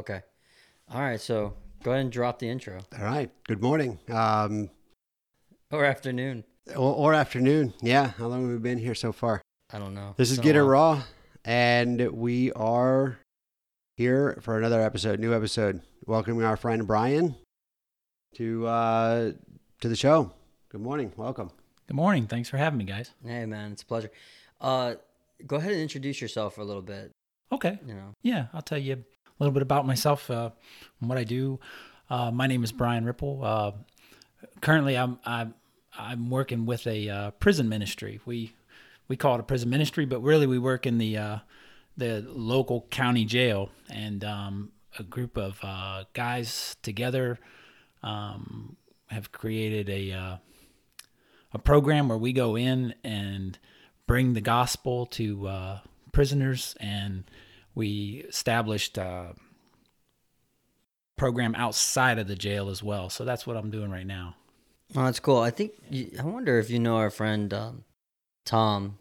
Okay. All right. So go ahead and drop the intro All right. Good morning. Um, or afternoon. or, or afternoon. Yeah. How long have we been here so far? I don't know. This is It's Get It. Raw, and we are here for another episode, new episode. Welcoming our friend Brian to uh, to the show. Good morning. Welcome. Good morning. Thanks for having me, guys. Hey, man, it's a pleasure. Uh, go ahead and introduce yourself for a little bit. Okay. You know. Yeah, I'll tell you a little bit about myself uh, and what I do. Uh, my name is Brian Ripple. Uh, currently, I'm I'm I'm working with a uh, prison ministry. We we call it a prison ministry, but really we work in the uh, the local county jail, and um, a group of uh, guys together um, have created a a program where we go in and bring the gospel to prisoners, and we established a program outside of the jail as well. So that's what I'm doing right now. Oh, that's cool. I think you, I wonder if you know our friend um, Tom.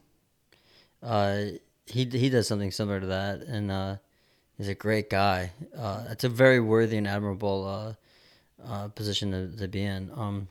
Uh, he he does something similar to that, and uh, he's a great guy. Uh, it's a very worthy and admirable uh, uh, position to, to be in. Um,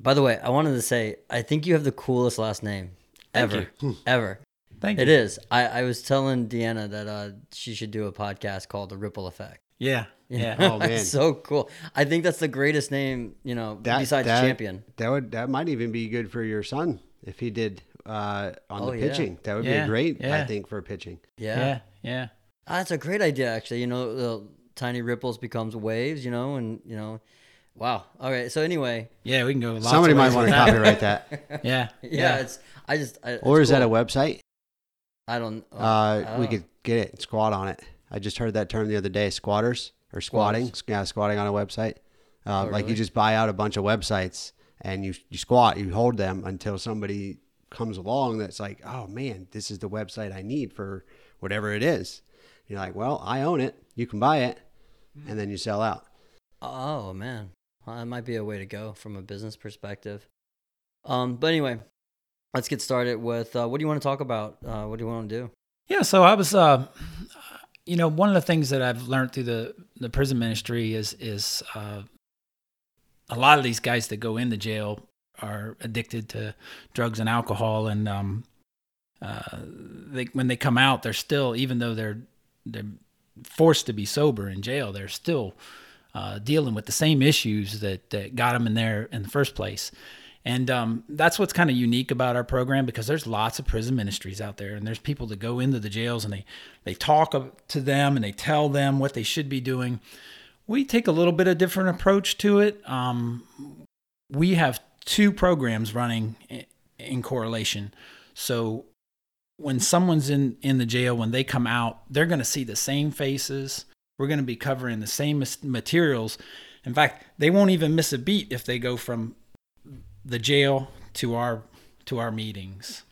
by the way, I wanted to say I think you have the coolest last name ever, ever. Thank you. is. I, I was telling Deanna that uh, she should do a podcast called The Ripple Effect. Yeah. You Yeah. know? Oh, man. So cool. I think that's the greatest name, you know, That, besides that, champion. That would that might even be good for your son if he did uh, on Oh, the yeah. pitching. That would Yeah, be great, I think, for pitching. Yeah. Yeah. Yeah. Ah, That's a great idea, actually. You know, the tiny ripples becomes waves. You know, and you know, wow. All right. So anyway, Yeah. We can go. Lots Somebody of might want to copyright that. Yeah. yeah, it's. I just. I, Or it's is that a website? I don't. oh, Uh, we oh. could get it, squat on it. I just heard that term the other day, squatters or squatting. Squatters. Yeah, squatting on a website. Uh, Oh, Like really? you just buy out a bunch of websites and you you squat, you hold them until somebody comes along that's like, oh man, this is the website I need for whatever it is. You're like, well, I own it. You can buy it, and then you sell out. Oh man, well, that might be a way to go from a business perspective. Um, but anyway, let's get started with uh, what do you want to talk about? Uh, what do you want to do? Yeah, so I was, uh, you know, one of the things that I've learned through the the prison ministry is is uh, a lot of these guys that go into jail are addicted to drugs and alcohol, and um, uh, they when they come out, they're still even though they're they're forced to be sober in jail, they're still uh, dealing with the same issues that that got them in there in the first place. And um, that's what's kind of unique about our program because there's lots of prison ministries out there, and there's people that go into the jails and they they talk to them and they tell them what they should be doing. We take a little bit of different approach to it. Um, we have two programs running in correlation, so when someone's in in the jail, when they come out, they're going to see the same faces. We're going to be covering the same materials. In fact, they won't even miss a beat if they go from the jail to our to our meetings.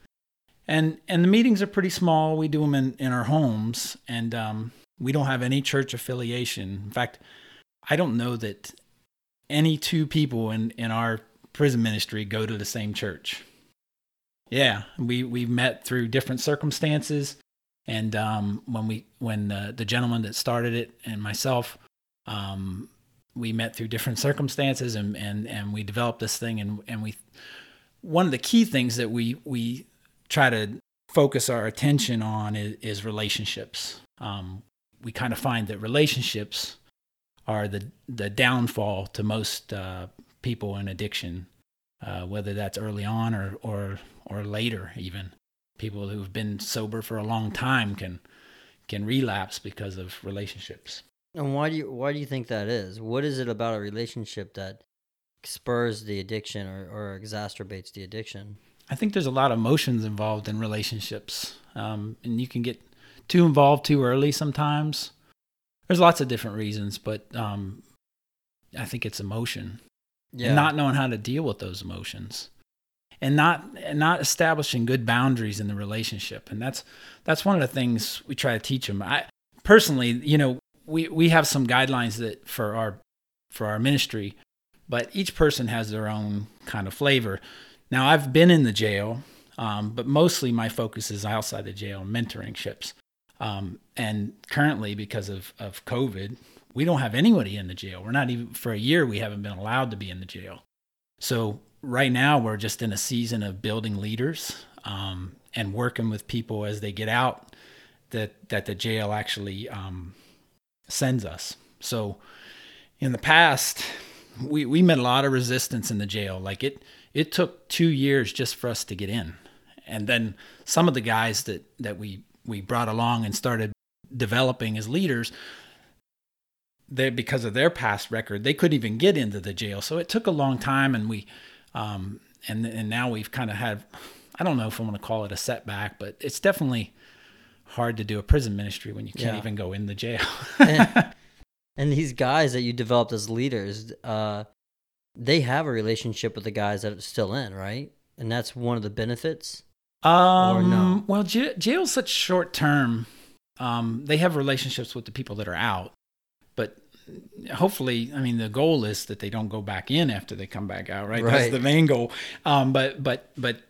And and the meetings are pretty small. We do them in in our homes and um we don't have any church affiliation. In fact i don't know that any two people in in our prison ministry go to the same church. Yeah we we met through different circumstances and um when we when uh, the gentleman that started it and myself um we met through different circumstances and, and, and we developed this thing and, and we one of the key things that we we try to focus our attention on is, is relationships. Um, we kind of find that relationships are the the downfall to most uh, people in addiction uh, whether that's early on or, or or later even. People who've been sober for a long time can can relapse because of relationships And why do you why do you think that is? What is it about a relationship that spurs the addiction or, or exacerbates the addiction? I think there's a lot of emotions involved in relationships, um, and you can get too involved too early sometimes. There's lots of different reasons, but um, I think it's emotion and not knowing how to deal with those emotions, and not and not establishing good boundaries in the relationship. And that's that's one of the things we try to teach them. I personally, you know, we we have some guidelines that for our for our ministry, but each person has their own kind of flavor. Now, I've been in the jail, um, but mostly my focus is outside the jail, mentoring ships. Um, and currently, because of, of COVID, we don't have anybody in the jail. We're not even for a year. We haven't been allowed to be in the jail. So right now we're just in a season of building leaders um, and working with people as they get out that that the jail actually um, sends us. So in the past, we we met a lot of resistance in the jail. Like it it took two years just for us to get in, and then some of the guys that that we we brought along and started developing as leaders they because of their past record they couldn't even get into the jail so it took a long time and we um, and and now we've kind of had i don't know if i want to call it a setback but it's definitely hard to do a prison ministry when you can't Yeah. even go in the jail and, and these guys that you developed as leaders, uh, they have a relationship with the guys that are still in, right? And that's one of the benefits. Um, no? Well, j- jail's such short term. Um, they have relationships with the people that are out, but hopefully, I mean, the goal is that they don't go back in after they come back out, right? Right. That's the main goal. Um, but but but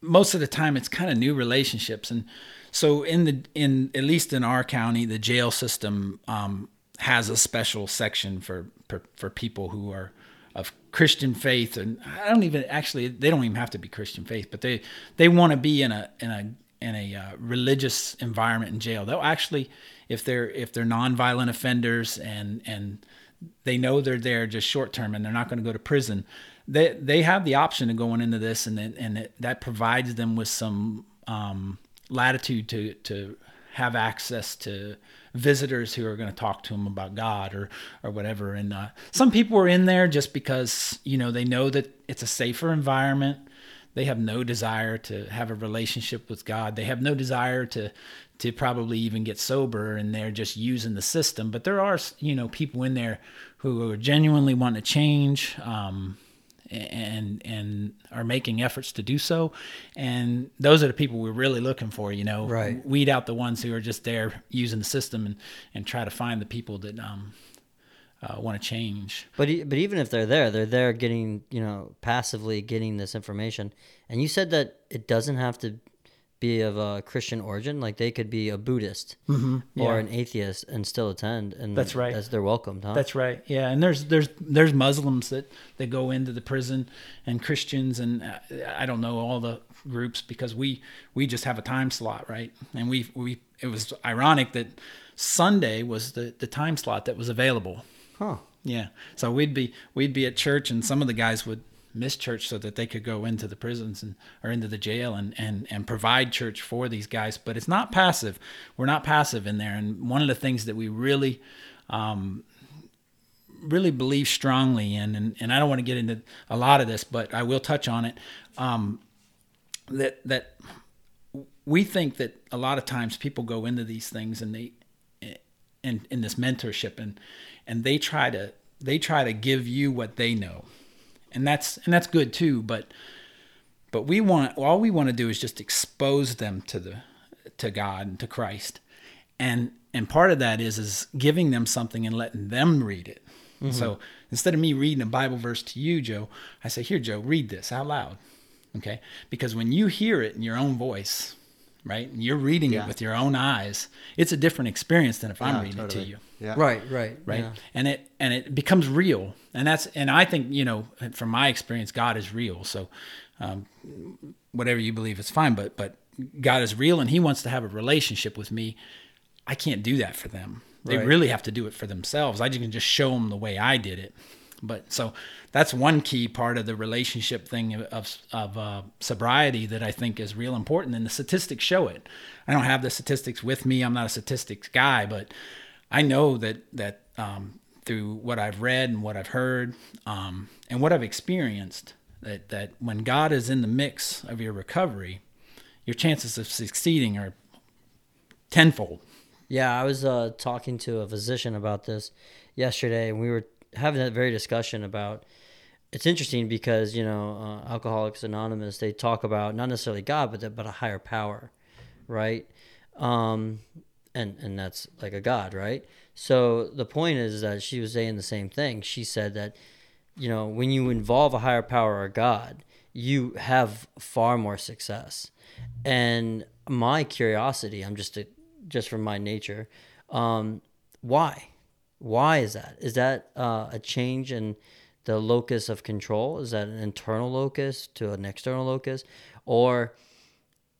most of the time, it's kind of new relationships, and so in the in at least in our county, the jail system um, has a special section for, for for people who are of Christian faith, and I don't even actually they don't even have to be Christian faith, but they they want to be in a in a in a uh, religious environment in jail. They'll actually, if they're if they're nonviolent offenders and and they know they're there just short term and they're not going to go to prison, they they have the option of going into this, and it, and it, that provides them with some um, latitude to to have access to visitors who are going to talk to them about God or or whatever. And uh, some people are in there just because you know they know that it's a safer environment. They have no desire to have a relationship with God. They have no desire to to probably even get sober, and they're just using the system. But there are you know people in there who are genuinely wanting to change. Um, and and are making efforts to do so and those are the people we're really looking for you know Right. weed out the ones who are just there using the system and and try to find the people that um uh, want to change But but even if they're there, they're there getting you know passively getting this information. And you said that it doesn't have to be of a Christian origin. Like they could be a Buddhist or Yeah. an atheist and still attend. And That's right. That's they're welcomed, huh? That's right. Yeah, and there's there's there's Muslims that that go into the prison, and Christians, and uh, I don't know all the groups because we we just have a time slot, right? And we we it was ironic that Sunday was the the time slot that was available. huh? Yeah, so we'd be we'd be at church, and some of the guys would miss church so that they could go into the prisons and or into the jail and and and provide church for these guys. But it's not passive. We're not passive in there. And one of the things that we really um, really believe strongly in, and, and I don't want to get into a lot of this, but I will touch on it. Um, that that we think that a lot of times people go into these things and they in in this mentorship and and they try to they try to give you what they know and that's and that's good too but but we want all we want to do is just expose them to the to God and to Christ. And and part of that is is giving them something and letting them read it. Mm-hmm. So instead of me reading a bible verse to you joe i say here joe read this out loud. Okay? Because when you hear it in your own voice right? And you're reading Yeah. it with your own eyes. It's a different experience than if i'm Yeah, reading it to you. Yeah. Right, right, right? yeah. and it and it becomes real. And that's and i think you know from my experience god is real. So um, whatever you believe is fine but but god is real and he wants to have a relationship with me. I can't do that for them. They Right. really have to do it for themselves. I can just show them the way i did it but so that's one key part of the relationship thing of of, uh, sobriety that I think is real important, and the statistics show it. I don't have the statistics with me. I'm not a statistics guy, but I know that that um, through what I've read and what I've heard um, and what I've experienced, that that when God is in the mix of your recovery, your chances of succeeding are tenfold. Yeah, I was uh, talking to a physician about this yesterday, and we were having that very discussion about. It's interesting because you know, uh, Alcoholics Anonymous they talk about not necessarily God, but that, but a higher power, right? Um, and and that's like a God, right? So the point is that she was saying the same thing. She said that, you know, when you involve a higher power or God, you have far more success. And my curiosity, I'm just a, just from my nature, um, why? Why is that? Is that uh, a change in the locus of control? Is that an internal locus to an external locus, or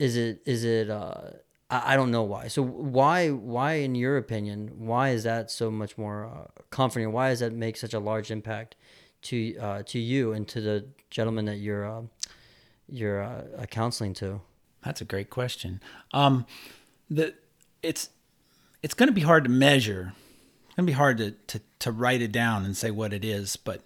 is it is it? Uh, I, I don't know why. So why why in your opinion why is that so much more uh, comforting? Why does that make such a large impact to uh, to you and to the gentleman that you're uh, you're uh, counseling to? That's a great question. Um, the it's it's going to be hard to measure. To be hard to, to to write it down and say what it is. But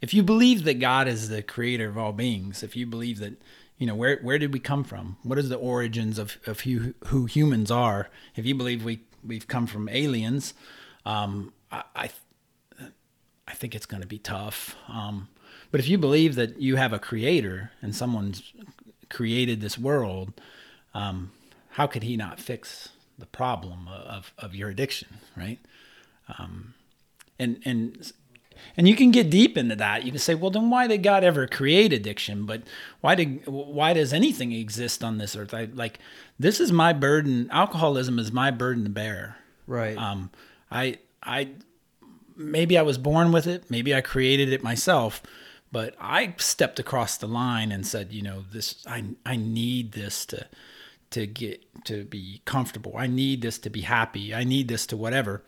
if you believe that God is the creator of all beings, if you believe that you know where where did we come from? What is the origins of of who, who humans are? If you believe we we've come from aliens, um, I, I I think it's going to be tough. Um, but if you believe that you have a creator and someone's created this world, um, how could he not fix the problem of, of your addiction, right? Um, and and and you can get deep into that. You can say, well, then why did God ever create addiction? But why did why does anything exist on this earth? I like this is my burden. Alcoholism is my burden to bear. Right. Um, I I maybe I was born with it. Maybe I created it myself. But I stepped across the line and said, you know, this I I need this to to get to be comfortable. I need this to be happy. I need this to whatever.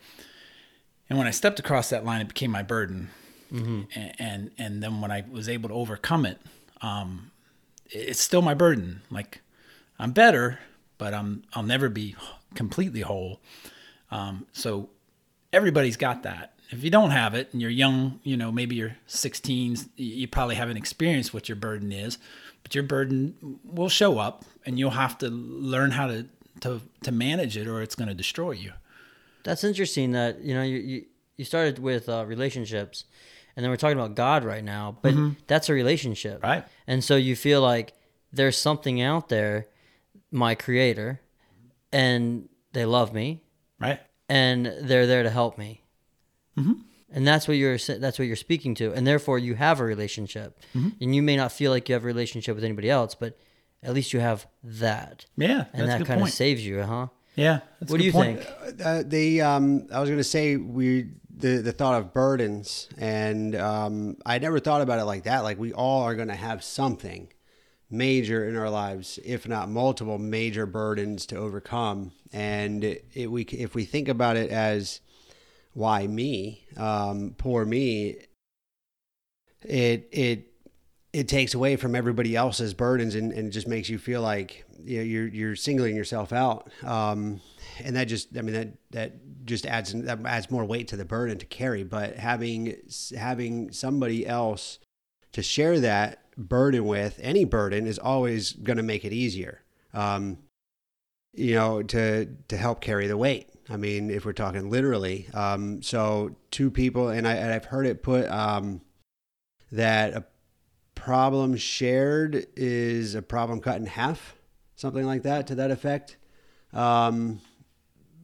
And when I stepped across that line, it became my burden. Mm-hmm. And, and, and then when I was able to overcome it, um, it's still my burden. Like I'm better, but I'm I'll never be completely whole. Um, so everybody's got that if you don't have it and you're young, you know, maybe you're 16, you probably haven't experienced what your burden is, but your burden will show up and you'll have to learn how to to, to manage it or it's going to destroy you. That's interesting that, you know, you you, you started with uh, relationships and then we're talking about God right now, but mm-hmm. that's a relationship. Right. And so you feel like there's something out there, my creator, and they love me. Right. And they're there to help me Mm-hmm. And that's what you're that's what you're speaking to, and therefore you have a relationship, mm-hmm. and you may not feel like you have a relationship with anybody else, but at least you have that. Yeah, and that kind of saves you, huh? Yeah. what do you point. think? Uh, the um, I was going to say we the the thought of burdens, and um, I never thought about it like that. Like we all are going to have something major in our lives, if not multiple major burdens to overcome, and it, it, we if we think about it as why me, um, poor me, it it it takes away from everybody else's burdens and, and just makes you feel like you know, you're you're singling yourself out. Um, and that just I mean that that just adds that adds more weight to the burden to carry. But having having somebody else to share that burden with, any burden is always going to make it easier. Um, you know, to to help carry the weight. I mean, if we're talking literally. Um, so two people, and, I, and I've heard it put um, that a problem shared is a problem cut in half, something like that, to that effect. Um,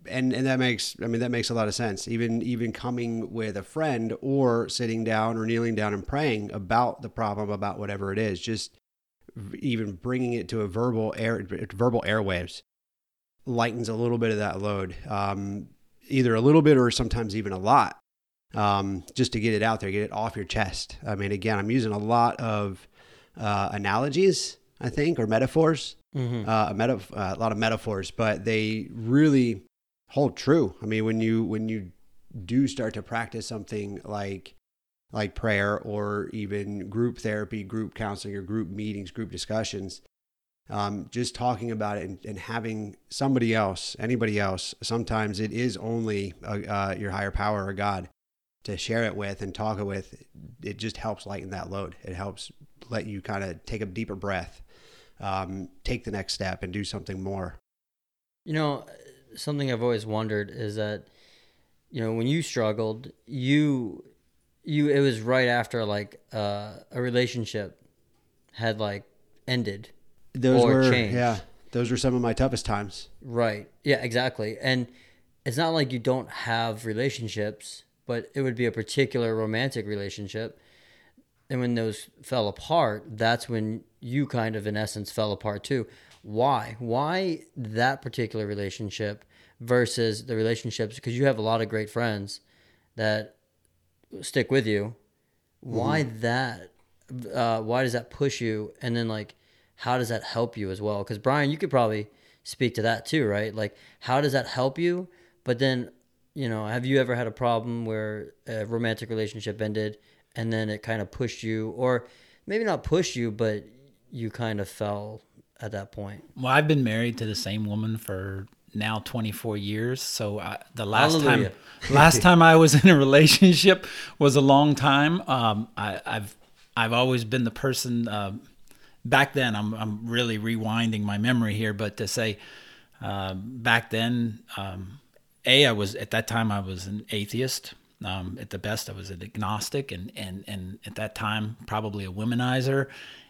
and and that makes I mean that makes a lot of sense. Even even coming with a friend or sitting down or kneeling down and praying about the problem, about whatever it is, just even bringing it to a verbal air verbal airwaves lightens a little bit of that load, um, either a little bit or sometimes even a lot, um, just to get it out there, get it off your chest. I mean, again, I'm using a lot of uh, analogies, I think, or metaphors, mm-hmm. uh, a, meta- uh, a lot of metaphors, but they really hold true. I mean, when you when you do start to practice something like like prayer or even group therapy, group counseling, or group meetings, group discussions, um, just talking about it and, and, having somebody else, anybody else, sometimes it is only uh, your higher power or God to share it with and talk it with. It just helps lighten that load. It helps let you kind of take a deeper breath, um, take the next step, and do something more. You know, something I've always wondered is that, you know, when you struggled, you, you, it was right after like uh, a relationship had like ended those or were changed. yeah, those were some of my toughest times. Right. Yeah, exactly. And it's not like you don't have relationships, but it would be a particular romantic relationship. And when those fell apart, that's when you kind of, in essence, fell apart too. Why? Why that particular relationship versus the relationships? Because you have a lot of great friends that stick with you. Why Mm-hmm. that? Uh, why does that push you? And then like, how does that help you as well? Because Brian, you could probably speak to that too, right? Like, how does that help you? But then, you know, have you ever had a problem where a romantic relationship ended and then it kind of pushed you, or maybe not pushed you, but you kind of fell at that point? Well, I've been married to the same woman for now 24 years. So I, the last Hallelujah. time, last time I was in a relationship was a long time. Um, I, I've, I've always been the person. Uh, back then, I'm, I'm really rewinding my memory here, but to say, uh, back then, um, a I was at that time I was an atheist. Um, at the best, I was an agnostic, and and and at that time probably a womanizer,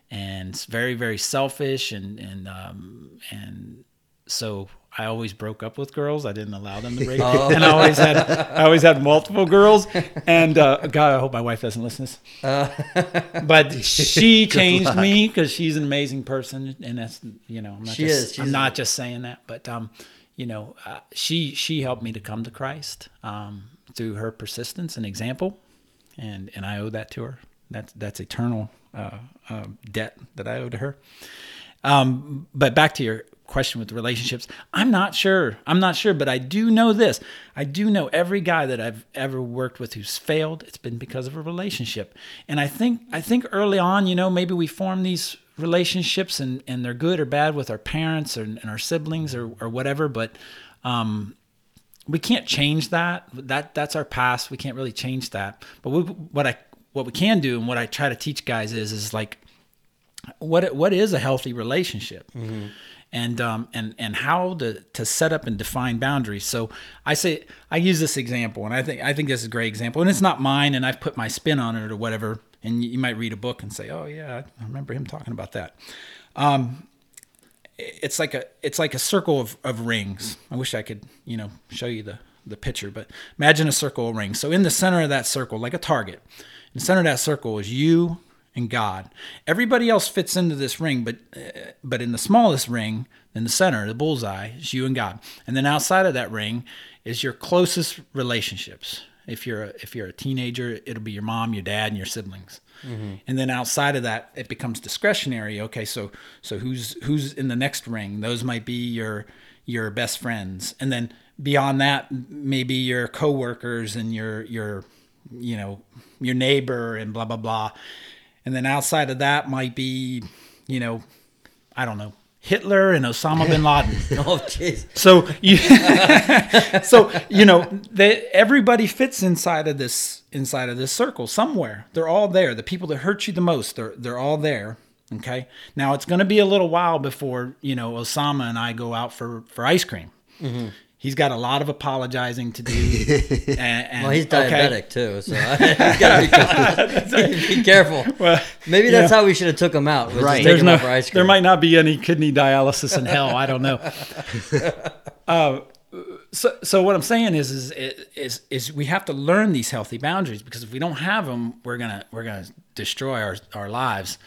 and very very selfish, and and um, and so I always broke up with girls. I didn't allow them to break, and I always had I always had multiple girls. And uh, God, I hope my wife doesn't listen to this. but she changed me because she's an amazing person, and that's you know I'm not She just, is. She's I'm not just saying that, but um, you know, uh, she she helped me to come to Christ um, through her persistence and example, and and I owe that to her. That's that's eternal uh, uh, debt that I owe to her. Um, but back to your question with relationships, I'm not sure. I'm not sure, but I do know this. I do know every guy that I've ever worked with who's failed. It's been because of a relationship, and I think I think early on, you know, maybe we form these relationships and and they're good or bad with our parents or and our siblings or or whatever, but um, we can't change that. That that's our past. We can't really change that. But we, what I what we can do and what I try to teach guys is is like what what is a healthy relationship and um and and how to to set up and define boundaries so i say i use this example and i think i think this is a great example and it's not mine and i've put my spin on it or whatever and you might read a book and say oh yeah i remember him talking about that um it's like a it's like a circle of, of rings i wish i could you know show you the the picture but imagine a circle of rings so in the center of that circle like a target in the center of that circle is you and God. Everybody else fits into this ring, but uh, but in the smallest ring, in the center, the bullseye, is you and God. And then outside of that ring is your closest relationships. If you're a, if you're a teenager, it'll be your mom, your dad, and your siblings. Mm-hmm. And then outside of that, it becomes discretionary. Okay, so so who's who's in the next ring? Those might be your your best friends, and then beyond that, maybe your coworkers and your your you know your neighbor and blah blah blah. And then outside of that might be, you know, I don't know, Hitler and Osama bin Laden. Oh, jeez. So you, so you know, they, everybody fits inside of this inside of this circle somewhere. They're all there. The people that hurt you the most, they're they're all there. Okay. Now it's going to be a little while before you know Osama and I go out for for ice cream. Mm-hmm. He's got a lot of apologizing to do. And, and- Well, he's okay. diabetic too, so he's gotta be, be careful. Well, Maybe that's yeah. how we should have took him out. Right. Right. There's him no, out for ice cream. there might not be any kidney dialysis in hell. I don't know. uh, so, so what I'm saying is, is, is, is we have to learn these healthy boundaries because if we don't have them, we're gonna, we're gonna destroy our, our lives.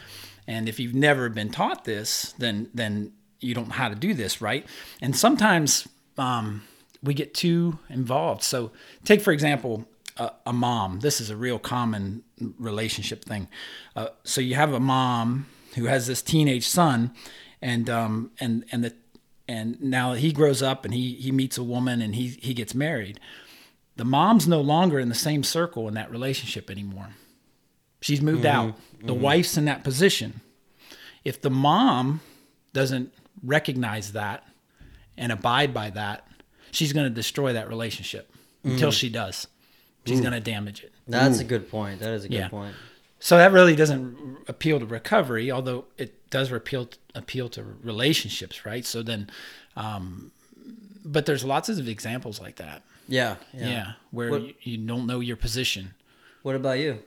And if you've never been taught this, then, then you don't know how to do this, right? And sometimes um, we get too involved. So, take for example, a, a mom. This is a real common relationship thing. Uh, so you have a mom who has this teenage son, and um, and and the and now he grows up and he he meets a woman and he he gets married. The mom's no longer in the same circle in that relationship anymore. She's moved out. The wife's in that position. If the mom doesn't recognize that and abide by that, she's going to destroy that relationship until she does. She's going to damage it. That's a good point. That is a good Yeah. point. So that really doesn't appeal to recovery, although it does appeal appeal to relationships, right? So then, um, but there's lots of examples like that. Yeah. Yeah, Yeah. where What- you, you don't know your position. What about you?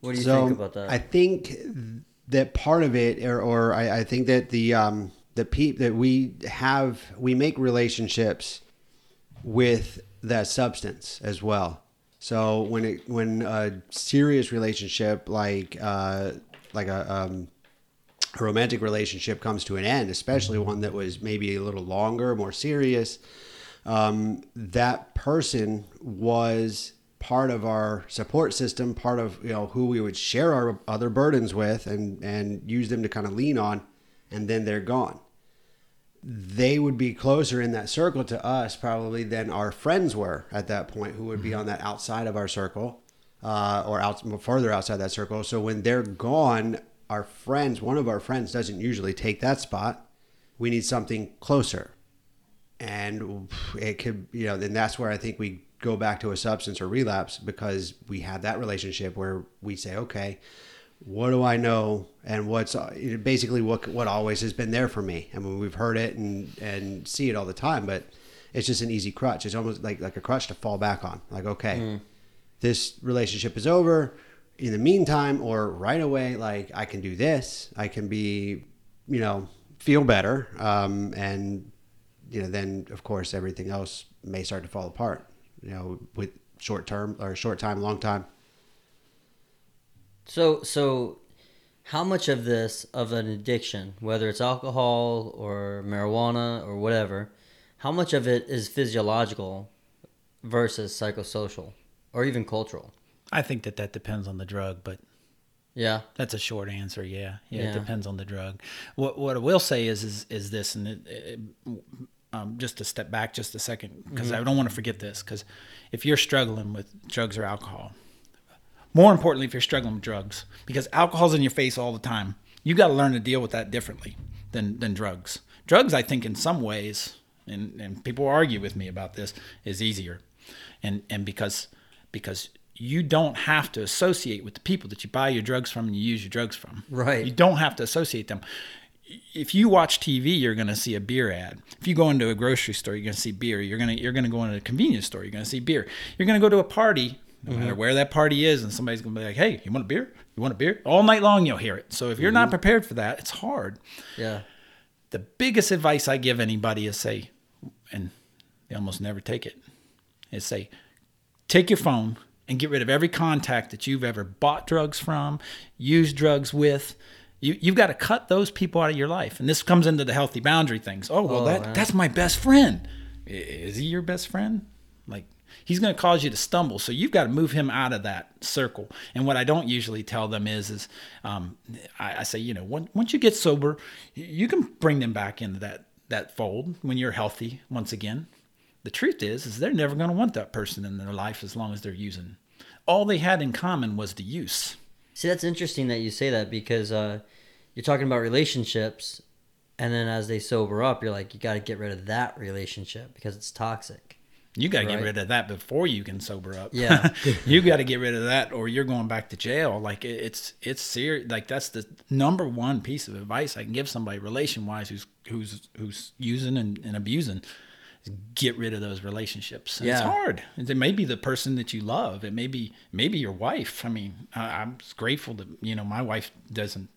What do you so think about that? I think that part of it, or, or I, I think that the um, pe- that we have, we make relationships with that substance as well. So when it when a serious relationship like uh, like a um, a romantic relationship comes to an end, especially one that was maybe a little longer, more serious, um, that person was part of our support system, part of you know who we would share our other burdens with, and and use them to kind of lean on, and then they're gone. They would be closer in that circle to us probably than our friends were at that point, who would be on that outside of our circle, uh, or out further outside that circle. So when they're gone, our friends, one of our friends, doesn't usually take that spot. We need something closer and it could you know then that's where i think we go back to a substance or relapse because we have that relationship where we say okay what do i know and what's basically what what always has been there for me i mean we've heard it and and see it all the time but it's just an easy crutch it's almost like like a crutch to fall back on like okay mm. this relationship is over in the meantime or right away like i can do this i can be you know feel better um, and you know, then of course everything else may start to fall apart. You know, with short term or short time, long time. So, so how much of this of an addiction, whether it's alcohol or marijuana or whatever, how much of it is physiological versus psychosocial or even cultural? I think that that depends on the drug, but yeah, that's a short answer. Yeah, yeah, yeah. it depends on the drug. What what I will say is is is this, and it, it, um, just to step back just a second because mm-hmm. I don't want to forget this because if you're struggling with drugs or alcohol, more importantly, if you're struggling with drugs, because alcohol's in your face all the time, you got to learn to deal with that differently than than drugs. Drugs, I think, in some ways, and and people argue with me about this, is easier, and and because because you don't have to associate with the people that you buy your drugs from and you use your drugs from. Right. You don't have to associate them if you watch TV, you're going to see a beer ad. If you go into a grocery store, you're going to see beer. You're going to you're going to go into a convenience store, you're going to see beer. You're going to go to a party, no mm-hmm. matter where that party is, and somebody's going to be like, "Hey, you want a beer? You want a beer?" All night long, you'll hear it. So if you're mm-hmm. not prepared for that, it's hard. Yeah. The biggest advice I give anybody is say, and they almost never take it, is say, take your phone and get rid of every contact that you've ever bought drugs from, used drugs with you, you've got to cut those people out of your life. And this comes into the healthy boundary things. Oh, well, oh, that, that's my best friend. Is he your best friend? He's going to cause you to stumble. So you've got to move him out of that circle. And what I don't usually tell them is, is um, I, I, say, you know, when, once you get sober, you can bring them back into that, that fold when you're healthy once again. The truth is, is they're never going to want that person in their life as long as they're using. All they had in common was the use. See, that's interesting that you say that because uh, you're talking about relationships, and then as they sober up, you're like, you got to get rid of that relationship because it's toxic. You got to right? get rid of that before you can sober up. Yeah, you got to get rid of that, or you're going back to jail. Like it's it's serious. Like that's the number one piece of advice I can give somebody relation wise who's who's who's using and, and abusing get rid of those relationships. And yeah. It's hard. It may be the person that you love. It may be maybe your wife. I mean, I, am grateful that you know my wife doesn't.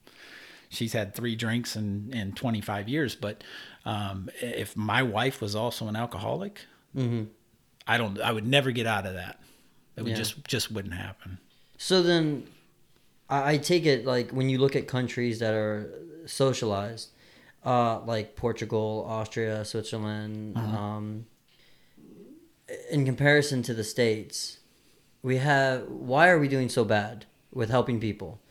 She's had three drinks in in 25 years, but um, if my wife was also an alcoholic, mm-hmm. I don't. I would never get out of that. It would yeah. just just wouldn't happen. So then, I take it like when you look at countries that are socialized uh, like Portugal, Austria, Switzerland. Uh-huh. Um, in comparison to the states, we have. Why are we doing so bad with helping people?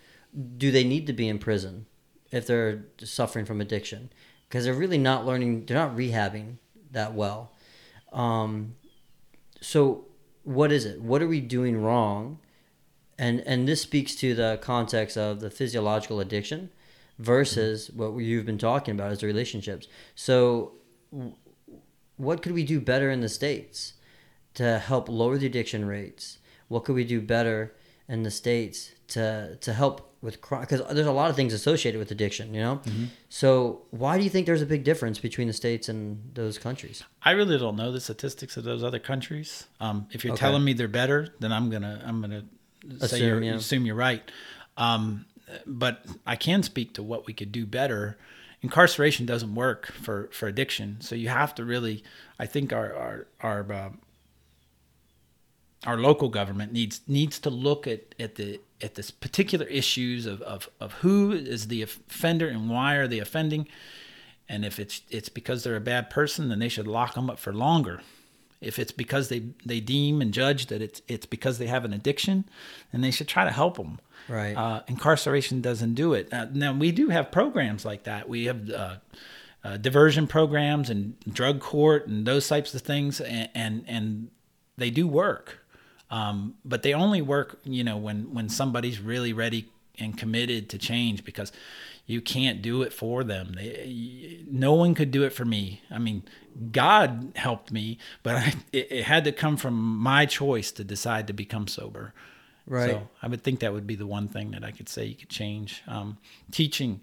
Do they need to be in prison if they're suffering from addiction? Because they're really not learning. They're not rehabbing that well. Um, so, what is it? What are we doing wrong? And and this speaks to the context of the physiological addiction versus what you've been talking about is the relationships. So, what could we do better in the states to help lower the addiction rates? What could we do better in the states to to help with crime? Because there's a lot of things associated with addiction, you know. Mm-hmm. So, why do you think there's a big difference between the states and those countries? I really don't know the statistics of those other countries. Um, if you're okay. telling me they're better, then I'm gonna I'm gonna say assume, you're, yeah. assume you're right. Um, but I can speak to what we could do better. Incarceration doesn't work for, for addiction, so you have to really. I think our our our uh, our local government needs needs to look at, at the at this particular issues of, of, of who is the offender and why are they offending, and if it's it's because they're a bad person, then they should lock them up for longer If it's because they they deem and judge that it's it's because they have an addiction, then they should try to help them. Right. Uh, incarceration doesn't do it. Uh, now we do have programs like that. We have uh, uh, diversion programs and drug court and those types of things, and and, and they do work. Um, but they only work, you know, when when somebody's really ready and committed to change because you can't do it for them. They, no one could do it for me. I mean, God helped me, but I, it, it, had to come from my choice to decide to become sober. Right. So I would think that would be the one thing that I could say you could change. Um, teaching,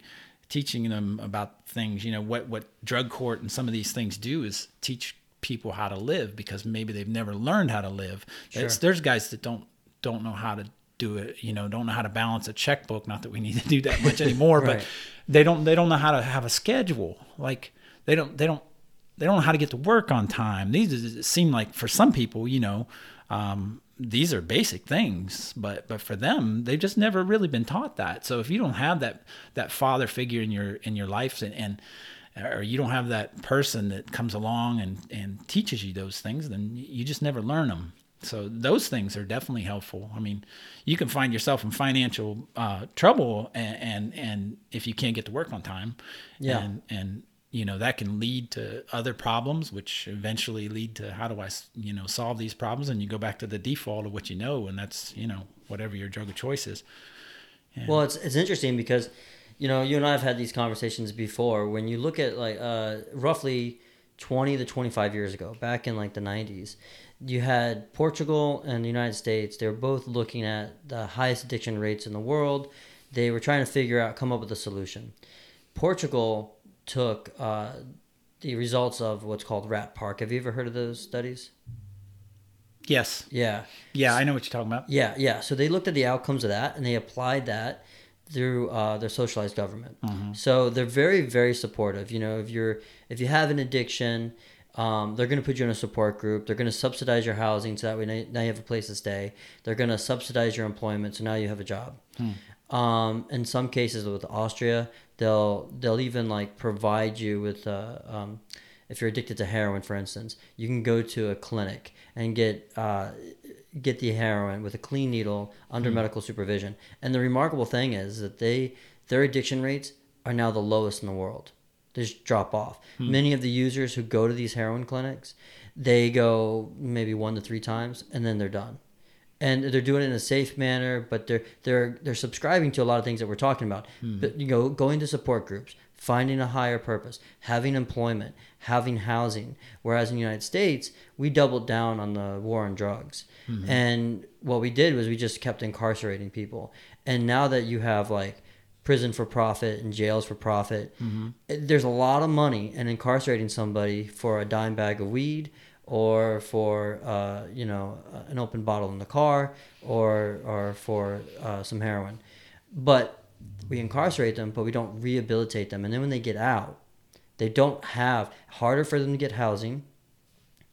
teaching them about things. You know what what drug court and some of these things do is teach people how to live because maybe they've never learned how to live. Sure. there's guys that don't don't know how to do it you know don't know how to balance a checkbook not that we need to do that much anymore right. but they don't they don't know how to have a schedule like they don't they don't they don't know how to get to work on time these seem like for some people you know um, these are basic things but but for them they've just never really been taught that so if you don't have that that father figure in your in your life and, and or you don't have that person that comes along and and teaches you those things then you just never learn them so those things are definitely helpful. I mean, you can find yourself in financial uh, trouble, and, and, and if you can't get to work on time, yeah, and and you know that can lead to other problems, which eventually lead to how do I you know solve these problems, and you go back to the default of what you know, and that's you know whatever your drug of choice is. And well, it's it's interesting because you know you and I have had these conversations before. When you look at like uh, roughly twenty to twenty five years ago, back in like the nineties you had Portugal and the United States. They were both looking at the highest addiction rates in the world. They were trying to figure out, come up with a solution. Portugal took uh, the results of what's called Rat Park. Have you ever heard of those studies? Yes. Yeah. Yeah, I know what you're talking about. Yeah, yeah. So they looked at the outcomes of that and they applied that through uh, their socialized government. Mm-hmm. So they're very, very supportive. You know, if you're if you have an addiction um, they're going to put you in a support group. They're going to subsidize your housing so that way now you have a place to stay. They're going to subsidize your employment so now you have a job. Hmm. Um, in some cases with Austria, they'll they'll even like provide you with uh, um, if you're addicted to heroin, for instance, you can go to a clinic and get uh, get the heroin with a clean needle under hmm. medical supervision. And the remarkable thing is that they their addiction rates are now the lowest in the world They just drop off. Hmm. Many of the users who go to these heroin clinics, they go maybe one to three times and then they're done. And they're doing it in a safe manner, but they're they're they're subscribing to a lot of things that we're talking about. Hmm. But you know, going to support groups, finding a higher purpose, having employment, having housing. Whereas in the United States, we doubled down on the war on drugs. Mm-hmm. And what we did was we just kept incarcerating people. And now that you have like prison for profit and jails for profit. Mm-hmm. There's a lot of money in incarcerating somebody for a dime bag of weed or for uh, you know an open bottle in the car or or for uh, some heroin. But we incarcerate them, but we don't rehabilitate them. And then when they get out, they don't have harder for them to get housing.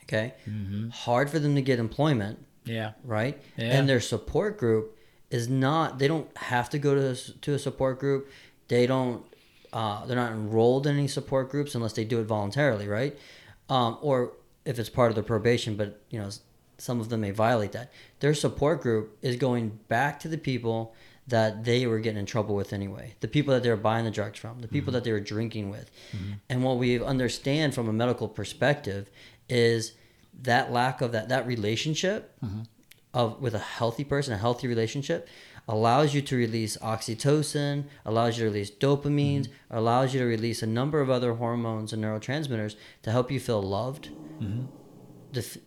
Okay, mm-hmm. hard for them to get employment. Yeah. Right. Yeah. And their support group is not they don't have to go to to a support group. They don't uh, they're not enrolled in any support groups unless they do it voluntarily, right? Um, or if it's part of their probation, but you know some of them may violate that. Their support group is going back to the people that they were getting in trouble with anyway, the people that they were buying the drugs from, the people mm-hmm. that they were drinking with, mm-hmm. and what we understand from a medical perspective is that lack of that that relationship mm-hmm of with a healthy person, a healthy relationship, allows you to release oxytocin, allows you to release dopamine, mm-hmm. allows you to release a number of other hormones and neurotransmitters to help you feel loved. Mm-hmm. The,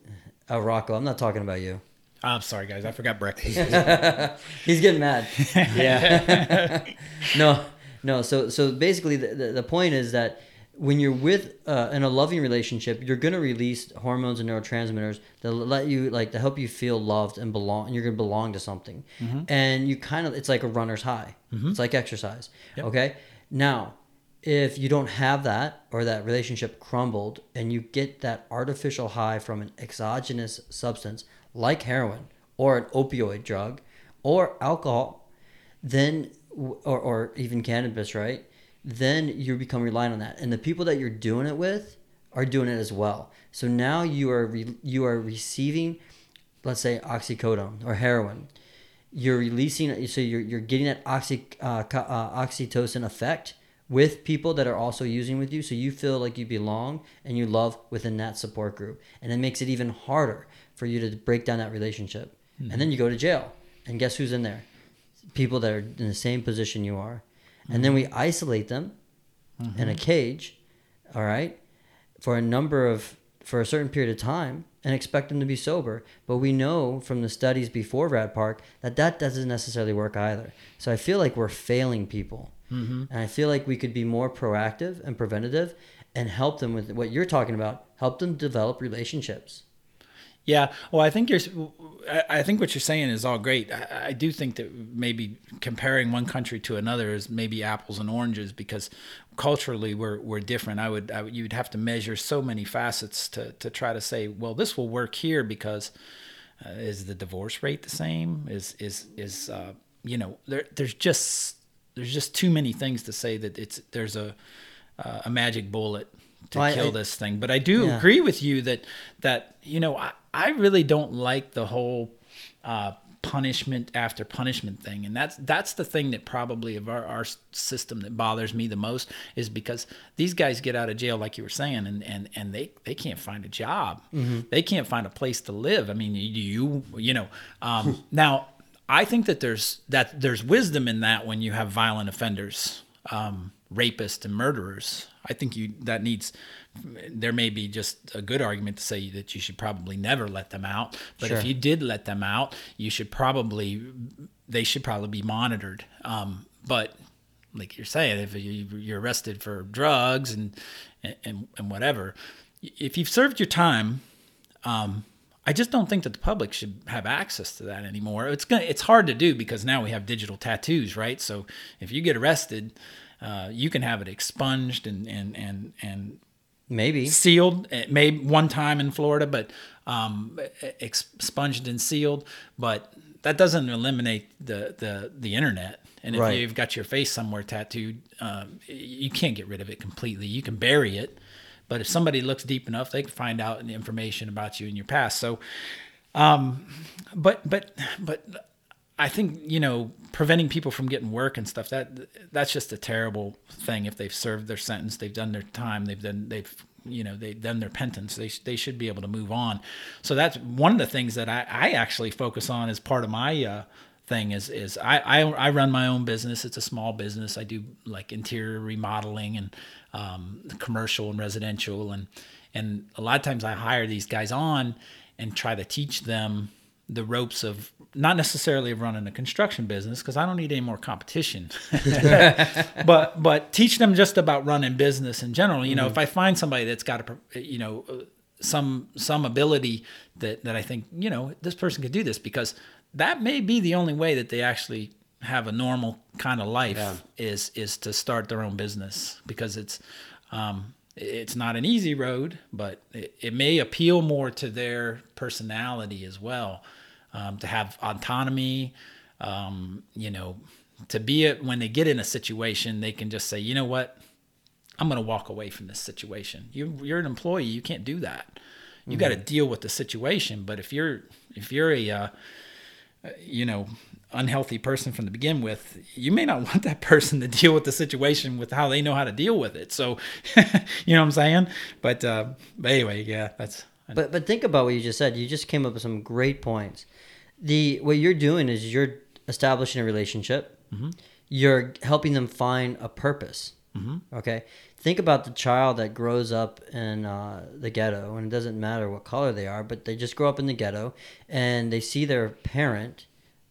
uh, Rocco, I'm not talking about you. I'm sorry, guys. I forgot breakfast. He's getting mad. yeah. no, no. So, so basically, the, the, the point is that when you're with uh, in a loving relationship, you're gonna release hormones and neurotransmitters that let you like to help you feel loved and belong. And you're gonna belong to something, mm-hmm. and you kind of it's like a runner's high. Mm-hmm. It's like exercise. Yep. Okay. Now, if you don't have that or that relationship crumbled, and you get that artificial high from an exogenous substance like heroin or an opioid drug or alcohol, then or or even cannabis, right? then you become reliant on that. And the people that you're doing it with are doing it as well. So now you are re- you are receiving, let's say oxycodone or heroin. You're releasing, so you're you're getting that oxy uh, uh, oxytocin effect with people that are also using with you, so you feel like you belong and you love within that support group, and it makes it even harder for you to break down that relationship. And mm-hmm. then you go to jail, and guess who's in there? People that are in the same position you are, and then we mm-hmm. isolate them in a mm-hmm. cage, all right, for a number of for a certain period of time and expect them to be sober. But we know from the studies before Rat Park that that doesn't necessarily work either. So I feel like we're failing people, and I feel like we could be more proactive and preventative and help them with what you're talking about. Help them develop relationships. Yeah, well, I think you're. I- think what you're saying is all great. I, I do think that maybe comparing one country to another is maybe apples and oranges because culturally we're we're different. I would, I you'd have to measure so many facets to to try to say, well, this will work here because uh, is the divorce rate the same? Is is is uh, you know there there's just there's just too many things to say that it's there's a uh, a magic bullet to Well, kill I- this thing. But I do Yeah. agree with you that that you know I, I really don't like the whole uh, punishment after punishment thing, and that's that's the thing that probably of our, our system that bothers me the most is because these guys get out of jail like you were saying, and and and they they can't find a job, they can't find a place to live. I mean, you you you know um, now. I think that there's that there's wisdom in that when you have violent offenders, um, rapists and murderers. I think you that needs. There may be just a good argument to say that you should probably never let them out. But if you did let them out, you should probably they should probably be monitored. Um, but like you're saying, if you, you're arrested for drugs and and and whatever, if you've served your time, um, I just don't think that the public should have access to that anymore. It's gonna, it's hard to do because now we have digital tattoos, right? So if you get arrested, uh, you can have it expunged and and and and Maybe. sealed. It may one time in Florida, but um, expunged and sealed. But that doesn't eliminate the the the internet. And if Right. you've got your face somewhere tattooed, um, you can't get rid of it completely. You can bury it, but if somebody looks deep enough, they can find out the information about you in your past. So, um, but but but I think you know preventing people from getting work and stuff that that's just a terrible thing. If they've served their sentence, they've done their time, they've done they've you know they've done their penance. They they should be able to move on. So that's one of the things that I, I actually focus on as part of my uh, thing is is I, I I run my own business. It's a small business. I do like interior remodeling and um, commercial and residential and and a lot of times I hire these guys on and try to teach them the ropes of not necessarily running a construction business because I don't need any more competition, but but teach them just about running business in general. You know, if I find somebody that's got a you know uh, some some ability that that I think you know this person could do this because that may be the only way that they actually have a normal kind of life is is to start their own business because it's um, it's not an easy road, but it, it may appeal more to their personality as well. Um, to have autonomy, um, you know, to be it when they get in a situation, they can just say, you know what, I'm going to walk away from this situation. You, you're an employee, you can't do that. You got to deal with the situation. But if you're if you're a uh, you know unhealthy person from the begin with you may not want that person to deal with the situation with how they know how to deal with it so you know what i'm saying but uh but anyway yeah that's But but think about what you just said. You just came up with some great points. The what you're doing is you're establishing a relationship. Mm-hmm. You're helping them find a purpose. Mm-hmm. Okay. Think about the child that grows up in uh, the ghetto, and it doesn't matter what color they are, but they just grow up in the ghetto, and they see their parent,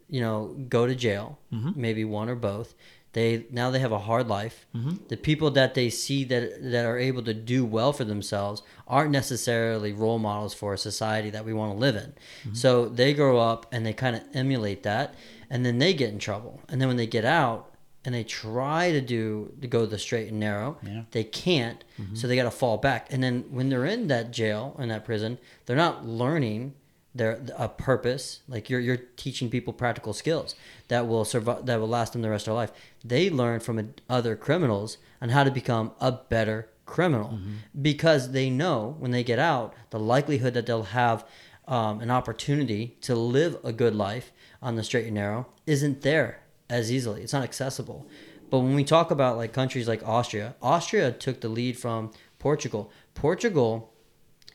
you know, go to jail, mm-hmm. maybe one or both. They now they have a hard life. Mm-hmm. The people that they see that that are able to do well for themselves aren't necessarily role models for a society that we want to live in. Mm-hmm. So they grow up and they kind of emulate that, and then they get in trouble. And then when they get out and they try to do to go the straight and narrow, Yeah. they can't. Mm-hmm. So they got to fall back. And then when they're in that jail in that prison, they're not learning their a purpose. Like you're you're teaching people practical skills that will survive that will last them the rest of their life. They learn from other criminals on how to become a better criminal because they know when they get out the likelihood that they'll have um, an opportunity to live a good life on the straight and narrow isn't there as easily. It's not accessible. But when we talk about like countries like Austria, Austria took the lead from Portugal. Portugal,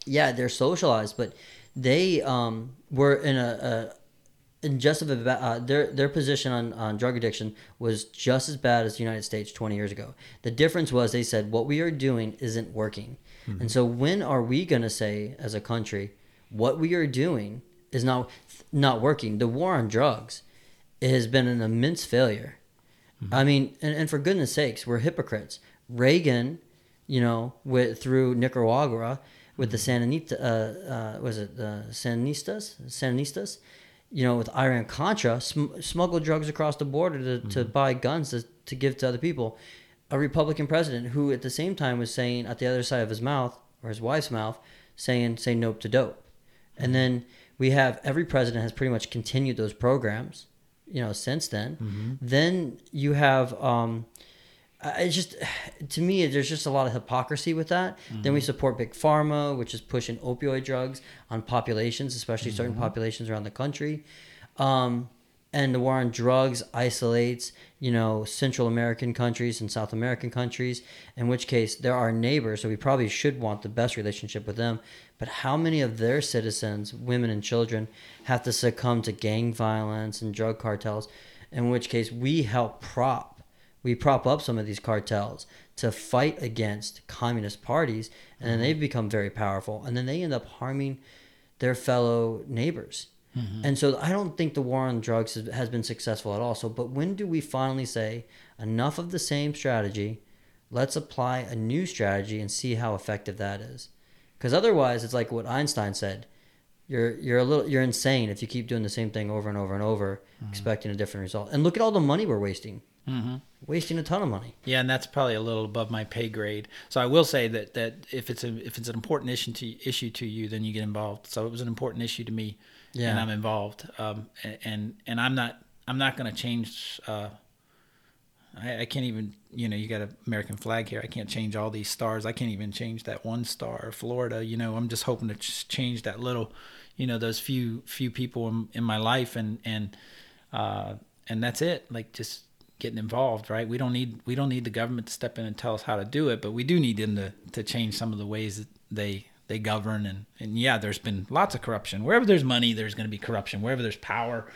yeah, they're socialized, but they um, were in a, a in just of a, uh, their their position on, on drug addiction was just as bad as the United States 20 years ago. The difference was they said what we are doing isn't working. And so when are we going to say as a country what we are doing is not not working? The war on drugs it has been an immense failure. I mean, and, and for goodness sakes, we're hypocrites. Reagan, you know, with through Nicaragua with the Sandinista, uh, uh, was it the Sandinistas? Sandinistas, you know, with Iran Contra, sm- smuggled drugs across the border to, to mm-hmm. buy guns to, to give to other people. A Republican president who, at the same time, was saying at the other side of his mouth or his wife's mouth, saying "say nope to dope," and mm-hmm. then we have every president has pretty much continued those programs you know since then. Mm-hmm. Then you have um it's just to me there's just a lot of hypocrisy with that. Then we support big pharma which is pushing opioid drugs on populations especially certain populations around the country. Um and the war on drugs isolates you know central american countries and south american countries in which case they're our neighbors so we probably should want the best relationship with them. But how many of their citizens women and children have to succumb to gang violence and drug cartels in which case we help prop we prop up some of these cartels to fight against communist parties and then they've mm-hmm. become very powerful and then they end up harming their fellow neighbors. Mm-hmm. And so i don't think the war on drugs has, has been successful at all. So but when do we finally say enough of the same strategy let's apply a new strategy and see how effective that is because otherwise it's like what einstein said you're you're a little you're insane if you keep doing the same thing over and over and over mm-hmm. expecting a different result. And look at all the money we're wasting Mm-hmm. wasting a ton of money Yeah, and that's probably a little above my pay grade. So I will say that that if it's a if it's an important issue to issue to you, then you get involved. So it was an important issue to me, and I'm involved. Um, and and I'm not I'm not going to change. Uh, I, I can't even you know you got an American flag here. I can't change all these stars. I can't even change that one star, Florida. You know, I'm just hoping to just change that little, you know, those few few people in, in my life, and and uh, and that's it. Like just getting involved, right? We don't need we don't need the government to step in and tell us how to do it, but we do need them to to change some of the ways that they they govern and and yeah, there's been lots of corruption. Wherever there's money, there's going to be corruption. Wherever there's power,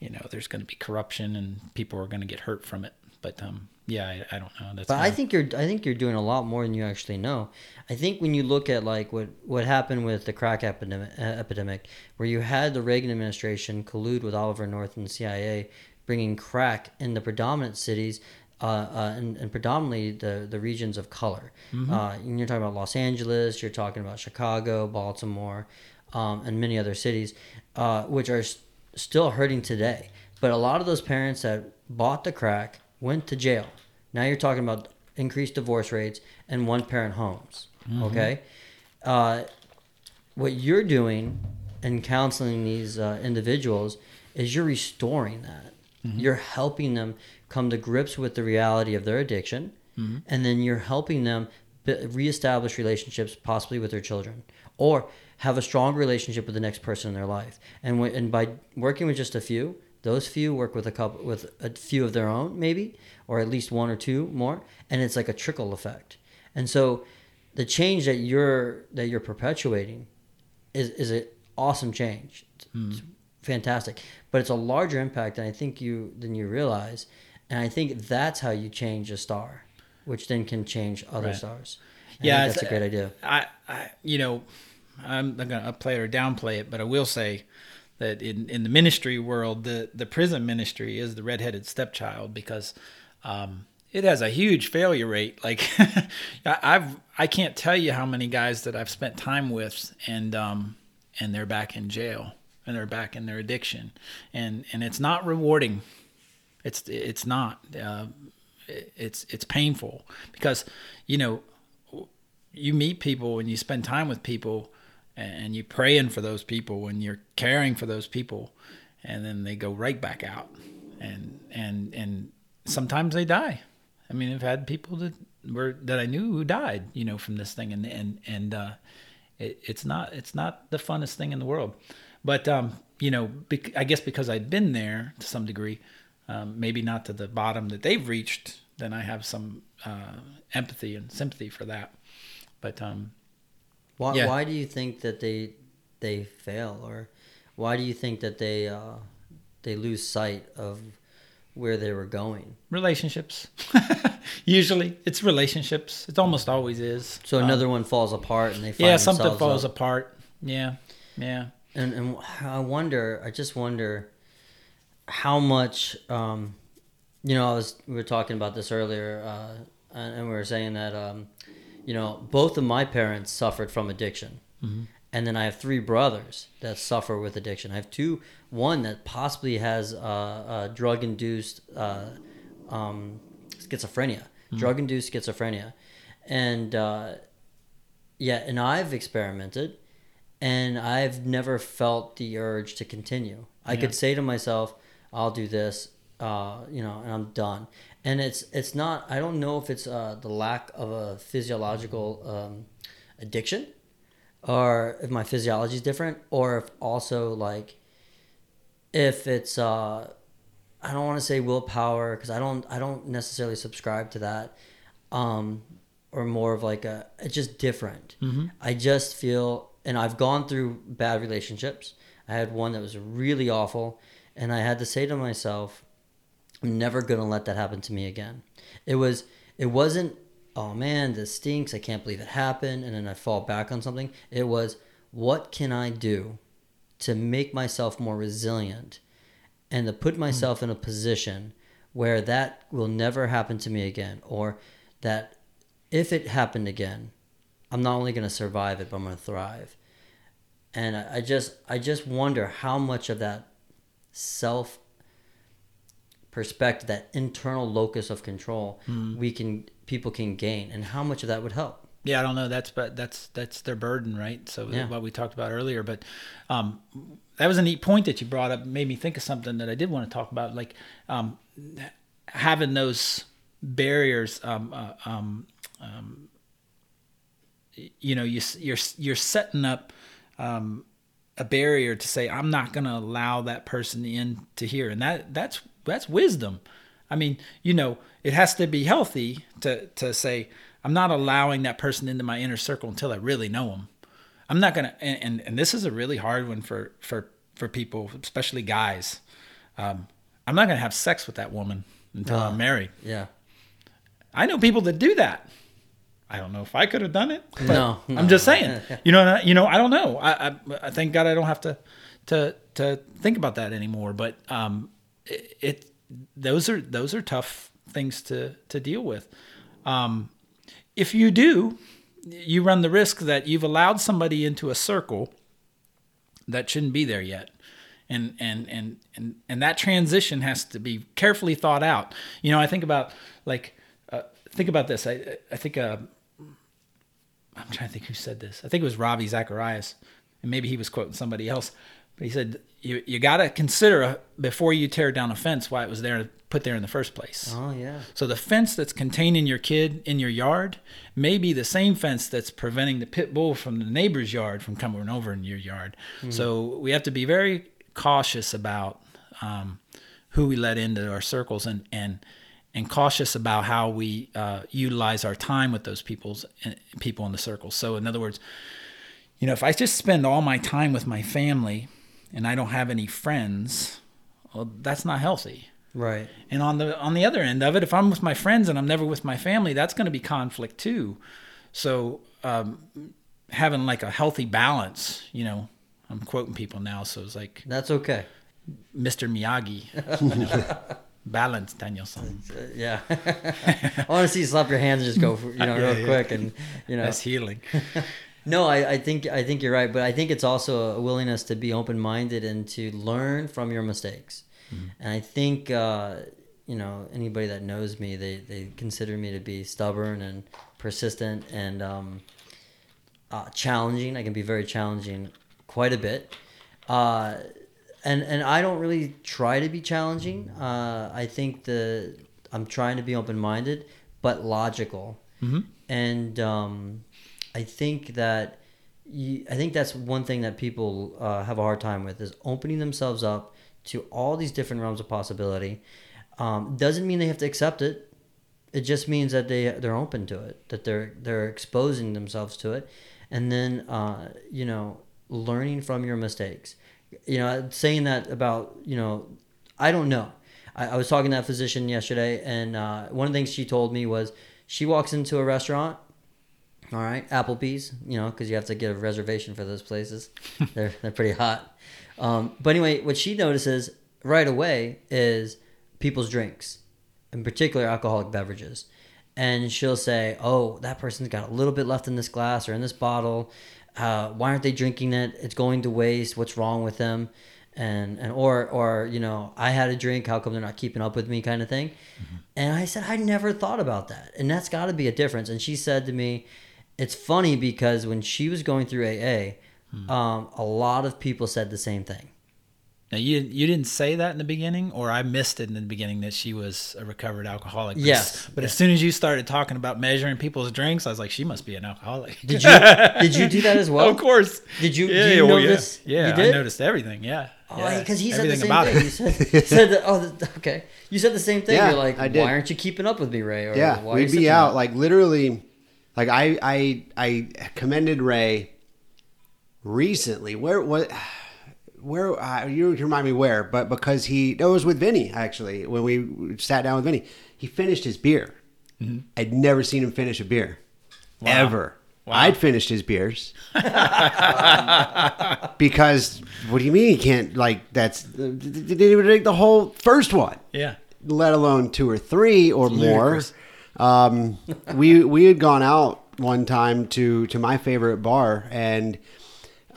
you know, there's going to be corruption and people are going to get hurt from it. But um yeah, I, I don't know. That's But I think you're I think you're doing a lot more than you actually know. I think when you look at like what what happened with the crack epidemic, uh, epidemic where you had the Reagan administration collude with Oliver North and the CIA, bringing crack in the predominant cities. Uh, uh, and, and predominantly the, the regions of color. Uh, and you're talking about Los Angeles, you're talking about Chicago, Baltimore, um, and many other cities, uh, which are s- still hurting today. But a lot of those parents that bought the crack went to jail. Now you're talking about increased divorce rates and one parent homes. Okay? Uh, what you're doing in counseling these uh, individuals is you're restoring that. Mm-hmm. You're helping them come to grips with the reality of their addiction, mm-hmm. and then you're helping them reestablish relationships, possibly with their children, or have a strong relationship with the next person in their life. And when, and by working with just a few, those few work with a couple with a few of their own, maybe, or at least one or two more, and it's like a trickle effect. And so, the change that you're that you're perpetuating is is an awesome change. It's mm-hmm. Fantastic, but it's a larger impact than I think you than you realize, and I think that's how you change a star, which then can change other Right. stars. I Yeah, that's a great idea. I, I you know, I'm not going to upplay it or downplay it, but I will say that in, in the ministry world, the, the prison ministry is the redheaded stepchild because um, it has a huge failure rate. Like I- I've I can't tell you how many guys that I've spent time with and um, and they're back in jail and they're back in their addiction and and it's not rewarding. It's it's not. Uh, it's it's painful because you know you meet people and you spend time with people and you're praying for those people and you're caring for those people and then they go right back out and and and sometimes they die i mean i've had people that were that I knew who died, you know, from this thing, and and and uh, it, it's not it's not the funnest thing in the world, but um, you know, bec- I guess because I'd been there to some degree, um, maybe not to the bottom that they've reached, then I have some uh, empathy and sympathy for that. But um, Why, Yeah. why do you think that they they fail, or why do you think that they uh, they lose sight of where they were going? relationships, usually it's relationships. It almost always is. So Um, another one falls apart, and they find yeah, something falls up. apart. Yeah, yeah. And and I wonder, I just wonder how much, um, you know, I was we were talking about this earlier, uh, and and we were saying that, um, you know, both of my parents suffered from addiction, and then I have three brothers that suffer with addiction. I have two, one that possibly has uh, uh, drug-induced uh, um, schizophrenia, drug-induced schizophrenia, and uh, yeah, and I've experimented and I've never felt the urge to continue. I Yeah. could say to myself, "I'll do this," uh, you know, and I'm done. And it's it's not. I don't know if it's uh, the lack of a physiological um, addiction, or if my physiology is different, or if also like if it's uh, I don't want to say willpower because I don't I don't necessarily subscribe to that, um, or more of like a it's just different. I just feel, and I've gone through bad relationships. I had one that was really awful, and I had to say to myself, I'm never gonna let that happen to me again. It was it wasn't oh man this stinks I can't believe it happened and then I fall back on something. It was what can I do to make myself more resilient and to put hmm. myself in a position where that will never happen to me again or that if it happened again I'm not only going to survive it but I'm going to thrive. And I, just I just wonder how much of that self perspective, that internal locus of control, we can people can gain, and how much of that would help. Yeah, I don't know. That's but that's that's their burden, right? So Yeah. what we talked about earlier. But um, that was a neat point that you brought up. Made me think of something that I did want to talk about, like um, having those barriers. Um, uh, um, um, you know, you you're you're setting up um, a barrier to say I'm not going to allow that person in to here, and that that's that's wisdom. I mean, you know, it has to be healthy to to say I'm not allowing that person into my inner circle until I really know them. I'm not gonna, and and, and this is a really hard one for for for people, especially guys. Um, I'm not gonna have sex with that woman until Ah. I'm married. Yeah. I know people that do that. I don't know if I could have done it. But No, no. I'm just saying. You know, I- you know, I don't know. I, I, I thank God I don't have to, to, to think about that anymore. But um, it, it, those are those are tough things to to deal with. Um, if you do, you run the risk that you've allowed somebody into a circle that shouldn't be there yet. And, and and and and that transition has to be carefully thought out. You know, I think about like uh, think about this. I I think uh, I'm trying to think who said this. I think it was Ravi Zacharias, and maybe he was quoting somebody else. But he said, "You you got to consider uh, before you tear down a fence why it was there put there in the first place." Oh yeah. So the fence that's containing your kid in your yard may be the same fence that's preventing the pit bull from the neighbor's yard from coming over in your yard. So we have to be very cautious about um, who we let into our circles and and and cautious about how we uh, utilize our time with those people's uh, people in the circle. So in other words, you know, if I just spend all my time with my family and I don't have any friends, well, that's not healthy. Right. And on the on the other end of it, if I'm with my friends and I'm never with my family, that's going to be conflict too. So um, having like a healthy balance, you know, I'm quoting people now, so it's like That's okay. Mr. Miyagi, balance, Daniel-san. Uh, yeah. I want to see you slap your hands and just go, for, you know, Yeah, real yeah. quick, and you know. That's healing. No, I, I think I think you're right, but I think it's also a willingness to be open minded and to learn from your mistakes. And I think uh, you know anybody that knows me, they they consider me to be stubborn and persistent and um, uh, challenging. I can be very challenging, quite a bit. Uh, and and I don't really try to be challenging. Uh, I think the I'm trying to be open minded, but logical. and um, I think that you, I think that's one thing that people uh, have a hard time with is opening themselves up to all these different realms of possibility. Um, doesn't mean they have to accept it. It just means that they they're open to it, that they're they're exposing themselves to it, and then uh, you know learning from your mistakes. You know, saying that about you know, I don't know. I, I was talking to that physician yesterday, and uh, one of the things she told me was she walks into a restaurant all right, Applebee's, you know, because you have to get a reservation for those places. they're they're pretty hot. Um, but anyway, what she notices right away is people's drinks, in particular alcoholic beverages, and she'll say, "Oh, that person's got a little bit left in this glass or in this bottle. Uh, why aren't they drinking it? It's going to waste. What's wrong with them?" And and or or you know, I had a drink. How come they're not keeping up with me? Kind of thing. And I said, I never thought about that, and that's got to be a difference. And she said to me it's funny because when she was going through AA, um, a lot of people said the same thing. Now you you didn't say that in the beginning, or I missed it in the beginning that she was a recovered alcoholic. But Yes. as- but as soon as you started talking about measuring people's drinks, I was like, she must be an alcoholic. Did you did you do that as well? of course. Did you Yeah, do you well, know yeah. Yeah, you I did. noticed everything. Yeah. Oh, yeah. because he said the same about thing. it. You said, said that, oh, okay. You said the same thing. Yeah, You're like, I did. why aren't you keeping up with me, Ray? Or yeah, why we'd be out up?" like literally. Like I I I commended Ray recently. Where what? Where uh, you remind me where? But because he it was with Vinny actually when we sat down with Vinny. He finished his beer. I'd never seen him finish a beer ever. I'd finished his beers because what do you mean he can't like that's didn't even drink the whole first one Yeah. let alone two or three or more. Um, we we had gone out one time to to my favorite bar, and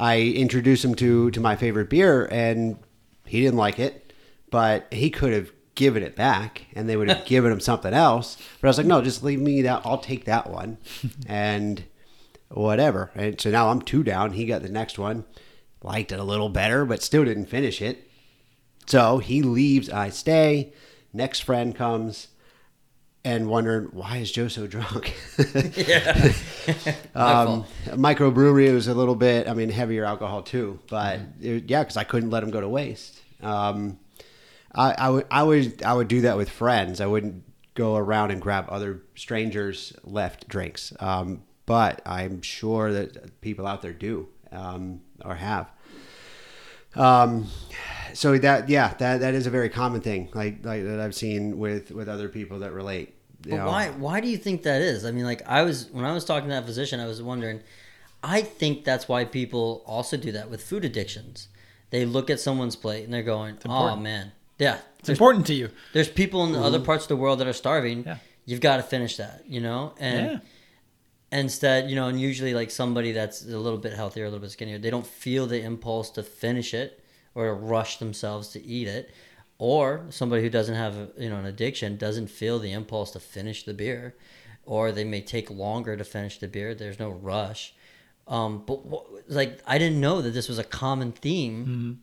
I introduced him to to my favorite beer, and he didn't like it, but he could have given it back, and they would have given him something else. But I was like, no, just leave me that. I'll take that one, and whatever. And so now I'm two down. He got the next one, liked it a little better, but still didn't finish it. So he leaves, I stay. Next friend comes and wondering why is Joe so drunk? yeah. Um, microbrewery was a little bit, I mean, heavier alcohol too, but it- yeah, because I couldn't let them go to waste. Um, I, I would, I would, I would do that with friends. I wouldn't go around and grab other strangers' left drinks. Um, but I'm sure that people out there do um, or have. Um, so that yeah, that that is a very common thing, like like that I've seen with with other people that relate. You But know. why why do you think that is? I mean, like I was when I was talking to that physician, I was wondering. I think that's why people also do that with food addictions. They look at someone's plate and they're going, "Oh man, yeah." It's important to you. there's people in other mm-hmm. parts of the world that are starving. Yeah. You've got to finish that, you know. And Yeah. instead, you know, and usually like somebody that's a little bit healthier, a little bit skinnier, they don't feel the impulse to finish it or rush themselves to eat it. Or somebody who doesn't have, you know, an addiction doesn't feel the impulse to finish the beer, or they may take longer to finish the beer. There's no rush. Um, but wh- like, I didn't know that this was a common theme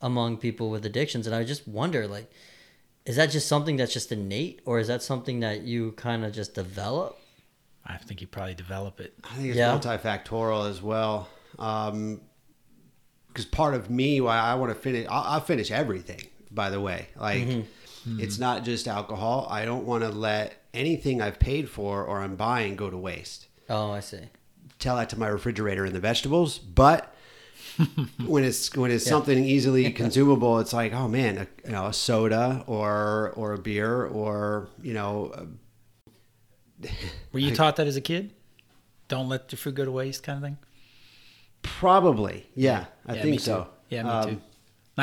among people with addictions, and I just wonder, like, is that just something that's just innate, or is that something that you kind of just develop? I think you probably develop it. I think it's Yeah. multifactorial as well. Because part of me, why I want to finish, I'll, I'll finish everything. By the way, like Mm-hmm. it's not just alcohol. I don't want to let anything I've paid for or I'm buying go to waste. Oh, I see. Tell that to my refrigerator and the vegetables, but. when it's when it's something easily consumable, it's like, oh man, a, you know, a soda or or a beer or you know, Were you taught that as a kid? Don't let your food go to waste, kind of thing. Probably, yeah, I Yeah, think so. Too. Yeah, me Um, too. And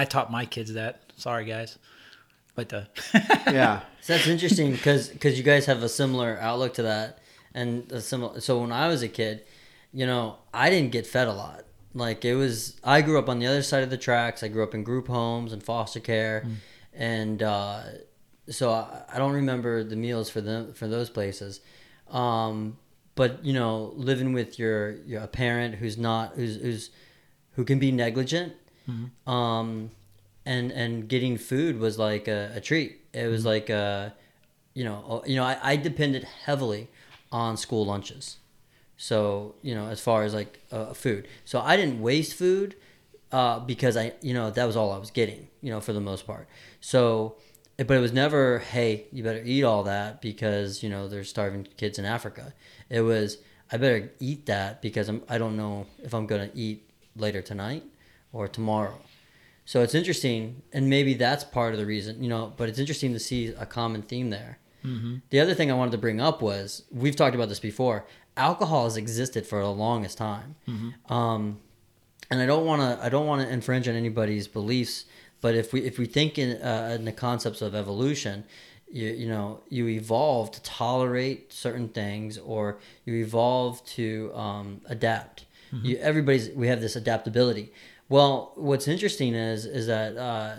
I taught my kids that. Sorry, guys, but uh, Yeah, So that's interesting because because you guys have a similar outlook to that, and a similar. So when I was a kid, you know, I didn't get fed a lot. Like it was, I grew up on the other side of the tracks. I grew up in group homes and foster care, and uh, so I, I don't remember the meals for them for those places. Um, but you know, living with your your a parent who's not who's who's who can be negligent, um, and and getting food was like a, a treat. It was like a, you know, you know, I, I depended heavily on school lunches. So you know, as far as like uh, food, so I didn't waste food uh, because I, you know, that was all I was getting, you know, for the most part. So, but it was never, hey, you better eat all that because you know there's starving kids in Africa. It was, I better eat that because I'm, I don't know if I'm gonna eat later tonight or tomorrow. So it's interesting, and maybe that's part of the reason, you know. But it's interesting to see a common theme there. Mm-hmm. The other thing I wanted to bring up was we've talked about this before. Alcohol has existed for the longest time, mm-hmm. um, and I don't want to I don't want to infringe on anybody's beliefs. But if we if we think in, uh, in the concepts of evolution, you, you know you evolve to tolerate certain things, or you evolve to um, adapt. Mm-hmm. You, everybody's we have this adaptability. Well, what's interesting is is that uh,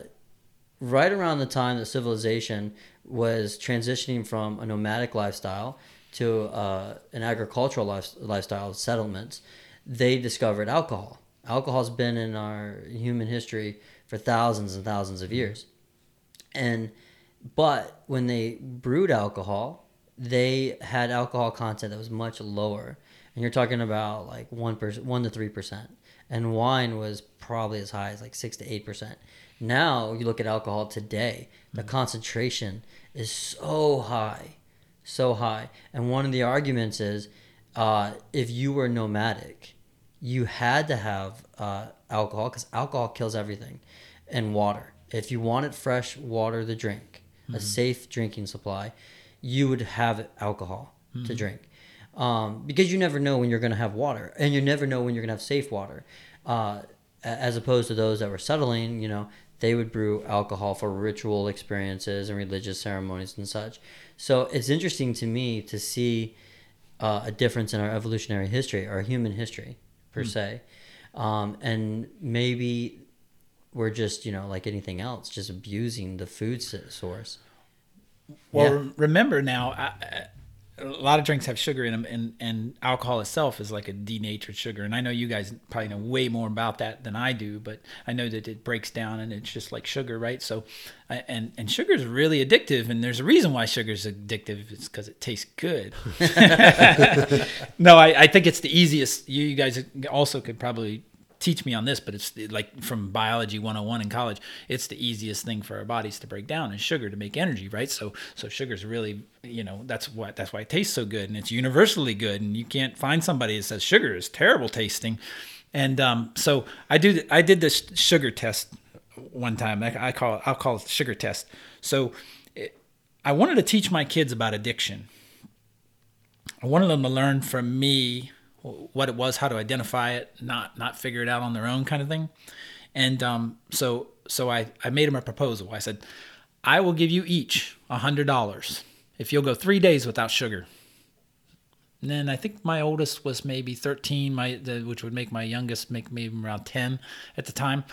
right around the time that civilization was transitioning from a nomadic lifestyle to uh, an agricultural life, lifestyle settlements, they discovered alcohol. Alcohol's been in our human history for thousands and thousands of years, and but when they brewed alcohol, they had alcohol content that was much lower, and you're talking about like one percent, one to three percent and wine was probably as high as like six to eight percent. Now you look at alcohol today, the mm-hmm. concentration is so high, so high. And one of the arguments is, uh, if you were nomadic, you had to have uh, alcohol because alcohol kills everything, and water. If you wanted fresh water to drink, mm-hmm. a safe drinking supply, you would have alcohol mm-hmm. to drink um, because you never know when you're going to have water, and you never know when you're going to have safe water. Uh, as opposed to those that were settling, you know, they would brew alcohol for ritual experiences and religious ceremonies and such. So it's interesting to me to see uh, a difference in our evolutionary history, our human history per mm. se, um, and maybe we're just you know like anything else, just abusing the food source. Well, yeah. remember now, I, a lot of drinks have sugar in them, and, and alcohol itself is like a denatured sugar. And I know you guys probably know way more about that than I do, but I know that it breaks down and it's just like sugar, right? So, uh, and and sugar is really addictive, and there's a reason why sugar is addictive. It's because it tastes good. no, I, I think it's the easiest. You, you guys also could probably teach me on this, but it's like from biology 101 in college, it's the easiest thing for our bodies to break down is sugar to make energy, right? So so sugar's really, you know, that's what that's why it tastes so good and it's universally good and you can't find somebody that says sugar is terrible tasting. And um, so I do I did this sugar test one time. I, I call it, I'll call it sugar test. So it, I wanted to teach my kids about addiction. I wanted them to learn from me what it was, how to identify it, not not figure it out on their own, kind of thing. And um, so so I I made them a proposal. I said, I will give you each hundred dollars if you'll go three days without sugar. And then I think my oldest was maybe 13, my the, which would make my youngest make maybe around 10 at the time.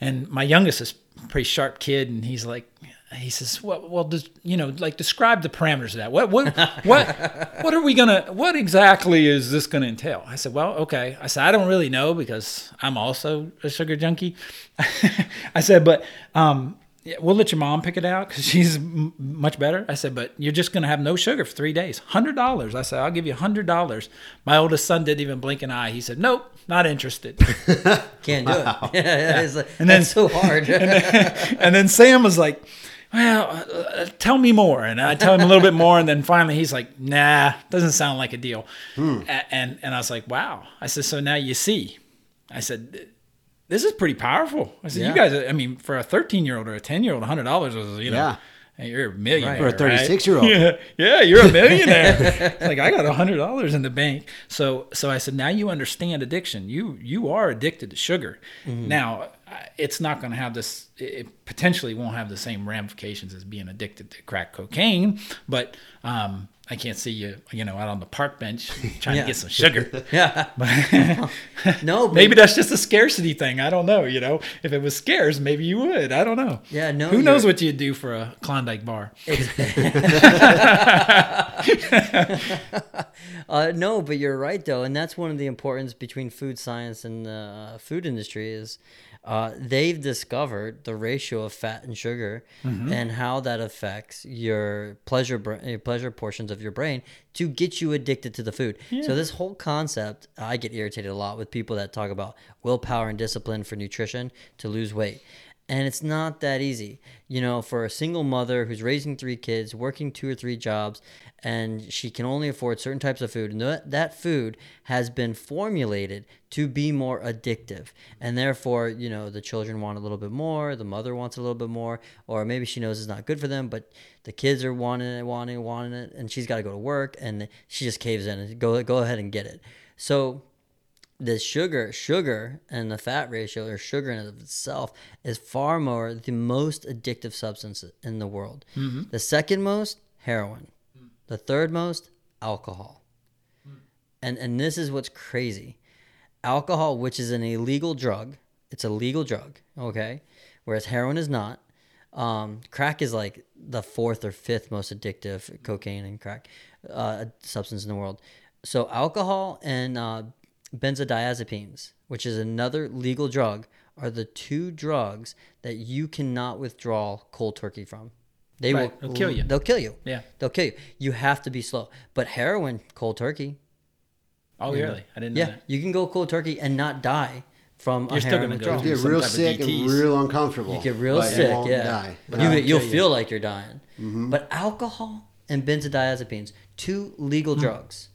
And my youngest is a pretty sharp kid, and he's like, he says, "Well, well, does, you know, like describe the parameters of that. What, what, what, what are we gonna? What exactly is this gonna entail?" I said, "Well, okay." I said, "I don't really know because I'm also a sugar junkie." I said, "But um, yeah, we'll let your mom pick it out because she's m- much better. I said, but you're just going to have no sugar for three days. Hundred dollars. I said, I'll give you hundred dollars. My oldest son didn't even blink an eye. He said, nope, not interested. Can't do wow. it. yeah, like, and then so hard. and, then, and then Sam was like, well, uh, tell me more. And I tell him a little bit more. And then finally he's like, nah, doesn't sound like a deal. Hmm. And, and I was like, wow. I said, so now you see. I said, this is pretty powerful. I said, yeah. you guys, I mean, for a 13 year old or a 10 year old, $100 was, you know, yeah. you're a millionaire. Right. For a 36 year old. Yeah, yeah, you're a millionaire. like I got $100 in the bank. So, so I said, now you understand addiction. You, you are addicted to sugar. Mm-hmm. Now, it's not going to have this, it potentially won't have the same ramifications as being addicted to crack cocaine, but, um, I can't see you, you know, out on the park bench trying yeah. to get some sugar. yeah. But no, maybe that's just a scarcity thing. I don't know. You know, if it was scarce, maybe you would. I don't know. Yeah. No. Who knows what you'd do for a Klondike bar? uh, no, but you're right though, and that's one of the importance between food science and the uh, food industry is uh, they've discovered the ratio of fat and sugar and how that affects your pleasure your pleasure portions of your brain to get you addicted to the food. So this whole concept, I get irritated a lot with people that talk about willpower and discipline for nutrition to lose weight. And it's not that easy. You know, for a single mother who's raising three kids, working two or three jobs, and she can only afford certain types of food, and that, that food has been formulated to be more addictive. And therefore, you know, the children want a little bit more, the mother wants a little bit more, or maybe she knows it's not good for them, but the kids are wanting it, wanting it, wanting it, and she's got to go to work, and she just caves in and go, go ahead and get it. So, the sugar sugar and the fat ratio or sugar in and of itself is far more the most addictive substance in the world. The second most heroin. The third most alcohol. And and this is what's crazy. Alcohol which is an illegal drug it's a legal drug okay? Whereas heroin is not. Um, crack is like the fourth or fifth most addictive cocaine and crack uh, substance in the world. So alcohol and uh, benzodiazepines which is another legal drug are the two drugs that you cannot withdraw cold turkey from they Right, will they'll kill you. they'll kill you Yeah. they'll kill you you have to be slow but heroin cold turkey Oh, you know, really? I didn't know yeah that. you can go cold turkey and not die from You're a still heroin gonna go withdrawal. through get real sick and real uncomfortable. You get real but sick, won't yeah. die. You, it'll you'll kill you. feel like you're dying. Mm-hmm. But alcohol and benzodiazepines, two legal Hmm. drugs.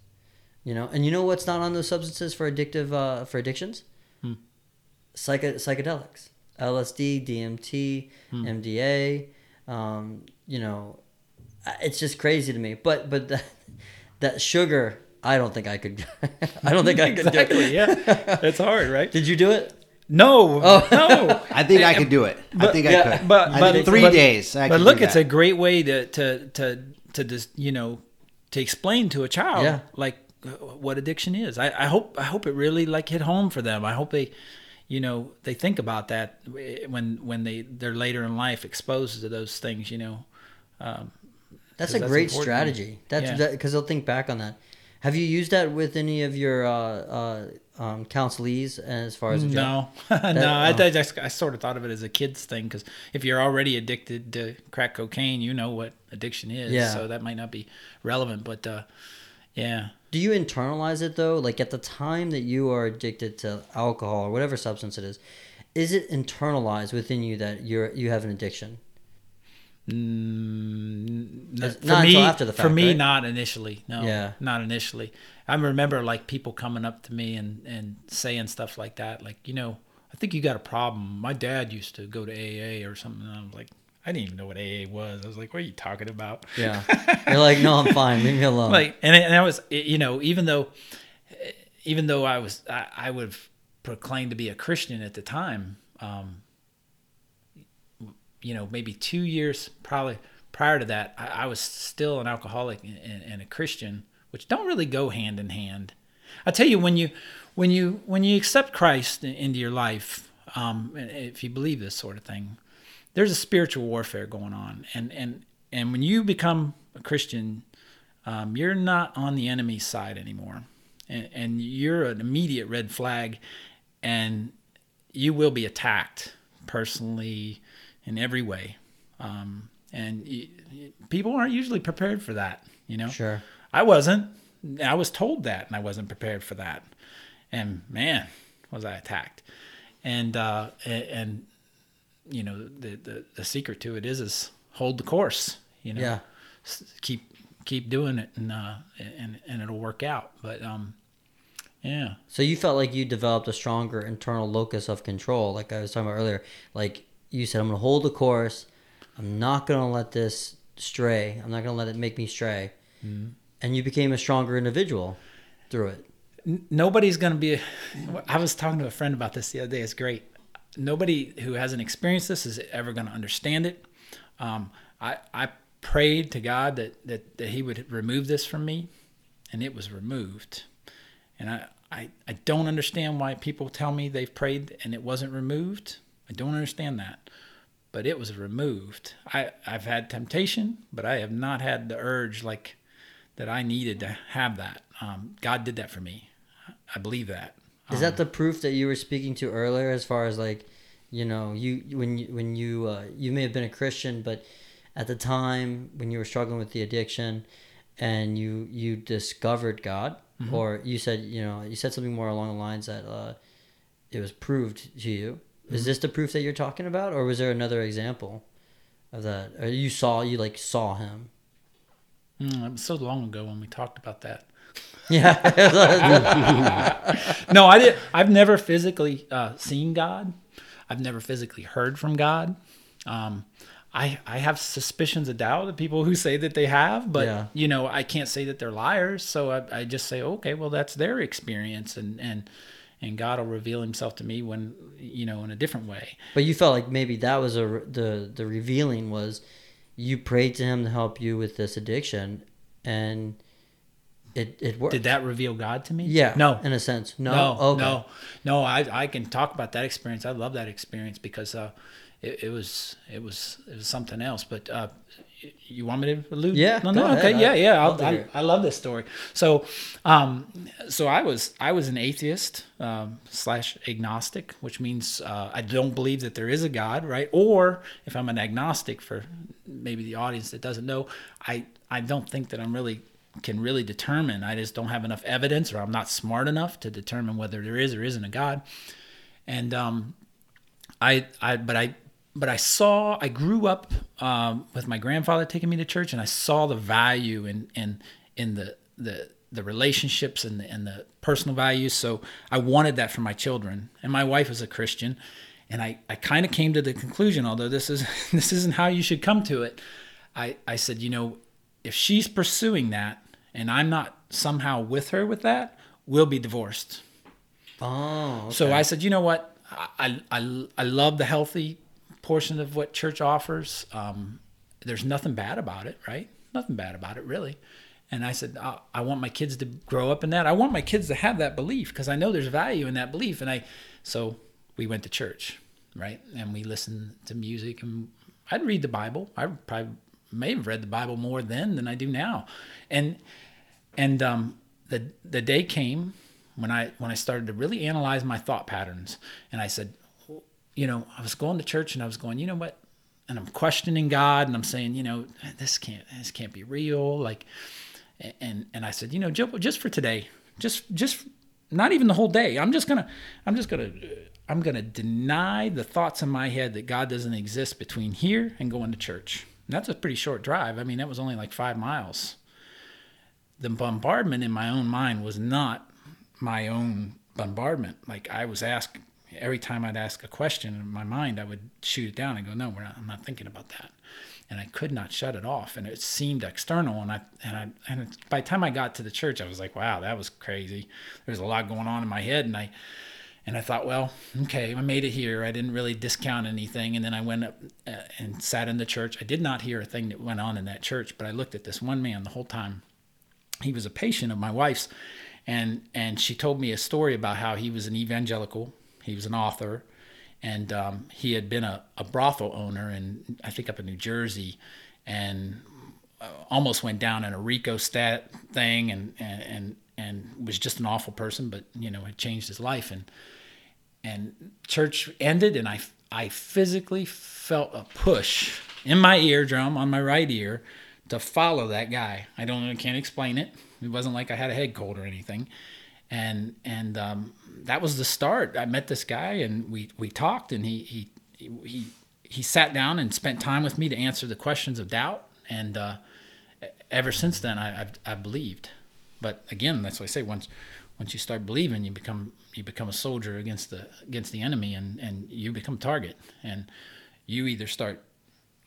You know, and you know what's not on those substances for addictive uh, for addictions? Hmm. Psycho- psychedelics, LSD, DMT, Hmm. MDA. Um, you know, it's just crazy to me. But but that, that sugar, I don't think I could. I don't think I could do Exactly. it. Yeah. It's hard, right? Did you do it? No. Oh. No. I think I could do it. I think yeah, I could. but- I but- three but- days. I but look, it's a great way to to to to just you know to explain to a child Yeah. like what addiction is. I, I hope I hope it really like hit home for them. I hope they you know they think about that when when they they're later in life exposed to those things. You know. Um, That's a that's great important. strategy. That's Yeah. that because they'll think back on that. Have you used that with any of your uh, uh, um, counselees as far as job? No, no. I, oh. I, I sort of thought of it as a kid's thing because if you're already addicted to crack cocaine, you know what addiction is. Yeah. So that might not be relevant, but uh, yeah. Do you internalize it though? Like at the time that you are addicted to alcohol or whatever substance it is, is it internalized within you that you're you have an addiction? Mm, not me, until after the for me, right? not initially. No, Yeah. not initially. I remember like people coming up to me and and saying stuff like that, like you know, I think you got a problem. My dad used to go to AA or something. And I was like, I didn't even know what AA was. I was like, what are you talking about? Yeah, you're like, no, I'm fine. Leave me alone. like and, and I was you know even though even though I was I, I would have proclaimed to be a Christian at the time um, you know maybe two years probably prior to that I, I was still an alcoholic and, and, and a Christian which don't really go hand in hand I tell you when you when you when you accept Christ into your life um, if you believe this sort of thing there's a spiritual warfare going on. And and and when you become a Christian um, you're not on the enemy's side anymore. And, and you're an immediate red flag and you will be attacked personally in every way. Um, and y y- people aren't usually prepared for that you know? Sure. i wasn't. I was told that and i wasn't prepared for that. And man was i attacked. And uh and, and you know the, the the secret to it is is hold the course you know Yeah. Keep keep doing it and uh and and it'll work out but um yeah So you felt like you developed a stronger internal locus of control, like I was talking about earlier. Like you said, I'm going to hold the course. I'm not going to let this stray. I'm not going to let it make me stray. Mm-hmm. And you became a stronger individual through it. N- nobody's going to be i was talking to a friend about this the other day it's great nobody who hasn't experienced this is ever going to understand it um, I, I prayed to god that, that, that he would remove this from me and it was removed and I, I, I don't understand why people tell me they've prayed and it wasn't removed i don't understand that but it was removed I, i've had temptation but i have not had the urge like that I needed to have that. Um, God did that for me. I believe that. Is that the proof that you were speaking to earlier, as far as like, you know, you when you when you uh, you may have been a Christian, but at the time when you were struggling with the addiction, and you you discovered God, Mm-hmm. or you said you know you said something more along the lines that uh, it was proved to you. Mm-hmm. Is this the proof that you're talking about, or was there another example of that? Or you saw you like saw him? Mm, it was so long ago when we talked about that. Yeah. no, I did. I've never physically uh, seen God. I've never physically heard from God. Um, I I have suspicions of doubt of people who say that they have, but Yeah. you know I can't say that they're liars. So I, I just say, okay, well that's their experience, and and and God will reveal Himself to me when you know in a different way. But you felt like maybe that was a the the revealing was you prayed to him to help you with this addiction, and it it worked. Did that reveal God to me? Yeah. No. In a sense, no. No, okay. no, no. I, I can talk about that experience. I love that experience because uh, it, it was it was it was something else. But uh, you want me to allude? Yeah, No, no. Okay. I- Yeah, yeah. love to I'll, I, it. I love this story. So, um, so I was I was an atheist um, slash agnostic, which means uh, I don't believe that there is a God, right? Or if I'm an agnostic, for maybe the audience that doesn't know, I I don't think that I'm really can really determine. I just don't have enough evidence, or I'm not smart enough to determine whether there is or isn't a God. And um, I, I, but I, but I saw. I grew up um, with my grandfather taking me to church, and I saw the value in in in the the the relationships and the, and the personal values. So I wanted that for my children. And my wife is a Christian, and I, I kind of came to the conclusion, although this is this isn't how you should come to it. I, I said, you know, if she's pursuing that and I'm not somehow with her with that, we'll be divorced. Oh. So I said, you know what? I, I, I love the healthy portion of what church offers. Um, there's nothing bad about it, right? Nothing bad about it, really. And I said, I, I want my kids to grow up in that. I want my kids to have that belief because I know there's value in that belief. And I, so we went to church, right? And we listened to music and I'd read the Bible. I probably may have read the Bible more then than I do now. And, and um, the, the day came when I when I started to really analyze my thought patterns, and I said, you know, I was going to church and I was going, you know what, and I'm questioning God, and I'm saying, you know, this can't this can't be real, like, and and I said, you know, just for today, just just not even the whole day, I'm just gonna I'm just gonna I'm gonna deny the thoughts in my head that God doesn't exist between here and going to church. And that's a pretty short drive. I mean, that was only like five miles the bombardment in my own mind was not my own bombardment. Like I was asked every time I'd ask a question in my mind, I would shoot it down and go, "No, we're not, I'm not thinking about that." And I could not shut it off, and it seemed external. And I and I and by the time I got to the church, I was like, "Wow, that was crazy." There's a lot going on in my head, and I and I thought, well, okay, I made it here. I didn't really discount anything. And then I went up uh, and sat in the church. I did not hear a thing that went on in that church, but I looked at this one man the whole time he was a patient of my wife's and and she told me a story about how he was an evangelical he was an author and um, he had been a, a brothel owner in i think up in new jersey and uh, almost went down in a rico stat thing and, and and and was just an awful person but you know had changed his life. And and church ended and i i physically felt a push in my eardrum on my right ear to follow that guy. I don't I can't explain it. It wasn't like I had a head cold or anything. And and um, that was the start. I met this guy and we we talked and he he he he sat down and spent time with me to answer the questions of doubt. And uh, ever since then, I I've, I've believed. But again, that's what I say. Once once you start believing, you become you become a soldier against the against the enemy, and and you become target. And you either start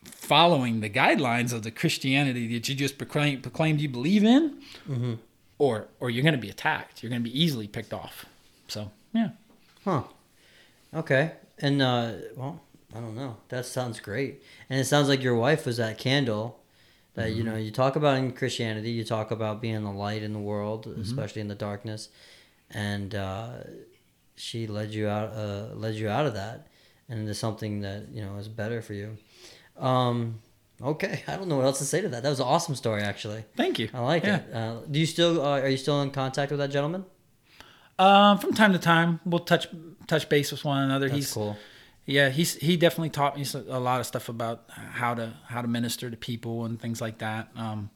following the guidelines of the Christianity that you just proclaim, proclaimed you believe in, or or you're going to be attacked. You're going to be easily picked off. So yeah, Huh. Okay. And uh well, I don't know. That sounds great. And it sounds like your wife was that candle that you know you talk about in Christianity. You talk about being the light in the world, especially in the darkness, and uh, she led you out uh, led you out of that and into something that you know is better for you. Um, Okay, I don't know what else to say to that. That was an awesome story, actually. Thank you. I like Yeah. it. Uh, do you still uh, are you still in contact with that gentleman? Um, from time to time, we'll touch touch base with one another. That's he's cool. yeah, he's he definitely taught me a lot of stuff about how to how to minister to people and things like that. Um,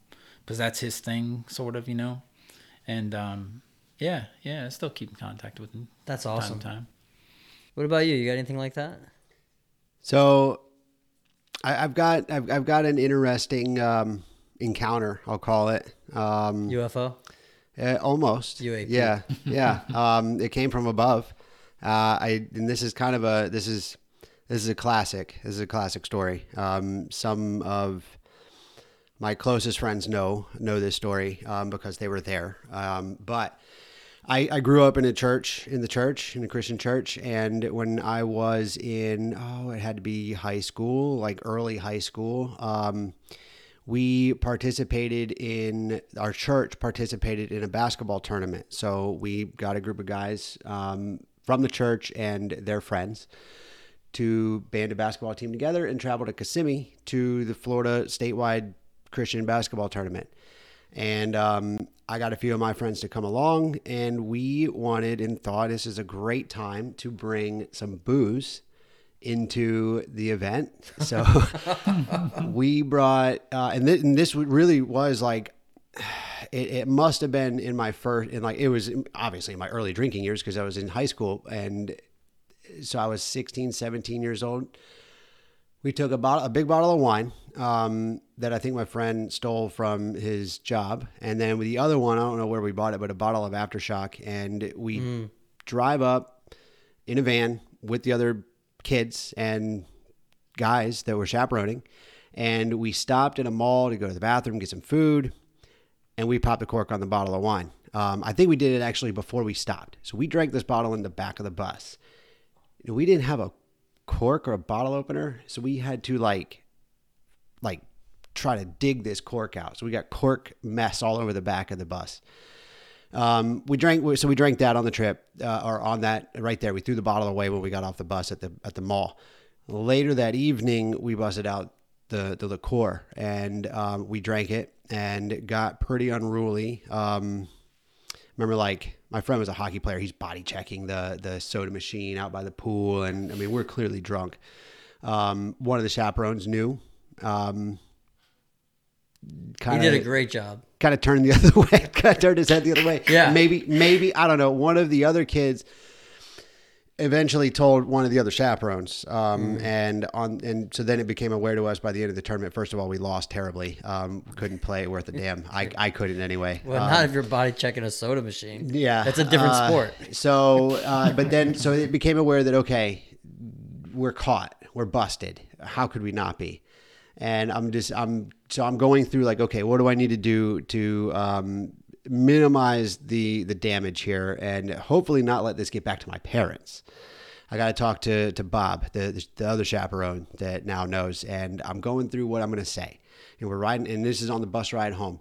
because that's his thing, sort of, you know. And um, yeah, yeah, I still keep in contact with him That's time awesome. to time. What about you? You got anything like that? So I, I've got I've, I've got an interesting um, encounter. I'll call it. Um, UFO? Uh, almost. UAP. Yeah, yeah. um, it came from above. Uh, I and this is kind of a this is this is a classic. This is a classic story. Um, some of my closest friends know know this story um, because they were there. Um, but I, I grew up in a church, in the church, in a Christian church, and when I was in oh, it had to be high school, like early high school. Um, we participated in our church participated in a basketball tournament. So we got a group of guys um, from the church and their friends to band a basketball team together and travel to Kissimmee to the Florida statewide Christian basketball tournament. And um, I got a few of my friends to come along, and we wanted and thought this is a great time to bring some booze into the event. So we brought, uh, and, th- and this really was like, it, it must have been in my first, in like, it was obviously in my early drinking years because I was in high school. And so I was 16, 17 years old. We took a bottle, a big bottle of wine um, that I think my friend stole from his job, and then with the other one, I don't know where we bought it, but a bottle of aftershock, and we drive up in a van with the other kids and guys that were chaperoning, and we stopped at a mall to go to the bathroom, get some food, and we popped the cork on the bottle of wine. Um, I think we did it actually before we stopped, so we drank this bottle in the back of the bus. We didn't have a cork or a bottle opener, so we had to like like try to dig this cork out. So we got cork mess all over the back of the bus. Um, we drank, so we drank that on the trip, uh, or on that right there. We threw the bottle away when we got off the bus at the at the mall. Later that evening, we busted out the the liqueur and um, we drank it and got pretty unruly. Um, remember, like my friend was a hockey player. He's body checking the the soda machine out by the pool, and I mean we're clearly drunk. Um, one of the chaperones knew. Um, He did a great job. kind of turned the other way, kind of turned his head the other way. Yeah. Maybe, maybe, I don't know. One of the other kids eventually told one of the other chaperones. Um, Mm. and on, and so then it became aware to us by the end of the tournament. First of all, we lost terribly. Um, couldn't play worth a damn. I, I couldn't anyway. Well, Um, not if you're body checking a soda machine. yeah. That's a different Uh, sport. So, uh, but then, so it became aware that, okay, we're caught, we're busted. How could we not be? And I'm just, I'm, so I'm going through like, okay, what do I need to do to, um, minimize the, the damage here and hopefully not let this get back to my parents. I got to talk to, to Bob, the, the other chaperone that now knows. And I'm going through what I'm going to say. And we're riding, and this is on the bus ride home.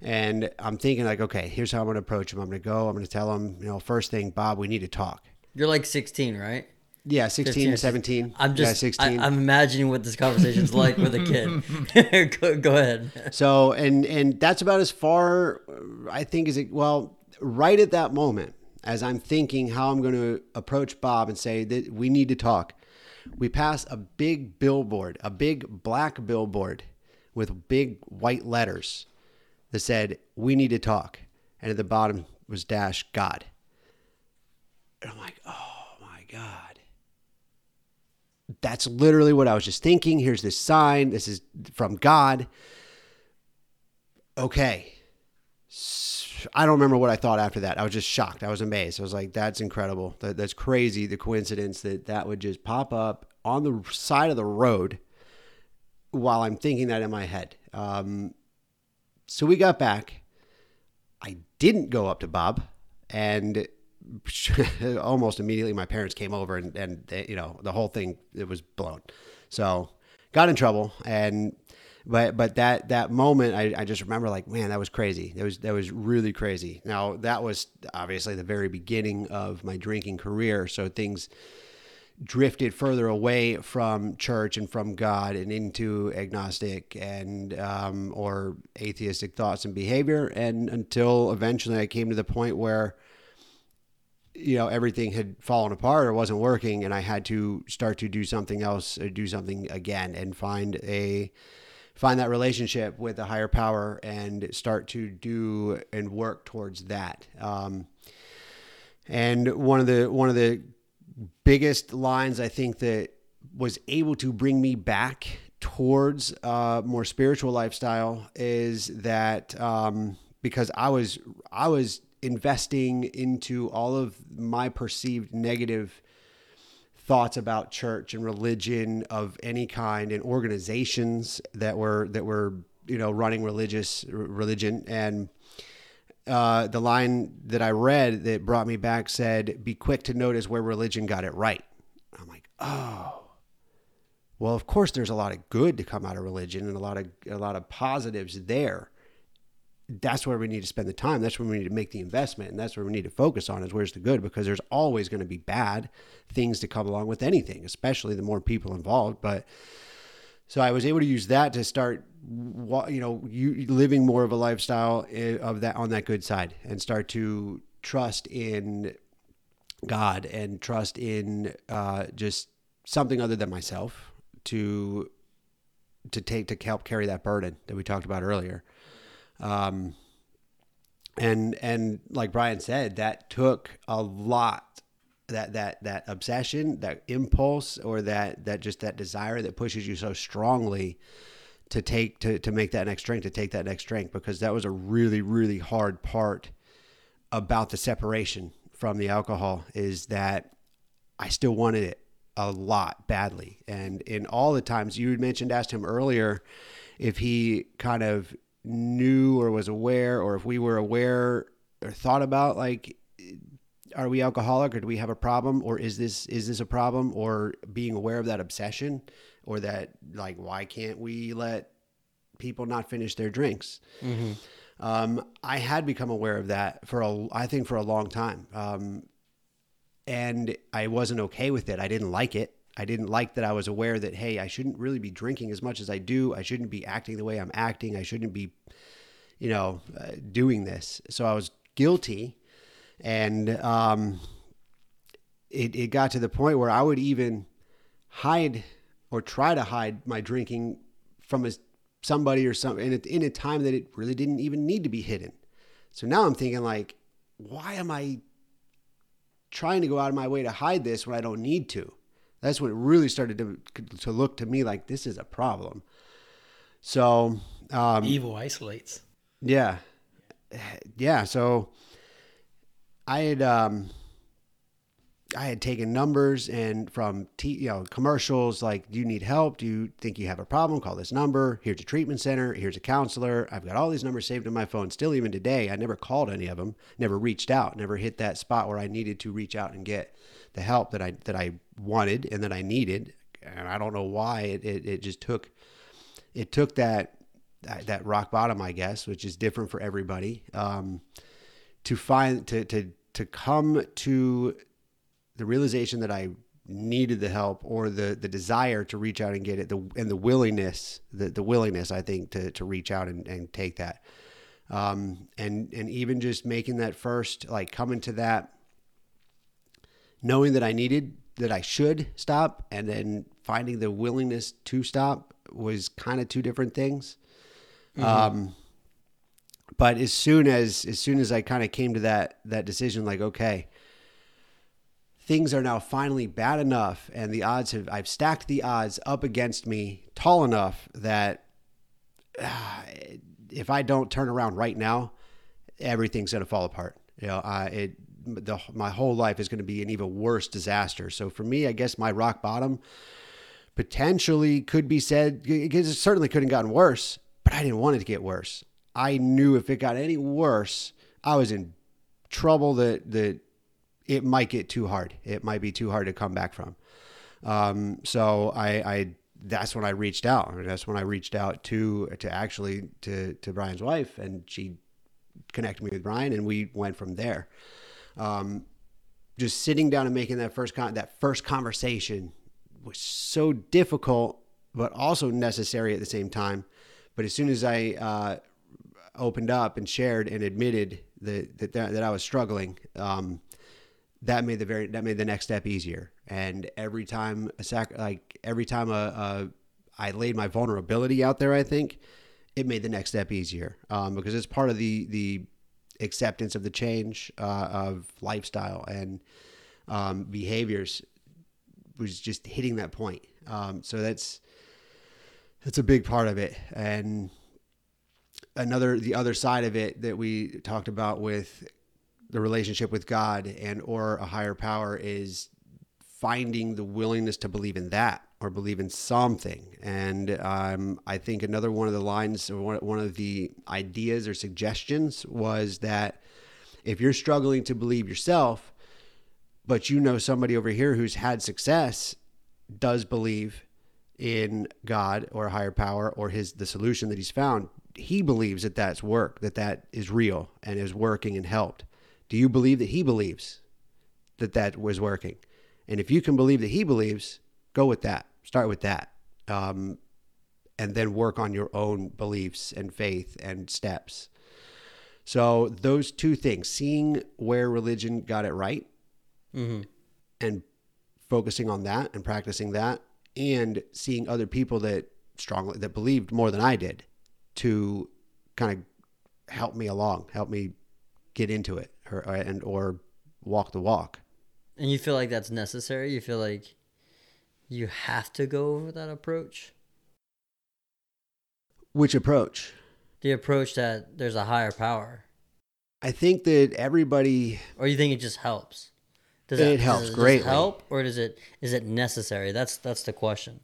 And I'm thinking like, okay, here's how I'm going to approach him. I'm going to go. I'm going to tell him, you know, first thing, Bob, we need to talk. You're like 16, right? Yeah, 16 15 or and 17. I'm just, yeah, 16. I, am imagining what this conversation's like with a kid. go, go ahead. so, and and that's about as far I think is it. Well, right at that moment, as I'm thinking how I'm going to approach Bob and say that we need to talk, we pass a big billboard, a big black billboard with big white letters that said, "We need to talk," and at the bottom was dash God. And I'm like, oh my God. That's literally what I was just thinking. Here's this sign. This is from God. Okay. I don't remember what I thought after that. I was just shocked. I was amazed. I was like, that's incredible. That, that's crazy. The coincidence that that would just pop up on the side of the road while I'm thinking that in my head. Um, so we got back. I didn't go up to Bob and almost immediately my parents came over and, and they, you know the whole thing it was blown. So got in trouble and but but that that moment I, I just remember like man that was crazy. That was that was really crazy. Now that was obviously the very beginning of my drinking career. So things drifted further away from church and from God and into agnostic and um, or atheistic thoughts and behavior, and until eventually I came to the point where you know everything had fallen apart or wasn't working, and I had to start to do something else or do something again and find a find that relationship with a higher power and start to do and work towards that. Um, and one of the one of the biggest lines I think that was able to bring me back towards a more spiritual lifestyle is that um, because I was I was investing into all of my perceived negative thoughts about church and religion of any kind and organizations that were that were you know running religious religion and uh, the line that I read that brought me back said, "Be quick to notice where religion got it right." I'm like, oh, well, of course, there's a lot of good to come out of religion and a lot of a lot of positives there. That's where we need to spend the time. That's where we need to make the investment, and that's where we need to focus on is where's the good because there's always going to be bad things to come along with anything, especially the more people involved. But so I was able to use that to start you know you living more of a lifestyle eh, of that on that good side and start to trust in God and trust in uh, just something other than myself to to take to help carry that burden that we talked about earlier. Um, and and like Brian said, that took a lot that that that obsession, that impulse, or that that just that desire that pushes you so strongly to take to to make that next drink, to take that next drink, because that was a really really hard part about the separation from the alcohol is that I still wanted it a lot badly, and in all the times you mentioned, asked him earlier if he kind of knew or was aware, or if we were aware or thought about like are we alcoholic? Or do we have a problem? Or is this is this a problem? Or being aware of that obsession or that like why can't we let people not finish their drinks? Mm-hmm. um, i had become aware of that for a i think for a long time. Um, and i wasn't okay with it. I didn't like it i didn't like that i was aware that hey i shouldn't really be drinking as much as i do i shouldn't be acting the way i'm acting i shouldn't be you know uh, doing this so i was guilty and um, it it got to the point where I would even hide or try to hide my drinking from a, somebody or something in a, in a time that it really didn't even need to be hidden. So now I'm thinking like, why am I trying to go out of my way to hide this when I don't need to? That's when it really started to to look to me like this is a problem. So um, evil isolates. Yeah, yeah. So I had um, I had taken numbers and from t- you know commercials like, "Do you need help? Do you think you have a problem? Call this number. Here's a treatment center. Here's a counselor." I've got all these numbers saved in my phone. Still, even today, I never called any of them. Never reached out. Never hit that spot where I needed to reach out and get the help that I that I wanted and that I needed. And I don't know why it it, it just took it took that, that that rock bottom, I guess, which is different for everybody. Um, to find to to to come to the realization that I needed the help or the the desire to reach out and get it the and the willingness the, the willingness I think to to reach out and, and take that um and and even just making that first like coming to that knowing that I needed that I should stop and then finding the willingness to stop was kind of two different things mm-hmm. um but as soon as as soon as I kind of came to that that decision, like okay, things are now finally bad enough, and the odds have I've stacked the odds up against me tall enough that uh, if I don't turn around right now, everything's going to fall apart. You know, I it the my whole life is going to be an even worse disaster. So for me, I guess my rock bottom potentially could be said because it certainly couldn't gotten worse, but I didn't want it to get worse. I knew if it got any worse, I was in trouble that that it might get too hard. It might be too hard to come back from. Um, so I, I that's when I reached out. That's when I reached out to to actually to to Brian's wife, and she connected me with Brian, and we went from there. Um, just sitting down and making that first con- that first conversation was so difficult, but also necessary at the same time. But as soon as I uh, opened up and shared and admitted that that, that I was struggling, um, that made the very that made the next step easier. And every time a sac like every time a, a I laid my vulnerability out there, I think it made the next step easier um, because it's part of the the acceptance of the change uh, of lifestyle and um, behaviors was just hitting that point. Um, so that's that's a big part of it. And another the other side of it that we talked about with the relationship with God and or a higher power is finding the willingness to believe in that or believe in something. And um, I think another one of the lines or one, of the ideas or suggestions was that if you're struggling to believe yourself, but you know somebody over here who's had success does believe in God or a higher power or his the solution that he's found, he believes that that's work, that that is real and is working and helped. Do you believe that he believes that that was working? And if you can believe that he believes, go with that. Start with that. Um, and then work on your own beliefs and faith and steps. So, those two things seeing where religion got it right Mm-hmm. and focusing on that and practicing that, and seeing other people that strongly that believed more than I did to kind of help me along, help me get into it or, and or walk the walk. And you feel like that's necessary? You feel like you have to go over that approach? Which approach? The approach that there's a higher power. I think that everybody Or you think it just helps? Does It helps does greatly. help or does it is it necessary? That's that's the question.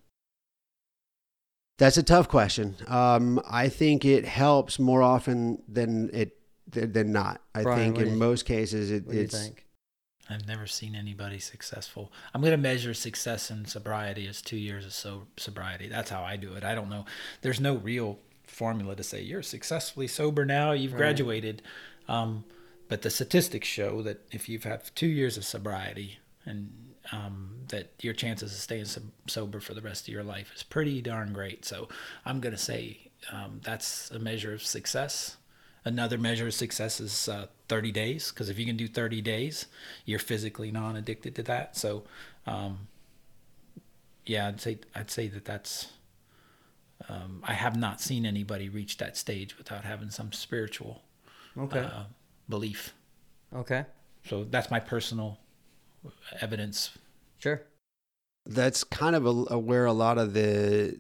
That's a tough question. Um, I think it helps more often than it than not. I Brian, think in most cases it, What do you it's think? I've never seen anybody successful. I'm going to measure success in sobriety as two years of so- sobriety. That's how I do it. I don't know. There's no real formula to say you're successfully sober now. You've Right. graduated. Um, but the statistics show that if you've had two years of sobriety and um, that your chances of staying so- sober for the rest of your life is pretty darn great. So I'm going to say um, that's a measure of success. Another measure of success is uh, 30 days, because if you can do 30 days, you're physically non-addicted to that. So, um, yeah, I'd say I'd say that that's. Um, I have not seen anybody reach that stage without having some spiritual Okay. uh, belief. okay. So that's my personal evidence. Sure. that's kind of a, a, where a lot of the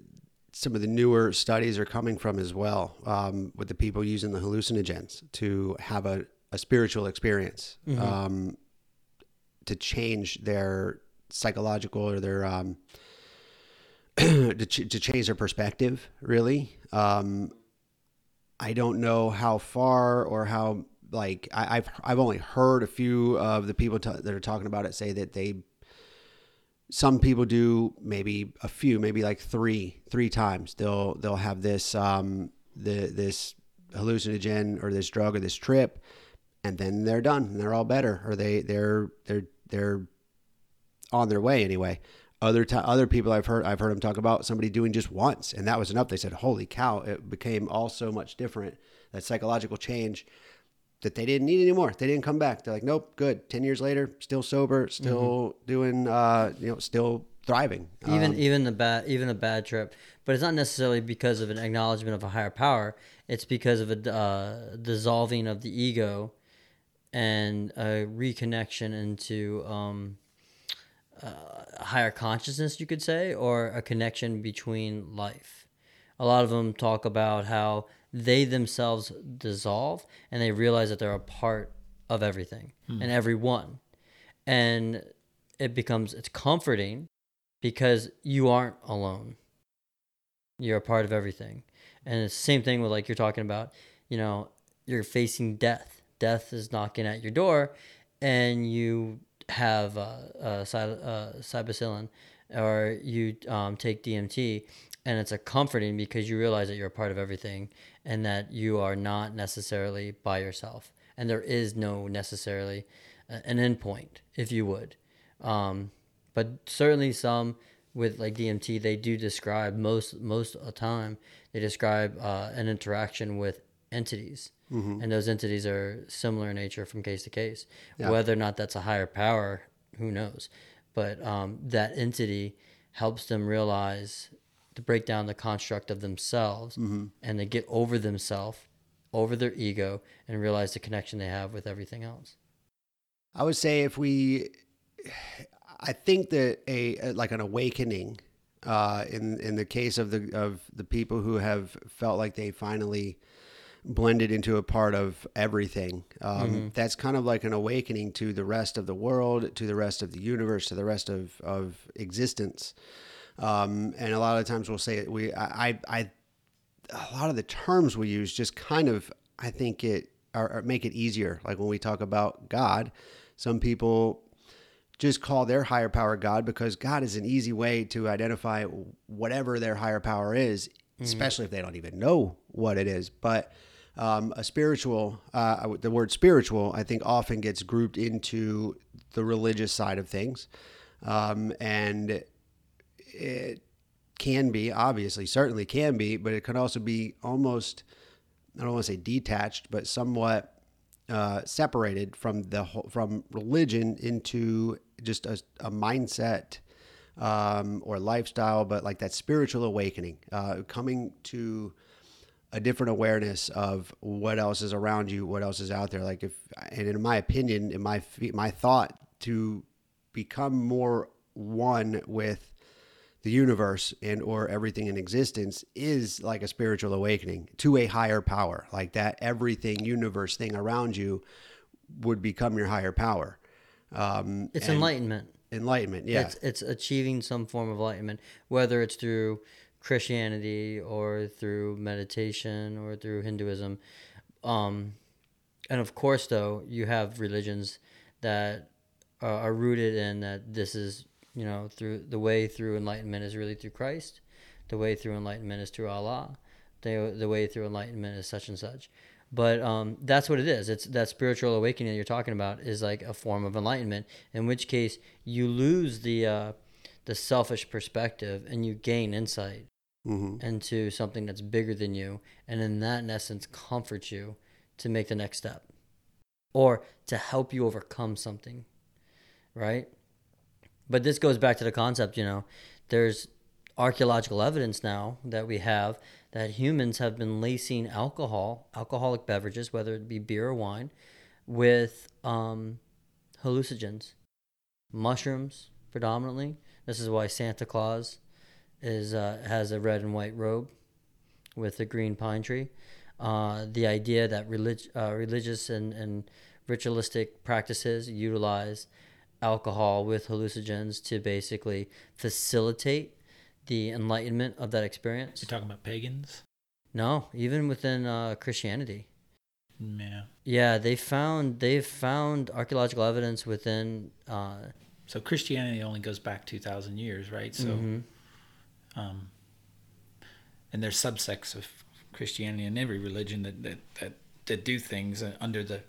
some of the newer studies are coming from as well um, with the people using the hallucinogens to have a, a spiritual experience Mhm. um, to change their psychological or their um, to, ch- to change their perspective really um, i don't know how far or how like I, i've i've only heard a few of the people t- that are talking about it say that they some people do maybe a few, maybe like three, three times. They'll they'll have this um the this hallucinogen or this drug or this trip, and then they're done and they're all better or they they're they're they're on their way anyway. Other ti other people I've heard I've heard them talk about somebody doing just once and that was enough. They said, "Holy cow!" It became all so much different. That psychological change that they didn't need anymore. They didn't come back. They're like, nope, good. Ten years later, still sober, still doing, uh, you know, still thriving. Even Um, even the bad even the bad trip, but it's not necessarily because of an acknowledgement of a higher power. It's because of a uh, dissolving of the ego and a reconnection into um, uh, a higher consciousness, you could say, or a connection between life. A lot of them talk about how they themselves dissolve and they realize that they're a part of everything and everyone. And it becomes it's comforting because you aren't alone. You're a part of everything. And it's the same thing with like you're talking about, you know, you're facing death. Death is knocking at your door and you have uh, uh, psil- uh, psilocybin or you um, take DMT and it's a comforting because you realize that you're a part of everything and that you are not necessarily by yourself and there is no necessarily a- an endpoint, if you would. Um, but certainly some with like DMT, they do describe most most of the time they describe uh, an interaction with entities, and those entities are similar in nature from case to case. Yeah. Whether or not that's a higher power, who knows? But um, that entity helps them realize to break down the construct of themselves and they get over themselves, over their ego, and realize the connection they have with everything else. I would say if we, I think that a like an awakening, uh, in in the case of the of the people who have felt like they finally blended into a part of everything. Um, That's kind of like an awakening to the rest of the world, to the rest of the universe, to the rest of of existence. Um, and a lot of times we'll say we I I. A lot of the terms we use just kind of I think it or, or make it easier. Like when we talk about God, some people just call their higher power God because God is an easy way to identify whatever their higher power is, especially if they don't even know what it is. But um, a spiritual, uh, the word spiritual, I think often gets grouped into the religious side of things. Um, and it can be, obviously, certainly can be, but it can also be almost, I don't want to say detached, but somewhat uh, separated from the whole, from religion into just a, a mindset um, or lifestyle, but like that spiritual awakening, uh, coming to a different awareness of what else is around you, what else is out there. Like if, and in my opinion, in my my thought, to become more one with the universe and or everything in existence is like a spiritual awakening to a higher power like that everything universe thing around you would become your higher power um It's enlightenment. enlightenment yeah It's it's achieving some form of enlightenment, whether it's through Christianity or through meditation or through Hinduism. Um, and of course, though, you have religions that are, are rooted in that this is you know through the way through enlightenment is really through Christ. The way through enlightenment is through Allah. The the way through enlightenment is such and such. But um, that's what it is. It's that spiritual awakening that you're talking about is like a form of enlightenment. In which case, you lose the uh, the selfish perspective and you gain insight hmm into something that's bigger than you, and in that, in essence, comforts you to make the next step, or to help you overcome something, right? But this goes back to the concept, you know, there's archaeological evidence now that we have that humans have been lacing alcohol, alcoholic beverages, whether it be beer or wine, with um, hallucinogens, mushrooms predominantly. This is why Santa Claus is uh, has a red and white robe with a green pine tree. Uh, the idea that relig- uh, religious and, and ritualistic practices utilize alcohol with hallucinogens to basically facilitate the enlightenment of that experience. You're talking about pagans? No, even within uh, Christianity. Yeah. Yeah, they found they found archaeological evidence within. Uh, So Christianity only goes back 2,000 years, right? So, mhm. um, and there's subsects of Christianity and every religion that, that, that, that do things under the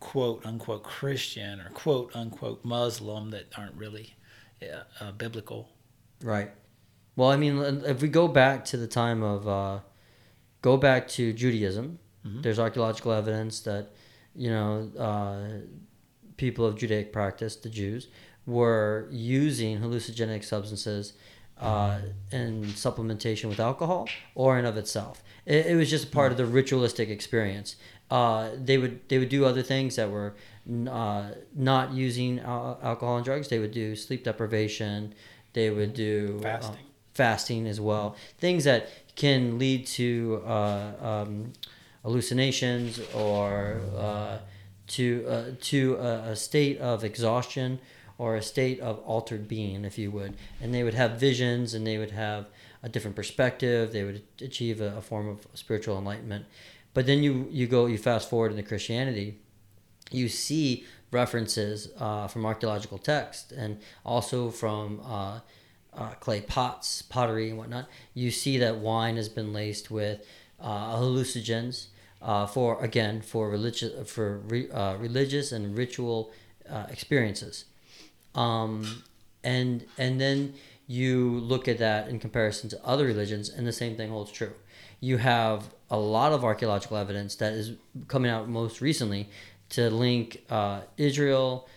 quote unquote Christian or quote unquote Muslim that aren't really uh, uh, biblical. Right. Well, I mean, if we go back to the time of, uh, go back to Judaism, Mhm. there's archaeological evidence that, you know, uh, people of Judaic practice, the Jews, were using hallucinogenic substances uh, in supplementation with alcohol or in of itself. It, it was just part of the ritualistic experience. Uh, they would they would do other things that were uh, not using al- alcohol and drugs. They would do sleep deprivation. They would do uh, Fasting. fasting as well. Things that can lead to uh, um, hallucinations or uh, to uh, to a, a state of exhaustion or a state of altered being, if you would. And they would have visions and they would have a different perspective. They would achieve a, a form of spiritual enlightenment. But then you you go you fast forward into Christianity, you see references uh, from archaeological text and also from uh, uh, clay pots, pottery, and whatnot. You see that wine has been laced with uh, hallucinogens. uh, for again for religious for re, uh, religious and ritual experiences, um, and and then you look at that in comparison to other religions, and the same thing holds true. You have a lot of archaeological evidence that is coming out most recently to link uh, Israel,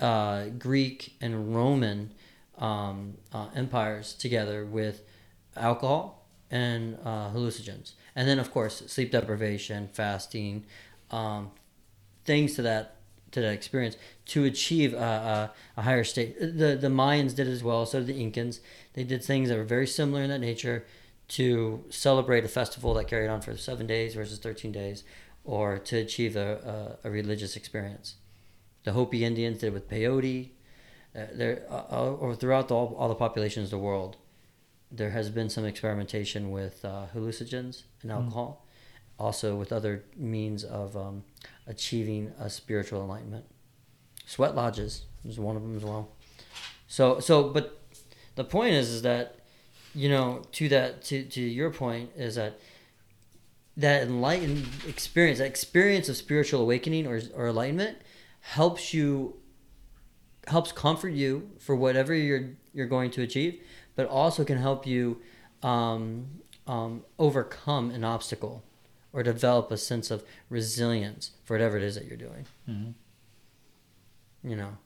uh, Greek, and Roman um, uh, empires together with alcohol and uh, hallucinogens, and then of course sleep deprivation, fasting, um, things to that to that experience to achieve a, a, a, higher state. The the Mayans did as well. So did the Incans. They did things that were very similar in that nature to celebrate a festival that carried on for seven days versus thirteen days, or to achieve a, a, a religious experience. The Hopi Indians did it with peyote. Uh, there, uh, uh, or throughout the, all, all the populations of the world, there has been some experimentation with uh, hallucinogens and hmm. alcohol, mm. also with other means of um, achieving a spiritual enlightenment. Sweat lodges is one of them as well. So, so, but the point is, is that you know, to that, to to your point, is that that enlightened experience, that experience of spiritual awakening or or enlightenment, helps you, helps comfort you for whatever you're you're going to achieve, but also can help you um, um, overcome an obstacle or develop a sense of resilience for whatever it is that you're doing. Mm-hmm. You know.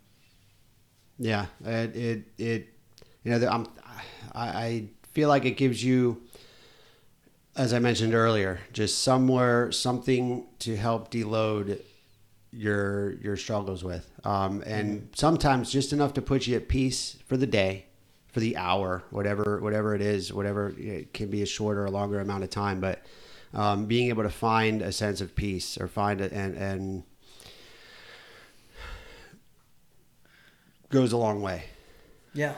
Yeah, it it, it you know I'm, I, I feel like it gives you, as I mentioned earlier, just somewhere something to help deload your your struggles with, um, and sometimes just enough to put you at peace for the day for the hour, whatever whatever it is, whatever it can be a shorter or longer amount of time, but um, being able to find a sense of peace or find it and and goes a long way. Yeah.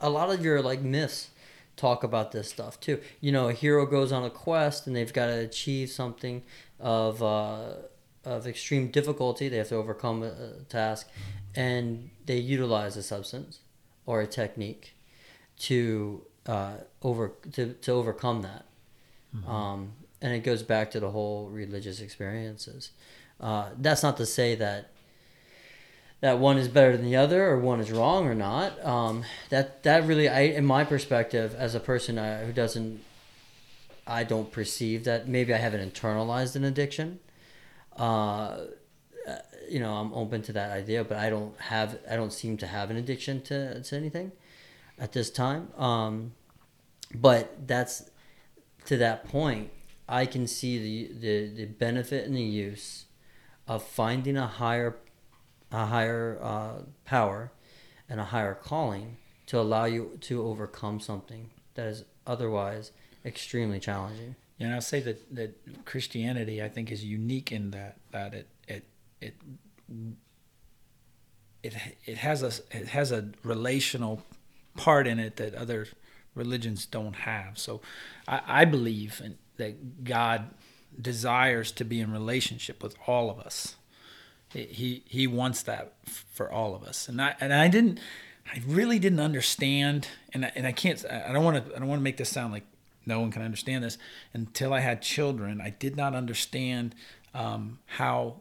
A lot of your like myths talk about this stuff too. You know, a hero goes on a quest and they've got to achieve something of uh, of extreme difficulty. They have to overcome a task, and they utilize a substance or a technique to uh, over to, to overcome that. Mm-hmm. Um, and it goes back to the whole religious experiences. Uh, that's not to say that that one is better than the other or one is wrong or not. Um, that that really, I in my perspective, as a person uh, who doesn't, I don't perceive that maybe I haven't internalized an addiction. Uh, you know, I'm open to that idea, but I don't have, I don't seem to have an addiction to, to anything at this time. Um, but that's to that point, I can see the, the, the benefit and the use of finding a higher, a higher uh, power and a higher calling to allow you to overcome something that is otherwise extremely challenging. Yeah, and I'll say that, that Christianity, I think, is unique in that that it it it it it has a it has a relational part in it that other religions don't have. So I, I believe in, that God desires to be in relationship with all of us. He he wants that for all of us, and I and I didn't, I really didn't understand, and I, and I can't, I don't want to, I don't want to make this sound like no one can understand this until I had children. I did not understand um, how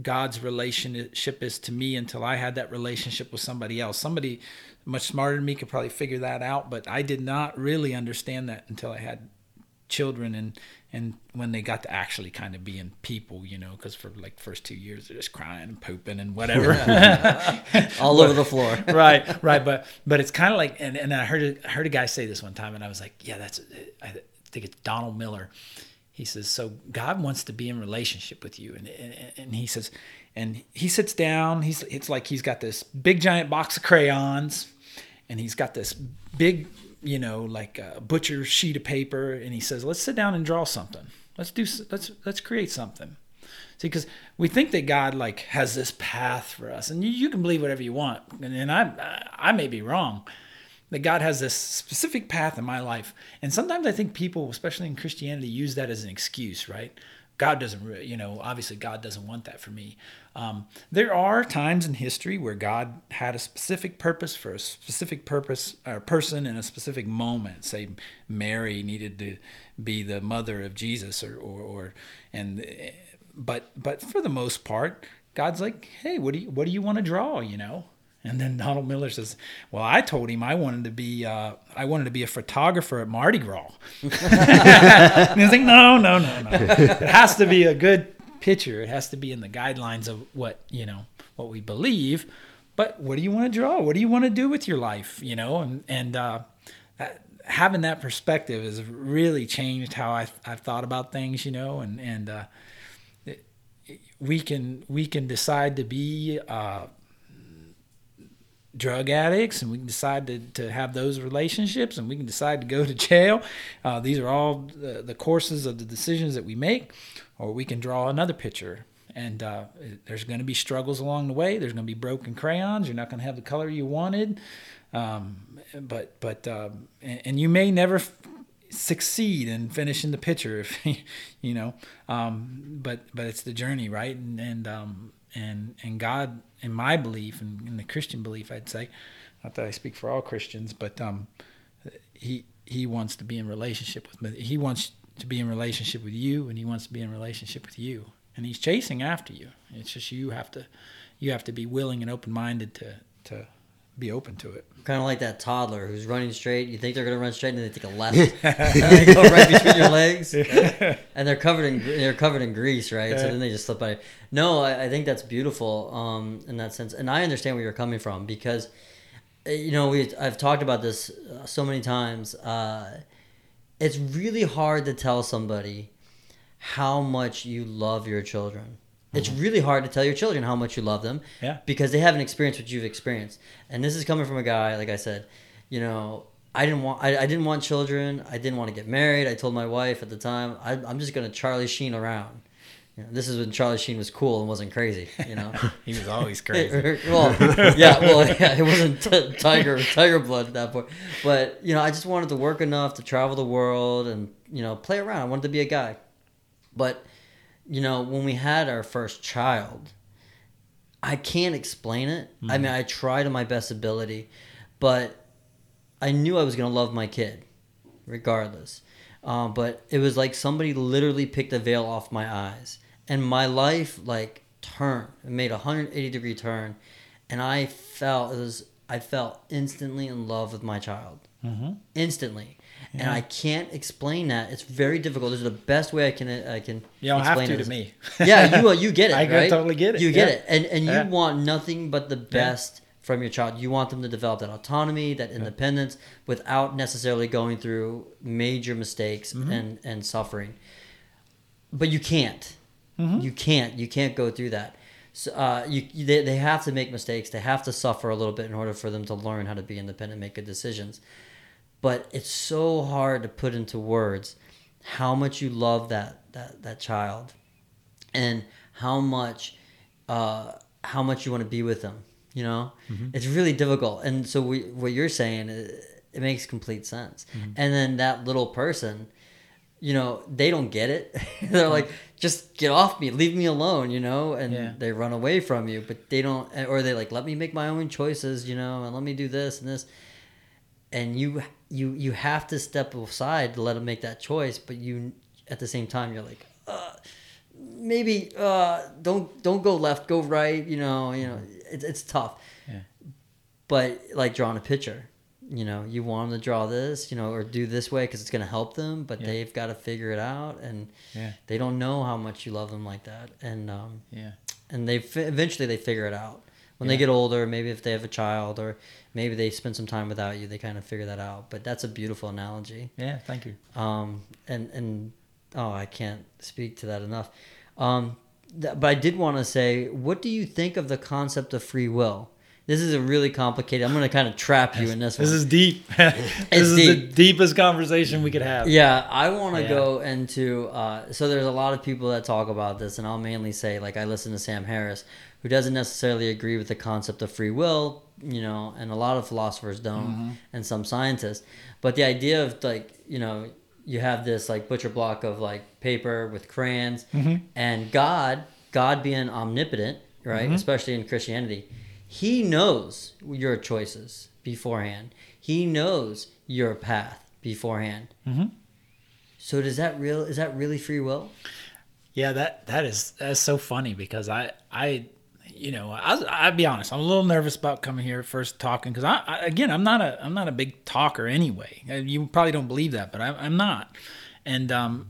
God's relationship is to me until I had that relationship with somebody else. Somebody much smarter than me could probably figure that out, but I did not really understand that until I had children and and when they got to actually kind of being people, you know, because for like first two years they're just crying and pooping and whatever, all but, over the floor. right, right. But but it's kind of like, and, and I heard a, I heard a guy say this one time, and I was like, yeah, that's I think it's Donald Miller he says, so God wants to be in relationship with you. And, and, and he says, and he sits down, he's, it's like he's got this big giant box of crayons and he's got this big, you know, like a butcher sheet of paper. And he says, let's sit down and draw something. Let's do, let's, let's create something. See, because we think that God like has this path for us, and you, you can believe whatever you want, and, and I I may be wrong, that God has this specific path in my life. And sometimes I think people, especially in Christianity, use that as an excuse, right? God doesn't, you know, obviously God doesn't want that for me. Um, there are times in history where God had a specific purpose for a specific purpose or person in a specific moment. Say Mary needed to be the mother of Jesus, or or, or and but but for the most part, God's like, hey, what do you what do you want to draw? You know. And then Donald Miller says, "Well, I told him I wanted to be uh, I wanted to be a photographer at Mardi Gras." and he's like, "No, no, no, no. It has to be a good picture. It has to be in the guidelines of what you know what we believe. But what do you want to draw? What do you want to do with your life? You know, and and uh, having that perspective has really changed how I, I've thought about things. You know, and and uh, we can we can decide to be uh, drug addicts and we can decide to, to have those relationships and we can decide to go to jail. Uh, these are all the, the, courses of the decisions that we make, or we can draw another picture. And uh, there's going to be struggles along the way. There's going to be broken crayons. You're not going to have the color you wanted. Um, but but um, and, and, you may never f- succeed in finishing the picture if you know. Um, but but it's the journey, right? And and um, and and God, in my belief and in the Christian belief, I'd say, not that I speak for all Christians, but um, he he wants to be in relationship with me. He wants to be in relationship with you, and he wants to be in relationship with you, and he's chasing after you. It's just you have to you have to be willing and open minded to to be open to it. Kind of like that toddler who's running straight. You think they're going to run straight, and they take a left, and they go right between your legs, and they're covered in they're covered in grease, right? So then they just slip by. No, I, I think that's beautiful um, in that sense, and I understand where you're coming from because, eh, you know, we I've talked about this uh, so many times. Uh, it's really hard to tell somebody how much you love your children it's mm-hmm. really hard to tell your children how much you love them. Yeah. Because they haven't experienced what you've experienced. And this is coming from a guy, like I said, you know, I didn't want I, I didn't want children. I didn't want to get married. I told my wife at the time, I, am just gonna Charlie Sheen around. You know, this is when Charlie Sheen was cool and wasn't crazy. You know, he was always crazy. well, yeah, well, yeah, it wasn't t- tiger tiger blood at that point. But you know, I just wanted to work enough to travel the world and you know play around. I wanted to be a guy, but you know, when we had our first child, I can't explain it. Mm-hmm. I mean, I tried to my best ability, but I knew I was going to love my kid regardless. Um, but it was like somebody literally picked a veil off my eyes. And my life, like, turned. It made a 180 degree turn. And I felt, it was, I felt instantly in love with my child. Mm-hmm. Instantly yeah. and I can't explain that. It's very difficult. This is the best way I can I can. You don't have to to me. yeah, you you get it. I right? totally get it. You get yeah. it, and and you want nothing but the best from your child. You want them to develop that autonomy, that independence, without necessarily going through major mistakes mm-hmm. and and suffering. But you can't. Mm-hmm. You can't. You can't go through that. So, uh, you, they, they have to make mistakes. They have to suffer a little bit in order for them to learn how to be independent, make good decisions but it's so hard to put into words how much you love that that that child and how much uh, how much you want to be with them you know? Mm-hmm. it's really difficult. And so we, what you're saying it, it makes complete sense. Mm-hmm. and then that little person you know they don't get it. They're like just get off me. Leave me alone you know? And yeah. they run away from you but they don't or they like let me make my own choices you know and let me do this and this. And you you you have to step aside to let them make that choice but you at the same time you're like uh, maybe uh, don't don't go left go right you know you know it, it's tough yeah. but like drawing a picture you know you want them to draw this you know or do this way because it's going to help them but yeah. they've got to figure it out and yeah. they don't know how much you love them like that and um, yeah and they eventually they figure it out when they get older maybe if they have a child or maybe they spend some time without you they kind of figure that out but that's a beautiful analogy yeah thank you um and and oh i can't speak to that enough um th- but i did want to say what do you think of the concept of free will this is a really complicated. I'm going to kind of trap you in this. This one. is deep. this is deep. the deepest conversation we could have. Yeah, I want to yeah. go into. Uh, so there's a lot of people that talk about this, and I'll mainly say like I listen to Sam Harris, who doesn't necessarily agree with the concept of free will, you know, and a lot of philosophers don't, mm-hmm. and some scientists. But the idea of like, you know, you have this like butcher block of like paper with crayons, Mm-hmm. and God, God being omnipotent, right? Mm-hmm. Especially in Christianity, He knows your choices beforehand. He knows your path beforehand. Mm-hmm. So does that real? Is that really free will? Yeah, that that is that's so funny because I I you know I was- I'll be honest I'm a little nervous about coming here first talking because I, I again I'm not a I'm not a big talker anyway. Uh, you probably don't believe that but I, I'm not. And um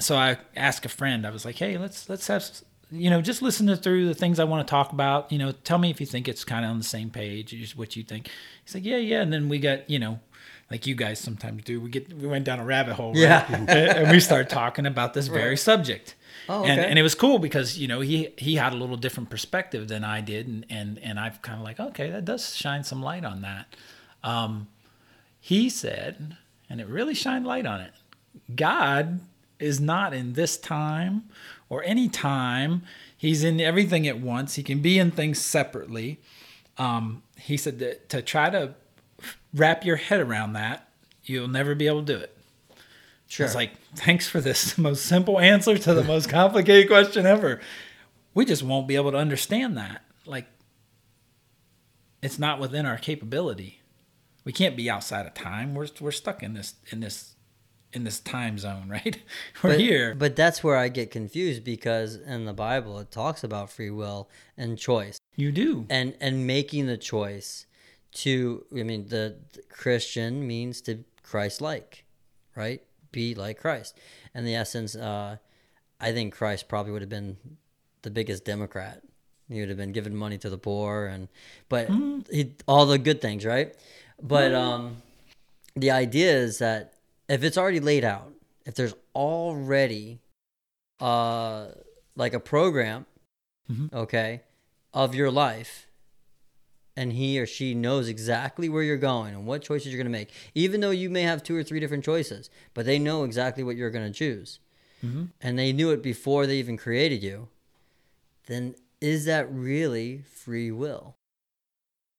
so I asked a friend I was like hey let's let's have you know just listen to through the things I want to talk about you know tell me if you think it's kind of on the same page just what you think. He's like yeah yeah. And then we got you know like you guys sometimes do we get we went down a rabbit hole right? Yeah. and we start talking about this very subject Oh, and, and it was cool because you know he he had a little different perspective than I did, and and and I've kind of like okay, that does shine some light on that. Um, he said, and it really shined light on it. God is not in this time or any time. He's in everything at once. He can be in things separately. Um, he said that to try to wrap your head around that, you'll never be able to do it. Sure. It's like, thanks for this most simple answer to the most complicated question ever. We just won't be able to understand that. Like, it's not within our capability. We can't be outside of time. We're we're stuck in this in this in this time zone, right? We're but, here. But that's where I get confused because in the Bible it talks about free will and choice. you do. and and making the choice to i mean the, the christian means to christ like right be like christ. And the essence uh i think christ probably would have been the biggest democrat. He would have been giving money to the poor and but he, all the good things right? But um the idea is that if it's already laid out if there's already uh like a program okay of your life and he or she knows exactly where you're going and what choices you're going to make even though you may have two or three different choices but they know exactly what you're going to choose mm-hmm. and they knew it before they even created you then is that really free will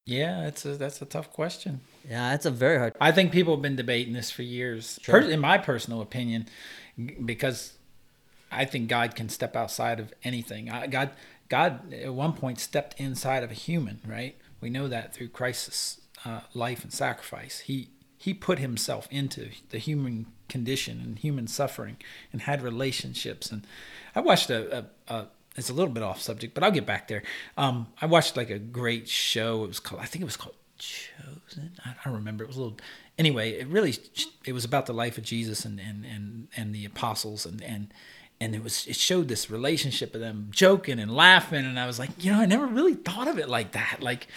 Yeah, it's a that's a tough question. yeah that's a very hard I think people have been debating this for years. Sure. Per- in my personal opinion, because I think God can step outside of anything. I, God, God at one point stepped inside of a human, right? We know that through Christ's uh, life and sacrifice. He he put himself into the human condition and human suffering and had relationships. And I watched a, a, a it's a little bit off subject, but I'll get back there. Um, I watched like a great show. It was called I think it was called Chosen. I don't remember. It was a little. Anyway, it really it was about the life of Jesus and and and, and the apostles and and and it was it showed this relationship of them joking and laughing and I was like, you know, I never really thought of it like that. Like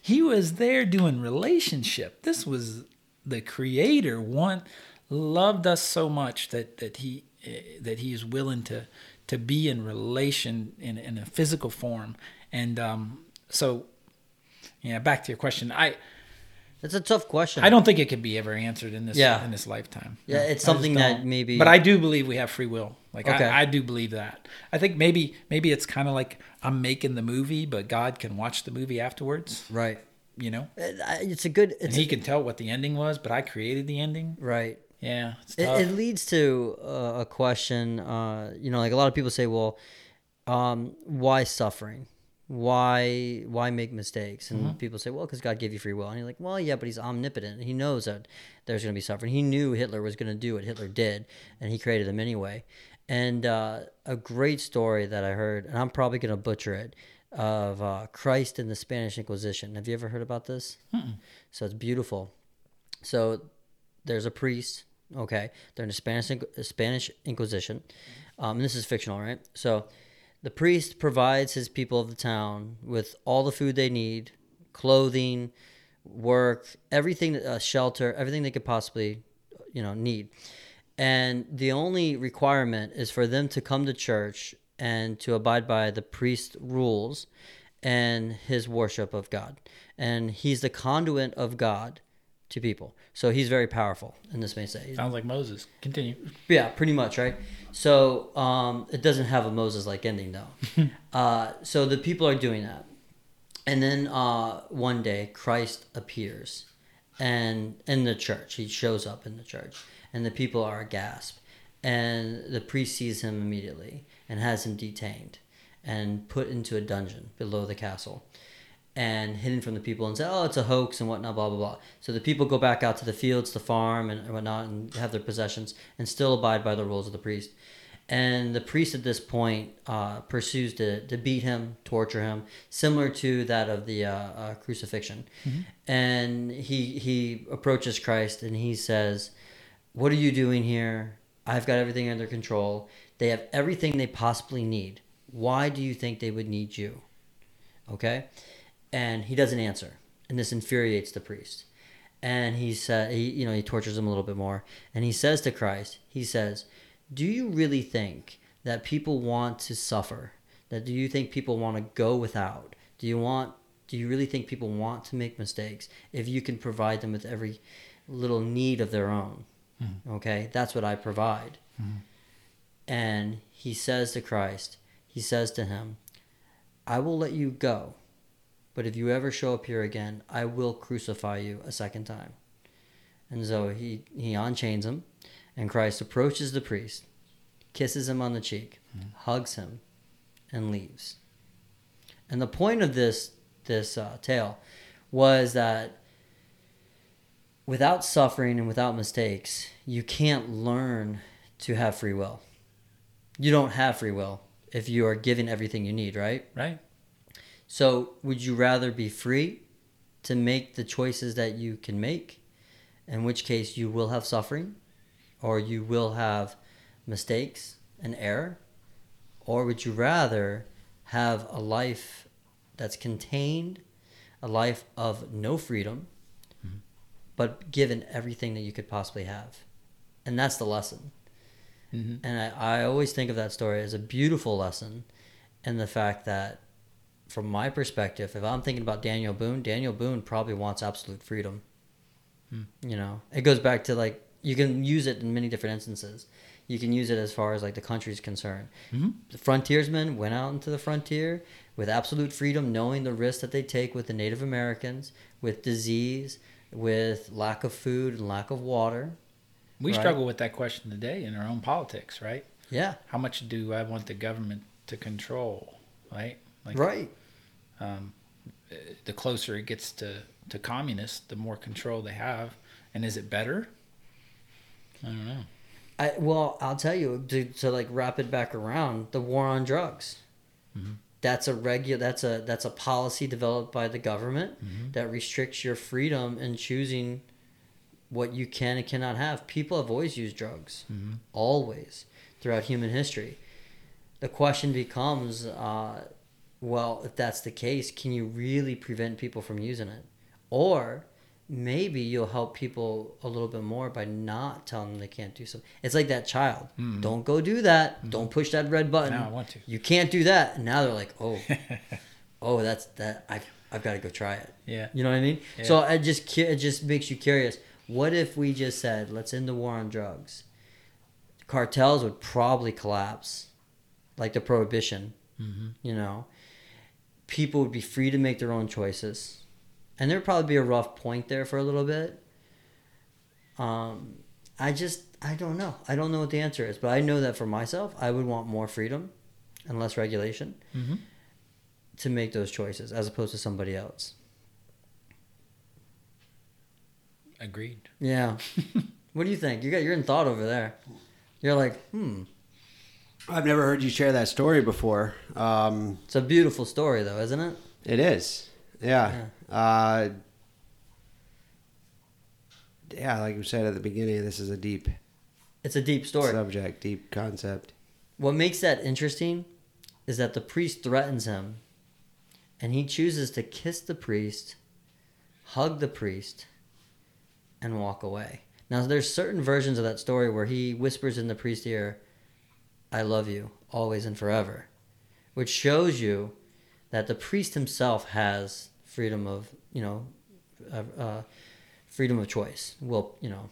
he was there doing relationship. This was the creator one loved us so much that that he eh, that he is willing to to be in relation in in a physical form. And um so yeah, back to your question. I it's a tough question I don't think it could be ever answered in this Yeah. in this lifetime. Yeah, No, it's something that maybe- But I do believe we have free will. Like Okay. I, I do believe that. I think maybe maybe it's kind of like I'm making the movie, but God can watch the movie afterwards. right You know, it's a good and it's He can tell what the ending was, but I created the ending. right Yeah, it's it, tough. it leads to uh, a question uh, you know like a lot of people say well um, why suffering why why make mistakes? And people say well because god gave you free will. And you're like well yeah but he's omnipotent. He knows that there's going to be suffering. He knew hitler was going to do what hitler did and he created them anyway. And uh, a great story that i heard and i'm probably going to butcher it of uh, christ in the spanish inquisition. Have you ever heard about this? So it's beautiful. So there's a priest. Okay, they're in the Spanish Spanish Inquisition. Um, and this is fictional, right? So the priest provides his people of the town with all the food they need, clothing, work, everything, uh, shelter, everything they could possibly, you know, need. And the only requirement is for them to come to church and to abide by the priest's rules and his worship of God. And he's the conduit of God to people. So he's very powerful in this may say. Sounds like Moses. Continue. Yeah, pretty much, right? So um, it doesn't have a Moses like ending though. uh, so the people are doing that. And then uh, one day Christ appears and in the church he shows up in the church and the people are aghast and the priest sees him immediately and has him detained and put into a dungeon below the castle and hidden from the people and say oh it's a hoax and whatnot blah blah blah so the people go back out to the fields to farm and whatnot and have their possessions and still abide by the rules of the priest and the priest at this point uh, pursues to, to beat him, torture him, similar to that of the uh, uh, crucifixion. And he he approaches Christ and he says, "What are you doing here? I've got everything under control. They have everything they possibly need. Why do you think they would need you?" Okay, and he doesn't answer, and this infuriates the priest. And he said, he, you know, he tortures him a little bit more, and he says to Christ, he says do you really think that people want to suffer? That do you think people want to go without? Do you want do you really think people want to make mistakes if you can provide them with every little need of their own? Hmm. Okay? That's what I provide. Hmm. And he says to Christ, he says to him, I will let you go, but if you ever show up here again, I will crucify you a second time. And so he, he unchains him, and Christ approaches the priest, kisses him on the cheek, hugs him, and leaves. And the point of this this uh, tale was that without suffering and without mistakes, you can't learn to have free will. You don't have free will if you are given everything you need, right? Right. So, would you rather be free to make the choices that you can make, in which case you will have suffering, or you will have mistakes and error? Or would you rather have a life that's contained, a life of no freedom, but given everything that you could possibly have? And that's the lesson. hmm And I, I always think of that story as a beautiful lesson in the fact that, from my perspective, if I'm thinking about Daniel Boone, Daniel Boone probably wants absolute freedom. Hmm. You know, it goes back to like, you can use it in many different instances. You can use it as far as like the country's concerned. Mhm. The frontiersmen went out into the frontier with absolute freedom, knowing the risks that they take with the Native Americans, with disease, with lack of food and lack of water. We Right. struggle with that question today in our own politics, right? Yeah, How much do I want the government to control, right? Like, right. Um, the closer it gets to, to communists, the more control they have. And is it better? I don't know. I well, I'll tell you to, to like wrap it back around the war on drugs. Mhm. That's a regular. That's a that's a policy developed by the government Mhm. that restricts your freedom in choosing what you can and cannot have. People have always used drugs, Mhm. always throughout human history. The question becomes, uh, well, if that's the case, can you really prevent people from using it, or maybe you'll help people a little bit more by not telling them they can't do something. It's like that child. Mhm. Don't go do that. Don't push that red button. Now I want to. You can't do that. And now they're like, oh, oh, that's that. I've I've got to go try it. Yeah. You know what I mean? Yeah. So it just it just makes you curious. What if we just said, let's end the war on drugs? Cartels would probably collapse, like the prohibition. hmm You know, people would be free to make their own choices, and there'd probably be a rough point there for a little bit. Um, I just I don't know. I don't know what the answer is, but I know that for myself, I would want more freedom and less regulation hmm to make those choices as opposed to somebody else. Agreed. Yeah. what do you think? You got you're in thought over there. You're like, hmm. I've never heard you share that story before. Um, It's a beautiful story though, isn't it? it is. Yeah. Uh, yeah, like we said at the beginning, this is a deep It's a deep story. subject, deep concept. What makes that interesting is that the priest threatens him and he chooses to kiss the priest, hug the priest, and walk away. Now there's certain versions of that story where he whispers in the priest's ear, I love you, always and forever. Which shows you that the priest himself has freedom of, you know, uh, freedom of choice. Well, you know,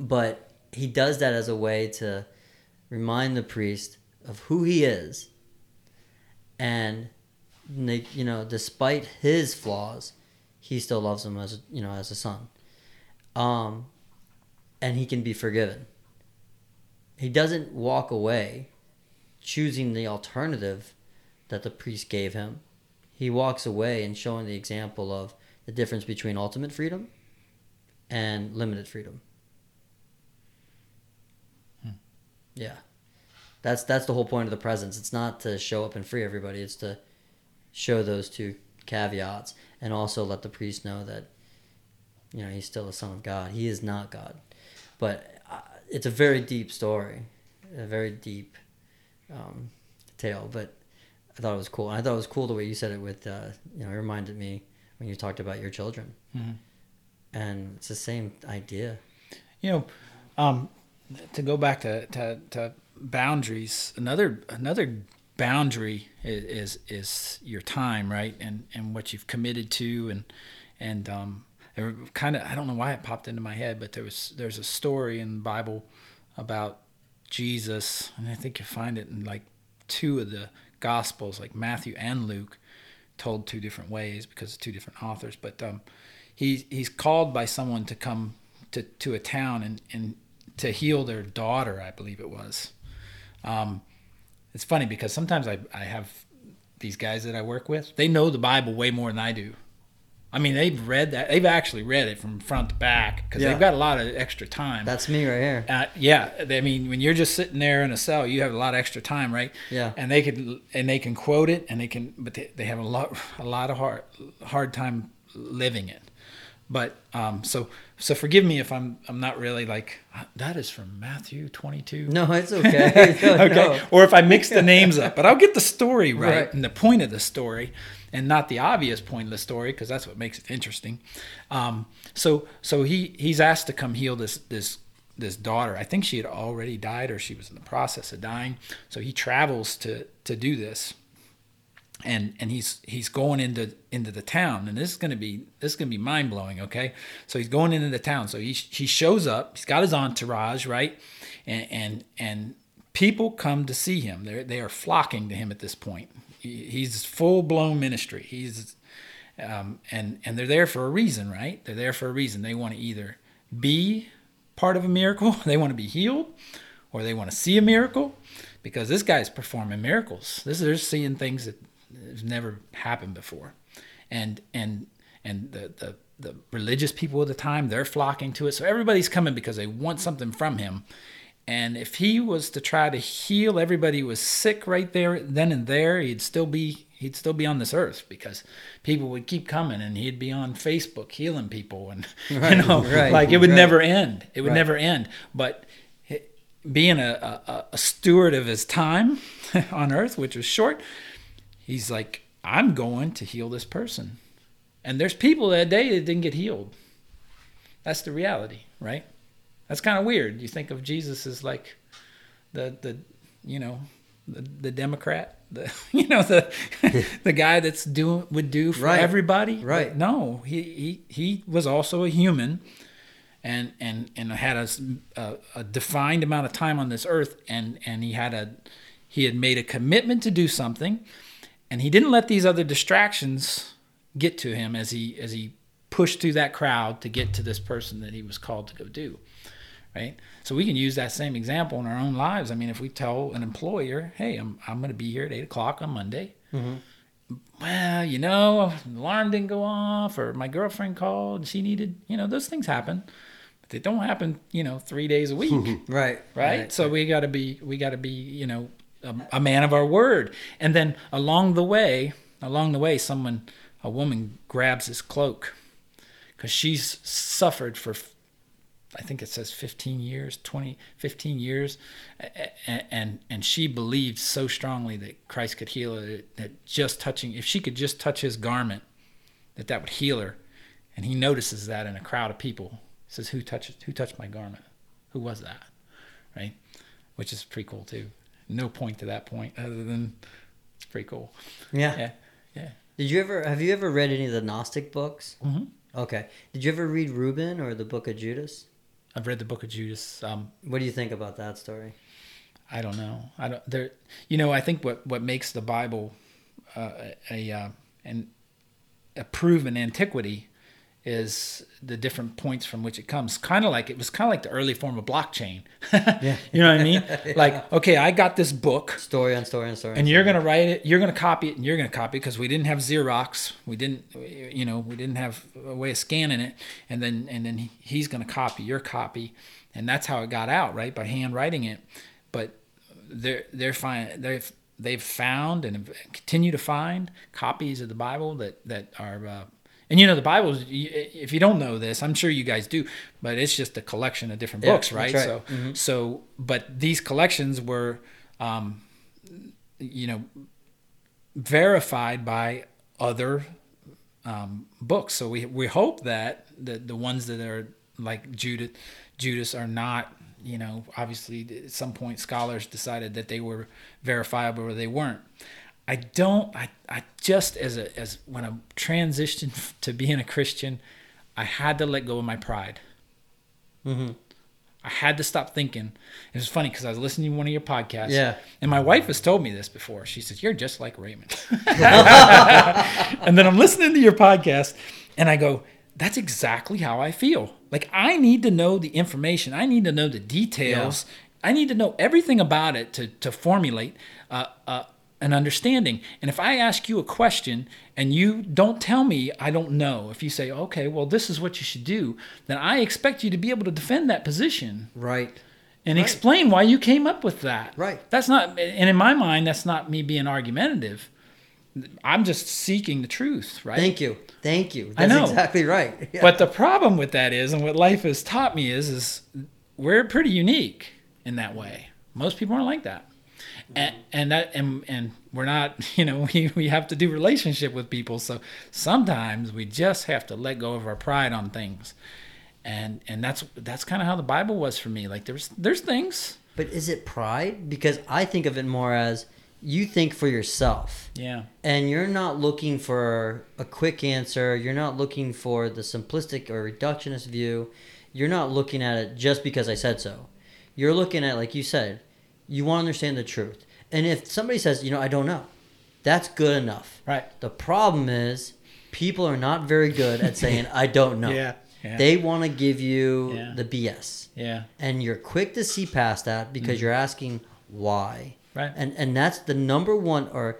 but he does that as a way to remind the priest of who he is and you know despite his flaws he still loves him as you know as a son um, and he can be forgiven. He doesn't walk away choosing the alternative that the priest gave him. He walks away and showing the example of the difference between ultimate freedom and limited freedom. Hmm. Yeah. That's that's the whole point of the presence. It's not to show up and free everybody. It's to show those two caveats and also let the priest know that you know he's still a son of God. He is not God, but it's a very deep story, a very deep um, tale. But I thought it was cool. And I thought it was cool the way you said it. With uh, you know, it reminded me when you talked about your children, Mhm. and it's the same idea. You know, um, to go back to, to, to boundaries, another another boundary is, is is your time, right? And and what you've committed to, and and um, kind of I don't know why it popped into my head, but there was there's a story in the Bible about Jesus, and I think you find it in like two of the Gospels, like Matthew and Luke, told two different ways because of two different authors. But um, he he's called by someone to come to, to a town and, and to heal their daughter, I believe it was. Um, it's funny because sometimes I, I have these guys that I work with, they know the Bible way more than I do. I mean, they've read that. They've actually read it from front to back because Yeah. they've got a lot of extra time. That's me right here. Uh, yeah, I mean, when you're just sitting there in a cell, you have a lot of extra time, right? Yeah. And they can and they can quote it, and they can, but they, they have a lot a lot of hard hard time living it. But um, so so forgive me if I'm I'm not really like that is from Matthew 22. No, it's okay. No, okay. no. Or if I mix the names up, but I'll get the story right, Right. and the point of the story, and not the obvious point of the story, because that's what makes it interesting. Um, so, so he he's asked to come heal this this this daughter. I think she had already died, or she was in the process of dying. So he travels to to do this, and and he's he's going into into the town and this is going to be this is going to be mind blowing okay? So he's going into the town so he he shows up he's got his entourage right? And and and people come to see him. They they are flocking to him at this point. He- he's full blown ministry. He's um, and and they're there for a reason right? They're there for a reason. They want to either be part of a miracle they want to be healed or they want to see a miracle because this guy's performing miracles. This they're seeing things that have never happened before. And and and the, the the religious people of the time they're flocking to it. So everybody's coming because they want something from him. And if he was to try to heal everybody who was sick right there then and there he'd still be he'd still be on this earth because people would keep coming and he'd be on facebook healing people and Right, you know right, like it would right. never end. It would never end. But being a, a, a steward of his time on earth which was short he's like i'm going to heal this person. And there's people that day that didn't get healed. That's the reality right? That's kind of weird. You think of jesus as like the the you know the, the democrat the you know the the guy that's doing would do for Right. everybody. But Right. no he he he was also a human and and and had a defined amount of time on this earth and and he had a he had made a commitment to do something and he didn't let these other distractions get to him as he as he pushed through that crowd to get to this person that he was called to go do right? So we can use that same example in our own lives. I mean if we tell an employer hey i'm, I'm going to be here at 8 o'clock on monday mm-hmm. well you know alarm didn't go off or my girlfriend called and she needed you know those things happen. But they don't happen you know three days a week. Right. right? So we got to be we got to be you know a, a man of our word. And then along the way, along the way, someone a woman grabs his cloak because she's suffered for I think it says 15 years, 20, 15 years, and and, she believed so strongly that Christ could heal her that just touching if she could just touch his garment, that that would heal her. And he notices that in a crowd of people. He says, "Who touched who touched my garment? Who was that?" Right? Which is pretty cool too. No point to that point other than it's pretty cool. Yeah. Yeah, yeah. Did you ever have you ever read any of the Gnostic books? hmm Okay. Did you ever read Reuben or the Book of Judas? I've read the Book of Judas. Um, What do you think about that story? I don't know. I don't. There, you know, I think what what makes the Bible uh, a, a uh, an a proven antiquity is the different points from which it comes. Kind of like it was kind of like the early form of blockchain. yeah. You know what I mean? Like, okay, I got this book. Story on story on story. And you're gonna write it. You're gonna copy it, and you're gonna copy it because we didn't have Xerox. We didn't, you know, we didn't have a way of scanning it. And then and then he's gonna copy your copy, and that's how it got out, right? By handwriting it. But they're they're fine. They've they've found and continue to find copies of the Bible that that are. Uh, and you know the Bible. If you don't know this, I'm sure you guys do, but it's just a collection of different Yeah, books, right? that's So, right. Mhm. so, but these collections were, um, you know, verified by other um, books. So we we hope that the the ones that are like Judith, Judas are not. You know, obviously, at some point, scholars decided that they were verifiable or they weren't. I don't. I, I just as a as when I transitioned to being a Christian, I had to let go of my pride. Mhm. I had to stop thinking. It was funny because I was listening to one of your podcasts. Yeah. And my wife has told me this before. She says, You're just like Raymond. and then I'm listening to your podcast and I go, That's exactly how I feel. Like, I need to know the information, I need to know the details, I need to know everything about it to, to formulate uh, uh, an understanding. And if I ask you a question and you don't tell me I don't know, if you say, Okay, well, this is what you should do, then I expect you to be able to defend that position right. and explain why you came up with that. Right. That's not, and in my mind, that's not me being argumentative. I'm just seeking the truth, right? Thank you. Thank you. I That's know. exactly right. Yeah. But the problem with that is, and what life has taught me is, is we're pretty unique in that way. Most people aren't like that. And, and that and, and we're not you know we, we have to do relationship with people so sometimes we just have to let go of our pride on things and and that's that's kind of how the bible was for me like there's there's things But is it pride? Because I think of it more as you think for yourself. yeah And you're not looking for a quick answer. You're not looking for the simplistic or reductionist view. You're not looking at it just because I said so. You're looking at, like you said, you want to understand the truth. And if somebody says, you know, I don't know, that's good enough. right The problem is people are not very good at saying, I don't know. Yeah, yeah. They want to give you Yeah. the BS. yeah And you're quick to see past that because you're asking why. Mm. Right. And and that's the number one or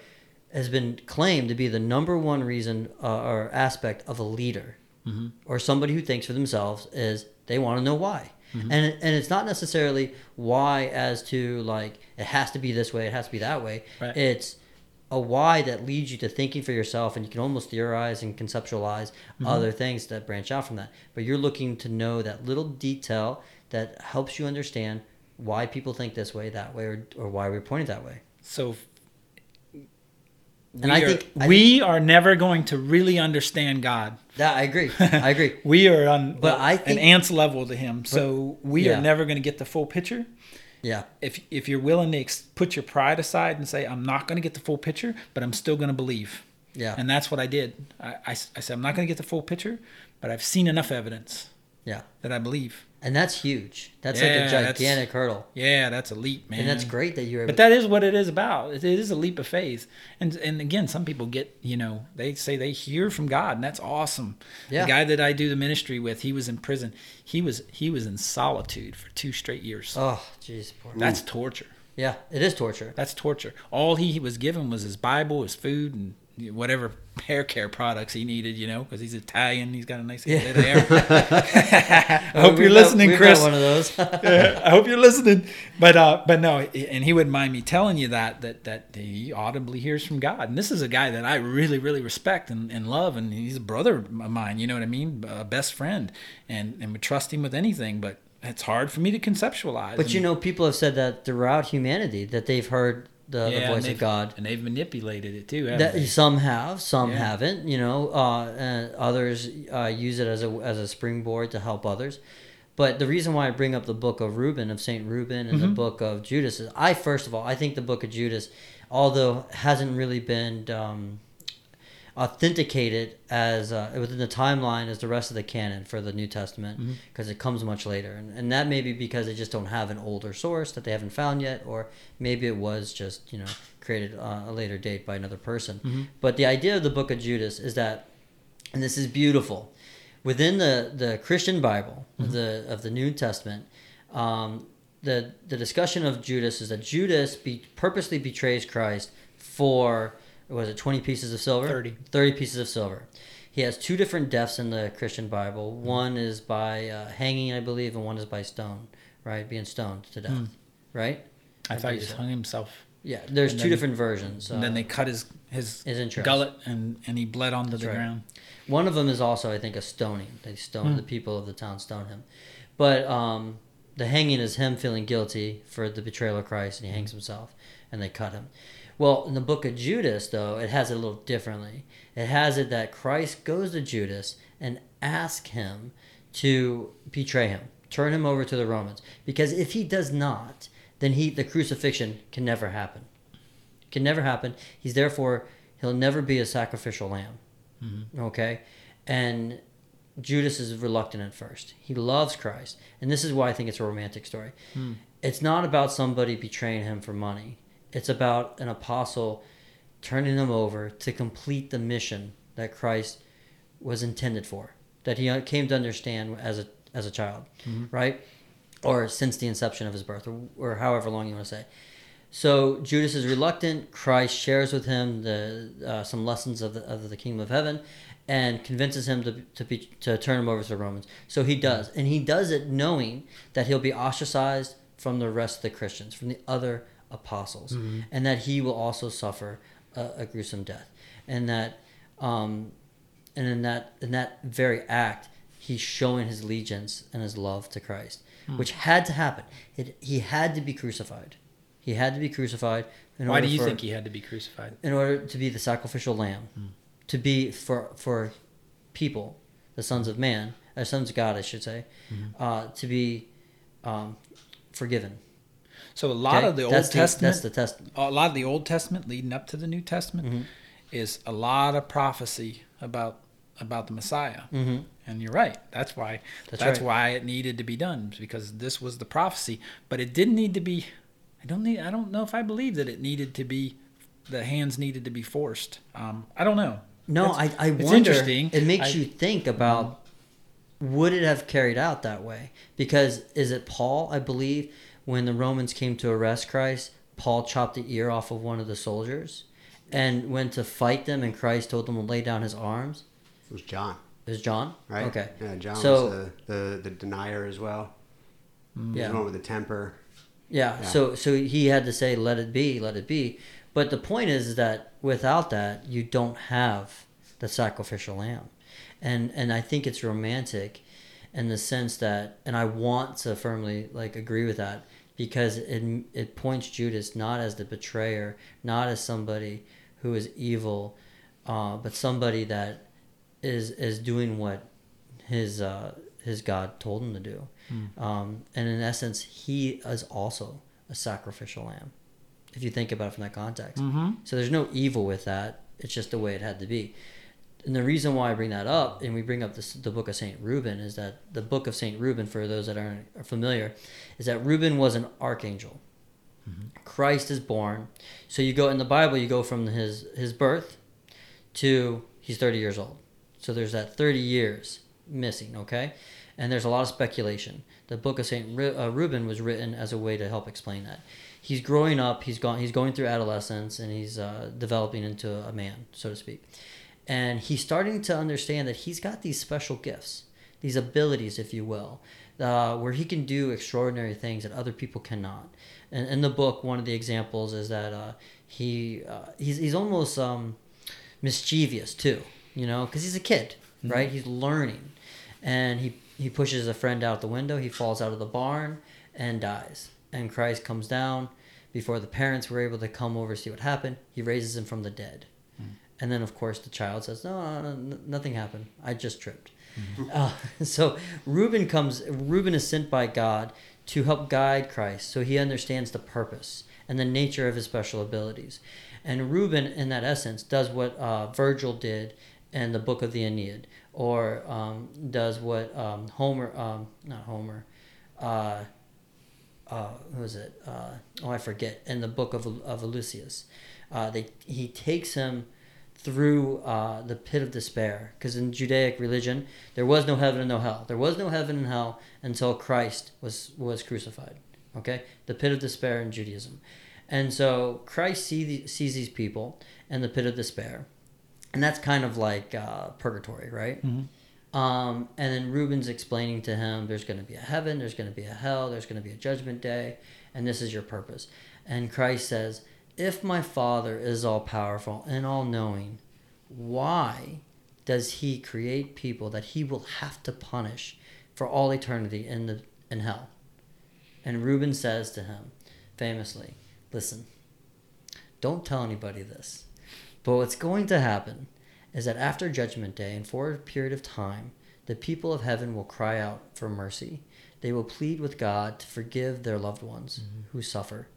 has been claimed to be the number one reason uh, or aspect of a leader Mm-hmm. or somebody who thinks for themselves is they want to know why. Mm-hmm. And and it's not necessarily why as to like it has to be this way, it has to be that way. Right. It's a why that leads you to thinking for yourself and you can almost theorize and conceptualize Mm-hmm. other things that branch out from that. But you're looking to know that little detail that helps you understand why people think this way, that way, or, or why we're pointing that way. so And I are, think- I we are never going to really understand god That I agree. I agree. we are on But I an think- ant's level to him so we yeah. are never going to get the full picture Yeah. if if you're willing to ex- put your pride aside and say i'm not going to get the full picture but i'm still going to believe Yeah. and that's what i did I I said i'm not going to get the full picture but i've seen enough evidence Yeah. that i believe And that's huge. That's like Yeah, a that's- gigantic hurdle. yeah that's a leap man And that's great that you're But that is what it is about. It is a leap of faith. And and again, some people get, you know, they say they hear from God, and that's awesome. Yeah. The guy that I do the ministry with, he was in prison. He was he was in solitude for two straight years. Oh, jeez. That's torture. Yeah, it is torture. That's torture. All he was given was his Bible, his food, and whatever hair care products he needed, you know, because he's Italian. He's got a nice Yeah. head of hair. I hope you're listening, got Chris. one of those. I hope you're listening. But uh, but no, and he wouldn't mind me telling you that that that he audibly hears from God. And this is a guy that I really really respect and, and love, and he's a brother of mine. You know what I mean? A best friend, and and would trust him with anything. But it's hard for me to conceptualize. but you know, people have said that throughout humanity that they've heard the, the Yeah, and voice of God. and they've manipulated it too. That they? some have, some Yeah. haven't. You know, uh, and others uh, use it as a as a springboard to help others. But the reason why I bring up the book of Reuben of Saint Reuben and the book of Judas is I first of all I think the book of Judas, although hasn't really been um, authenticated as uh, within the timeline as the rest of the canon for the New Testament because it comes much later, and, and that may be because they just don't have an older source that they haven't found yet, or maybe it was just you know created uh, a later date by another person. But the idea of the Book of Judas is that, and this is beautiful. within the the Christian Bible, the of the New Testament, um, the the discussion of Judas is that Judas be, purposely betrays Christ for was it twenty pieces of silver? 30. 30 pieces of silver. He has two different deaths in the Christian Bible. One is by uh, hanging, I believe, and one is by stone, right? Being stoned to death, right? I thought he just so. hung himself. Yeah, there's And two then- different versions. and then uh, they cut his his His entrails. gullet and and he bled onto the right. ground. One of them is also, I think, a stoning. They stone Hmm. the people of the town stone him, but um, the hanging is him feeling guilty for the betrayal of Christ, and he hangs himself, and they cut him. Well, in the book of Judas, though, it has it a little differently. It has it that Christ goes to Judas and asks him to betray him, turn him over to the Romans, because if he does not, then he the crucifixion can never happen. Can never happen. He's therefore he'll never be a sacrificial lamb. Mm-hmm. Okay? And Judas is reluctant at first. He loves Christ. And this is why I think it's a romantic story. It's not about somebody betraying him for money, it's about an apostle turning him over to complete the mission that Christ was intended for, that he came to understand as a, as a child, right? Or since the inception of his birth, or, or however long you want to say. So Judas is reluctant. Christ shares with him the uh, some lessons of the, of the kingdom of heaven, and convinces him to to, be, to turn him over to the Romans. So he does, and he does it knowing that he'll be ostracized from the rest of the Christians, from the other apostles, mm-hmm. and that he will also suffer a, a gruesome death, and that, um, and in that in that very act, he's showing his allegiance and his love to Christ, hmm. which had to happen. It, he had to be crucified. He had to be crucified. In Why do you for- think he had to be crucified? in order to be the sacrificial lamb, hmm. To be for for people, the sons of man, uh, sons of God, I should say, uh, to be um, forgiven. So a lot Okay? of the Old that's Testament, The, that's the testament. a lot of the Old Testament leading up to the New Testament Mm-hmm. is a lot of prophecy about about the Messiah. Mm-hmm. And you're right. That's why That's that's, right. why it needed to be done because this was the prophecy, but it didn't need to be I don't need I don't know if I believe that it needed to be the hands needed to be forced. Um, I don't know. No, It's- I, I it's wonder. interesting. It makes I- you think about would it have carried out that way? Because is it Paul? I believe when the Romans came to arrest Christ, Paul chopped the ear off of one of the soldiers, and went to fight them, and Christ told them to lay down his arms. It was John, It was John, right? Okay, Yeah, John So- was the, the, the denier as well. He yeah. was the one with the temper. Yeah, Yeah. So so he had to say, "Let it be, let it be." But the point is, that without that, you don't have the sacrificial lamb, and and I think it's romantic, in the sense that, and I want to firmly like agree with that because it it points Judas not as the betrayer, not as somebody who is evil, uh, but somebody that is is doing what his uh, his God told him to do. Um, and in essence, he is also a sacrificial lamb. If you think about it from that context, Mm-hmm. so there's no evil with that. It's just the way it had to be. And the reason why I bring that up, and we bring up this, the book of Saint Reuben, is that the book of Saint Reuben, for those that aren't are familiar, is that Reuben was an archangel. Christ is born. So you go in the Bible, you go from his his birth to he's 30 years old. So there's that 30 years missing, okay? And there's a lot of speculation. The book of St. Ru- uh, Reuben was written as a way to help explain that. He's growing up, he's gone he's going through adolescence and he's uh, developing into a man, so to speak. And he's starting to understand that he's got these special gifts, these abilities, if you will, uh, where he can do extraordinary things that other people cannot. And in the book, one of the examples is that uh, he uh, he's he's almost um, mischievous too, you know, because he's a kid, right? He's learning, and he he pushes a friend out the window. He falls out of the barn and dies. And Christ comes down before the parents were able to come over see what happened. He raises him from the dead, and then of course the child says, "No, no, no, nothing happened. I just tripped." Uh, so Reuben comes. Reuben is sent by God to help guide Christ, so he understands the purpose and the nature of his special abilities. And Reuben, in that essence, does what uh, Virgil did in the book of the Aeneid, or um, does what um, Homer, um, not Homer, uh, uh, who is it? Uh, oh, I forget. In the book of of Lucius, uh, they he takes him through uh, the pit of despair. Because in Judaic religion, there was no heaven and no hell. There was no heaven and hell until Christ was was crucified. Okay, the pit of despair in Judaism, and so Christ see the, sees these people in the pit of despair, and that's kind of like uh, purgatory, right? Um, and then Reuben's explaining to him, there's going to be a heaven, there's going to be a hell, there's going to be a judgment day, and this is your purpose. And Christ says, if my Father is all powerful and all knowing, why does he create people that he will have to punish for all eternity in the in hell? And Reuben says to him, famously, listen, don't tell anybody this. But what's going to happen is that after Judgment Day and for a period of time, the people of heaven will cry out for mercy. They will plead with God to forgive their loved ones mm-hmm. who suffer.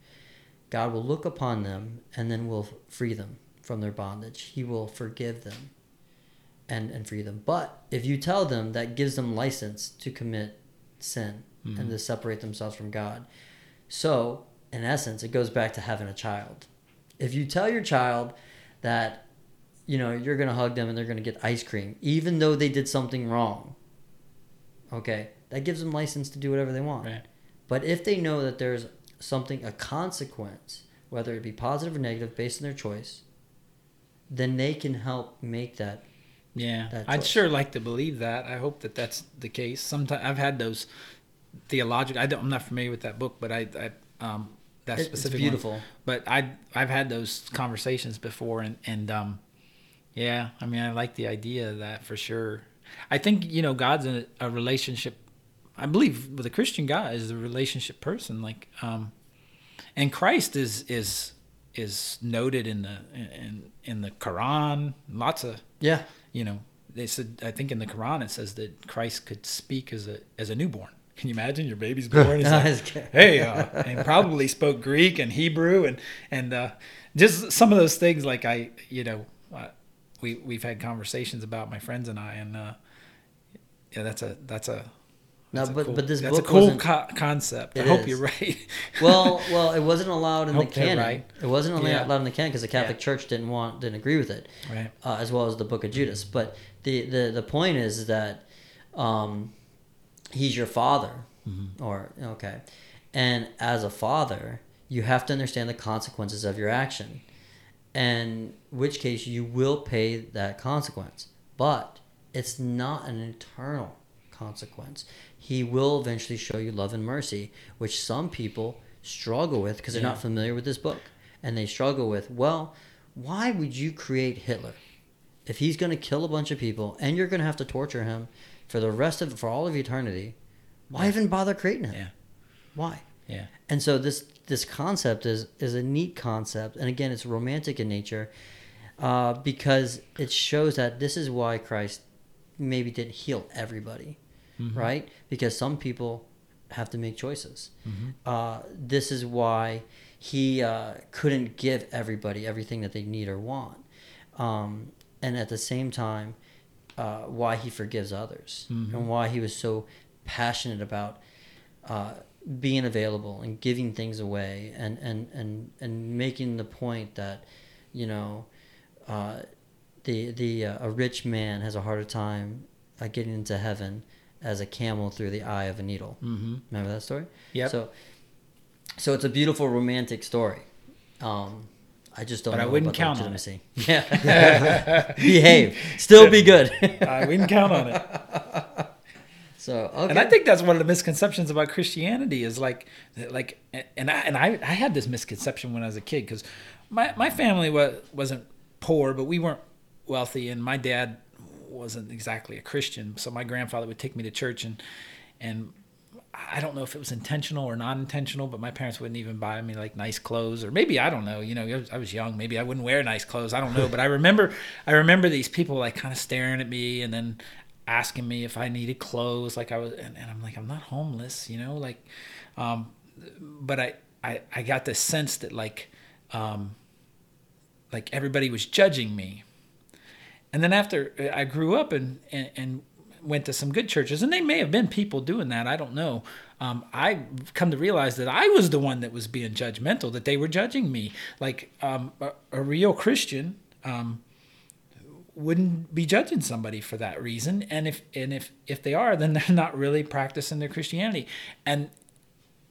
God will look upon them and then will free them from their bondage. He will forgive them and, and free them. But if you tell them, that gives them license to commit sin and mm-hmm. to separate themselves from God. So, in essence, it goes back to having a child. If you tell your child that, you know, you're going to hug them and they're going to get ice cream, even though they did something wrong, okay, that gives them license to do whatever they want. Right. But if they know that there's something, a consequence, whether it be positive or negative based on their choice, then they can help make that. Yeah, that I'd sure like to believe that. I hope that that's the case. Sometimes I've had those theological. I don't, I'm not familiar with that book, but I, I um, that It- it's specific one. beautiful. But I, I've had those conversations before, and and um, yeah, I mean, I like the idea of that for sure. I think you know God's a, a relationship. I believe with a Christian God is a relationship person, like, um, and Christ is is is noted in the in in the Quran. Lots of Yeah. you know, they said I think in the Quran it says that Christ could speak as a as a newborn. Can you imagine your baby's born? He's like, hey, uh, and probably spoke Greek and Hebrew and and uh, just some of those things. Like I, you know, uh, we we've had conversations about my friends and I, and uh, yeah, that's a that's a No, that's but cool- but this that's a cool co- concept. I hope is. you're right. well, well, it wasn't allowed in the canon. right. It wasn't only Yeah. allowed in the canon because the Catholic Yeah. Church didn't want didn't agree with it, right. uh, as well as the Book of Judas. But the the, the point is that um, he's your father, Mm-hmm. or okay, and as a father, you have to understand the consequences of your action, and which case you will pay that consequence. But it's not an eternal consequence. He will eventually show you love and mercy, which some people struggle with because they're not familiar with this book. And they struggle with, well, why would you create Hitler? If he's going to kill a bunch of people and you're going to have to torture him for the rest of for all of eternity, why even bother creating him? Yeah. Why? Yeah. And so this this concept is is a neat concept, and again, it's romantic in nature, uh, because it shows that this is why Christ maybe didn't heal everybody, right? Because some people have to make choices. Uh, this is why he uh, couldn't give everybody everything that they need or want, um, and at the same time, uh, why he forgives others and why he was so passionate about uh, being available and giving things away and, and, and, and making the point that you know uh, the the uh, a rich man has a harder time uh, getting into heaven as a camel through the eye of a needle. Mm-hmm. Remember that story? Yeah. So so it's a beautiful romantic story. Um, I just don't. But I wouldn't about count on it. legitimacy. Yeah. Behave. Still be good. I wouldn't count on it. so okay. And I think that's one of the misconceptions about Christianity is like, like, and I and I, I had this misconception when I was a kid because my my family was wasn't poor, but we weren't wealthy, and my dad wasn't exactly a Christian. So my grandfather would take me to church, and and I don't know if it was intentional or not intentional, but my parents wouldn't even buy me like nice clothes, or maybe I don't know. You know, I was, I was young, maybe I wouldn't wear nice clothes. I don't know, but I remember, I remember these people like kind of staring at me, and then asking me if I needed clothes, like I was, and, and I'm like, I'm not homeless, you know, like, um, but I, I, I got this sense that like, um, like everybody was judging me. And then after uh, I grew up and, and, and went to some good churches, and they may have been people doing that, I don't know. Um, I come to realize that I was the one that was being judgmental, that they were judging me. Like um, a, a real Christian, um, wouldn't be judging somebody for that reason. And if and if if they are then they're not really practicing their christianity. And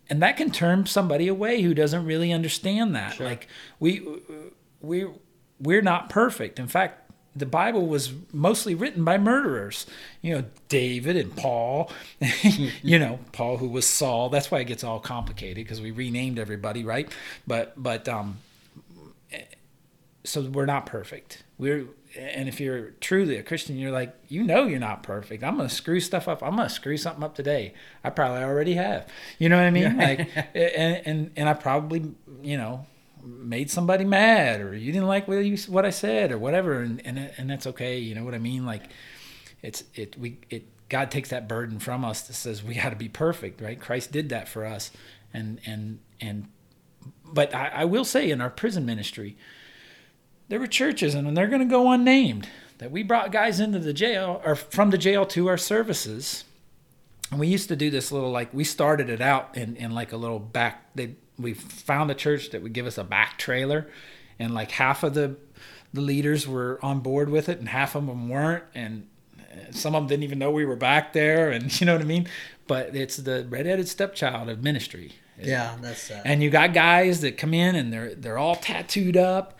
and that can turn somebody away who doesn't really understand that. Sure. like we we we're not perfect. In fact the bible was mostly written by murderers. You know david and paul you know paul who was saul. That's why it gets all complicated because we renamed everybody right? But but um so we're not perfect. We're and if you're truly a Christian, you're like, you know, you're not perfect. I'm gonna screw stuff up. I'm gonna screw something up today. I probably already have. You know what I mean? Like, and and and I probably, you know, made somebody mad, or you didn't like what you what I said, or whatever, and and and that's okay. You know what I mean? Like, it's it we it God takes that burden from us that says we got to be perfect, right? Christ did that for us, and and and. But I, I will say, in our prison ministry, there were churches, and they're going to go unnamed, that we brought guys into the jail or from the jail to our services. And we used to do this little like we started it out in, in like a little back. They we found a church that would give us a back trailer, and like half of the the leaders were on board with it, and half of them weren't, and uh, some of them didn't even know we were back there, and you know what I mean. But it's the redheaded stepchild of ministry. Yeah, that's sad. And you got guys that come in and they're they're all tattooed up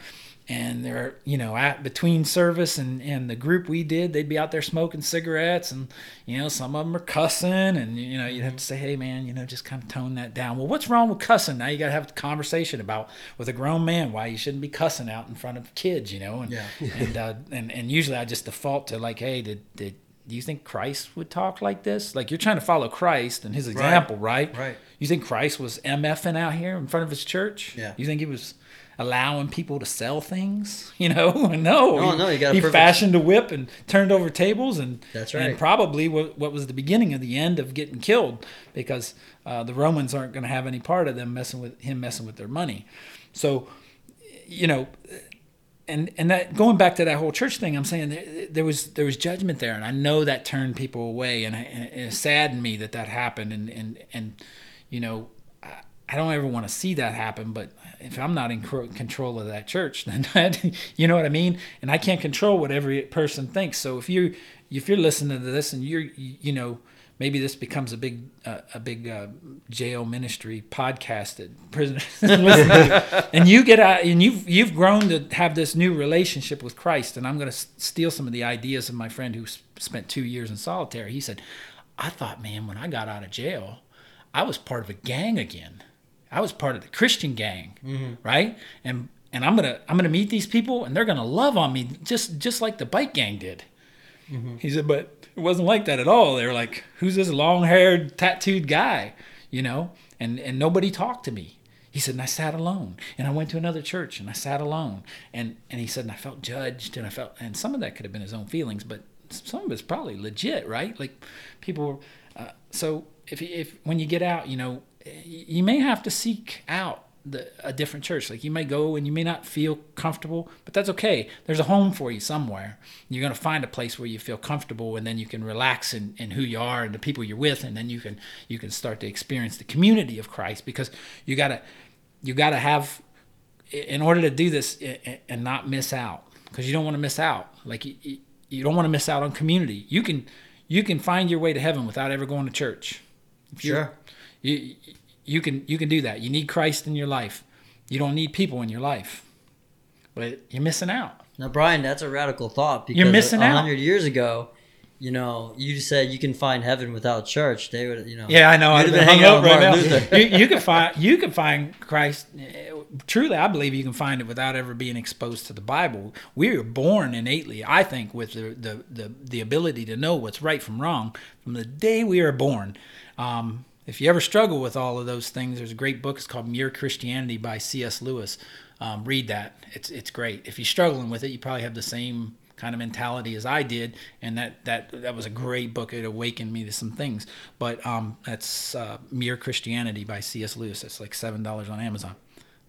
and they're you know at between service and and the group we did they'd be out there smoking cigarettes and you know some of them are cussing and you know you'd have to say hey man you know just kind of tone that down well what's wrong with cussing now you got to have a conversation about with a grown man why you shouldn't be cussing out in front of kids you know and Yeah. and uh, and and usually I just default to like hey did did do you think Christ would talk like this? Like you're trying to follow Christ and his example, right? Right. You think Christ was MFing out here in front of his church? Yeah. You think he was allowing people to sell things? You know, no. He, no, you got He perfect- fashioned a whip and turned over tables, and That's right. And probably what, what was the beginning of the end of getting killed, because uh, the Romans aren't going to have any part of them messing with him messing with their money. So, you know, and and that going back to that whole church thing, I'm saying there, there was there was judgment there, and I know that turned people away, and, and it saddened me that that happened, and and and you know, I, don't ever want to see that happen, but if I'm not in control of that church, then that, you know what I mean, and I can't control what every person thinks. So if you if you're listening to this and you're you, know maybe this becomes a big uh, a big uh, jail ministry podcast that prisoners to, and you get out and you've you've grown to have this new relationship with Christ. And I'm going to steal some of the ideas of my friend who s- spent two years in solitary. He said, "I thought, man, when I got out of jail, I was part of a gang again. I was part of the Christian gang, right? And and I'm gonna I'm gonna meet these people, and they're gonna love on me just just like the bike gang did." He said, but it wasn't like that at all. They were like, who's this long haired, tattooed guy? You know? And and nobody talked to me. He said, and I sat alone. And I went to another church and I sat alone. And and he said, and I felt judged and I felt and some of that could have been his own feelings, but some of it's probably legit, right? Like people uh, so if if when you get out, you know, you may have to seek out the, a different church. Like you may go and you may not feel comfortable, but that's okay. There's a home for you somewhere. You're going to find a place where you feel comfortable, and then you can relax in, in who you are and the people you're with, and then you can you can start to experience the community of Christ because you gotta you gotta have in order to do this and not miss out because you don't want to miss out. Like you, you- don't want to miss out on community. You can you can find your way to heaven without ever going to church. If Sure. You you can you can do that. You need Christ in your life. You don't need people in your life. But you're missing out. Now, Brian, that's a radical thought because You're missing a out. hundred years ago, you know, you said you can find heaven without church. They would, you know. Yeah, I know. I've been hung out right now. Luther. you, you can find you can find Christ. Truly, I believe you can find it without ever being exposed to the Bible. We were born innately, I think, with the the the, the ability to know what's right from wrong from the day we are born. Um, if you ever struggle with all of those things, there's a great book. It's called Mere Christianity by C.S. Lewis. Um, read that. It's it's great. If you're struggling with it, you probably have the same kind of mentality as I did, and that that that was a great book. It awakened me to some things. But um, that's uh, Mere Christianity by C.S. Lewis. It's like seven dollars on Amazon.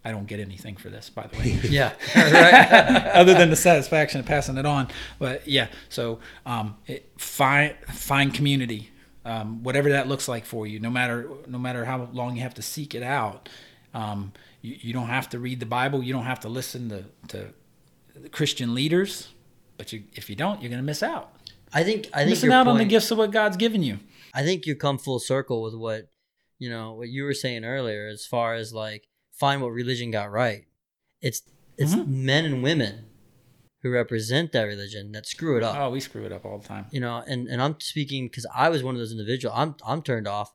I don't get anything for this, by the way Yeah, right. other than the satisfaction of passing it on. But yeah, so um, it, find find community, um, whatever that looks like for you. No matter no matter how long you have to seek it out. Um, you, you don't have to read the Bible. You don't have to listen to, to Christian leaders. but you if you don't, you're gonna miss out. I think I think Missing out on the gifts of what God's given you. I think you come full circle with what you know what you were saying earlier, as far as like find what religion got right. It's it's Mhm. men and women who represent that religion that screw it up. Oh, we screw it up all the time. You know, and and I'm speaking because I was one of those individuals. I'm I'm turned off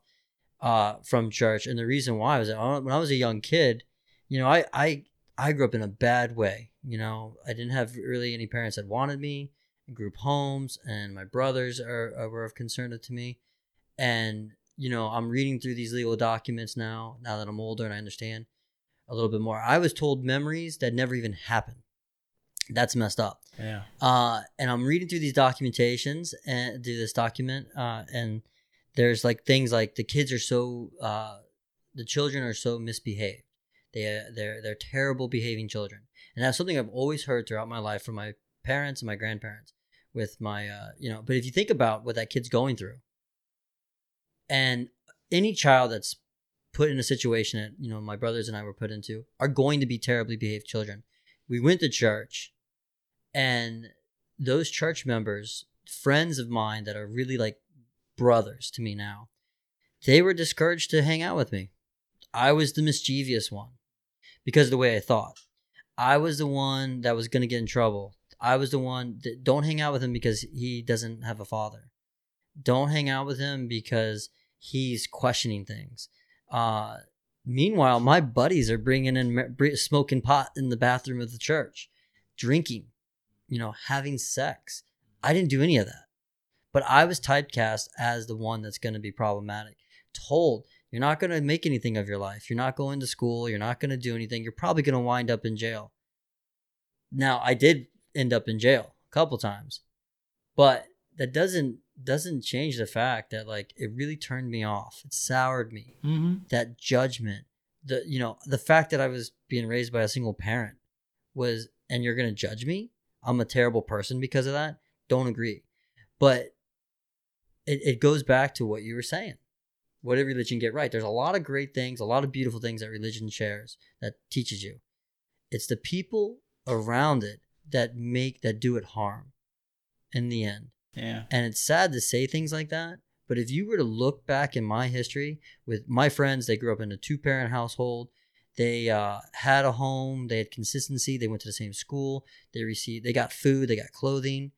uh, from church, and the reason why was that when I was a young kid, you know, I I I grew up in a bad way. You know, I didn't have really any parents that wanted me. Group homes, and my brothers are, are were of concern to me. And you know, I'm reading through these legal documents now. Now that I'm older and I understand a little bit more, I was told memories that never even happened. That's messed up. Yeah. Uh, and I'm reading through these documentations and do this document, uh, and there's like things like the kids are so, uh, the children are so misbehaved. They they're they're terrible behaving children, and that's something I've always heard throughout my life from my parents and my grandparents. With my, uh, you know, but if you think about what that kid's going through, and any child that's put in a situation that you know my brothers and I were put into are going to be terribly behaved children. We went to church, and those church members, friends of mine that are really like brothers to me now, they were discouraged to hang out with me. I was the mischievous one because of the way I thought. I was the one that was going to get in trouble. I was the one that don't hang out with him because he doesn't have a father. Don't hang out with him because he's questioning things. Uh, meanwhile, my buddies are bringing in smoking pot in the bathroom of the church, drinking, you know, having sex. I didn't do any of that, but I was typecast as the one that's going to be problematic. Told you're not going to make anything of your life. You're not going to school. You're not going to do anything. You're probably going to wind up in jail. Now, I did end up in jail a couple times, but that doesn't doesn't change the fact that like it really turned me off. It soured me. Mm-hmm. That judgment, the you know, the fact that I was being raised by a single parent was and you're going to judge me? I'm a terrible person because of that? Don't agree. But it, it goes back to what you were saying. What did religion get right? There's a lot of great things, a lot of beautiful things that religion shares that teaches you. It's the people around it that make that do it harm in the end. Yeah. And it's sad to say things like that. But if you were to look back in my history with my friends, they grew up in a two parent household. They uh, had a home. They had consistency. They went to the same school. They received. They got food. They got clothing.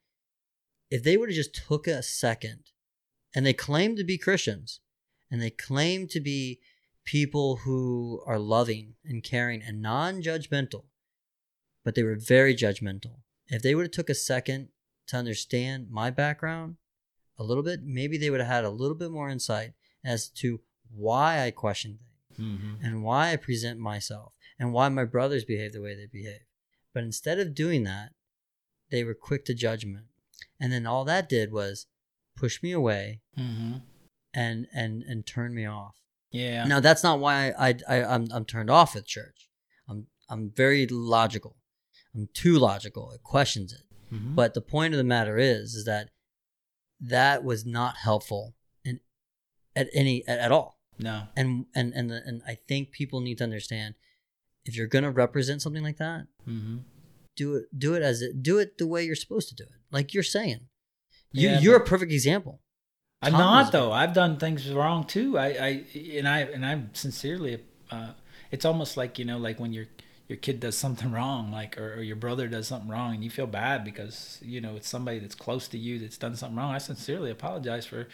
If they would have just took a second, and they claimed to be Christians, and they claimed to be people who are loving and caring and non-judgmental, but they were very judgmental. If they would have took a second to understand my background a little bit, maybe they would have had a little bit more insight as to why I questioned things Mm-hmm. and why I present myself and why my brothers behave the way they behave. But instead of doing that, they were quick to judgment. And then all that did was push me away Mm-hmm. and and and turn me off. Yeah. Now that's not why I, I I'm I'm turned off with church. I'm I'm very logical. I'm too logical. It questions it. Mhm. But the point of the matter is, is that that was not helpful in at any at, at all. No. And and and and I think people need to understand if you're gonna represent something like that, Mm-hmm. do it do it as it do it the way you're supposed to do it. Like you're saying, you Yeah, you're a perfect example. I'm Tom not though. I've done things wrong too. I, I and I and I'm sincerely. Uh, it's almost like you know, like when your your kid does something wrong, like or, or your brother does something wrong, and you feel bad because you know it's somebody that's close to you that's done something wrong. I sincerely apologize for.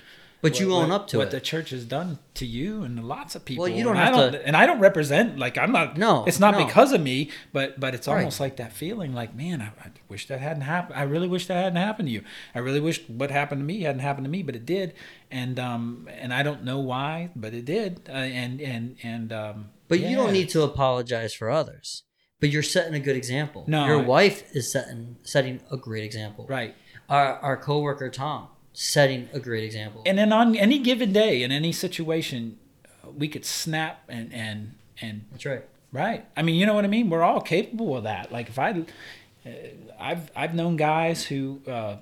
But you what- own what- up to what it. the church has done to you and lots of people. Well, you don't and have I don't, to- and I don't represent like I'm not. No, it's not no. because of me, but but it's Right. almost like that feeling, like man, I, I wish that hadn't happened. I really wish that hadn't happened to you. I really wish what happened to me hadn't happened to me, but it did, and um and I don't know why, but it did, uh, and and and um. But you don't need to apologize for others. But you're setting a good example. No, your I- wife is setting setting a great example. right. Our our coworker Tom setting a great example. And then on any given day, in any situation, uh, we could snap and and and That's right. Right. I mean, you know what I mean. We're all capable of that. Like if I, uh, I've I've known guys who, uh,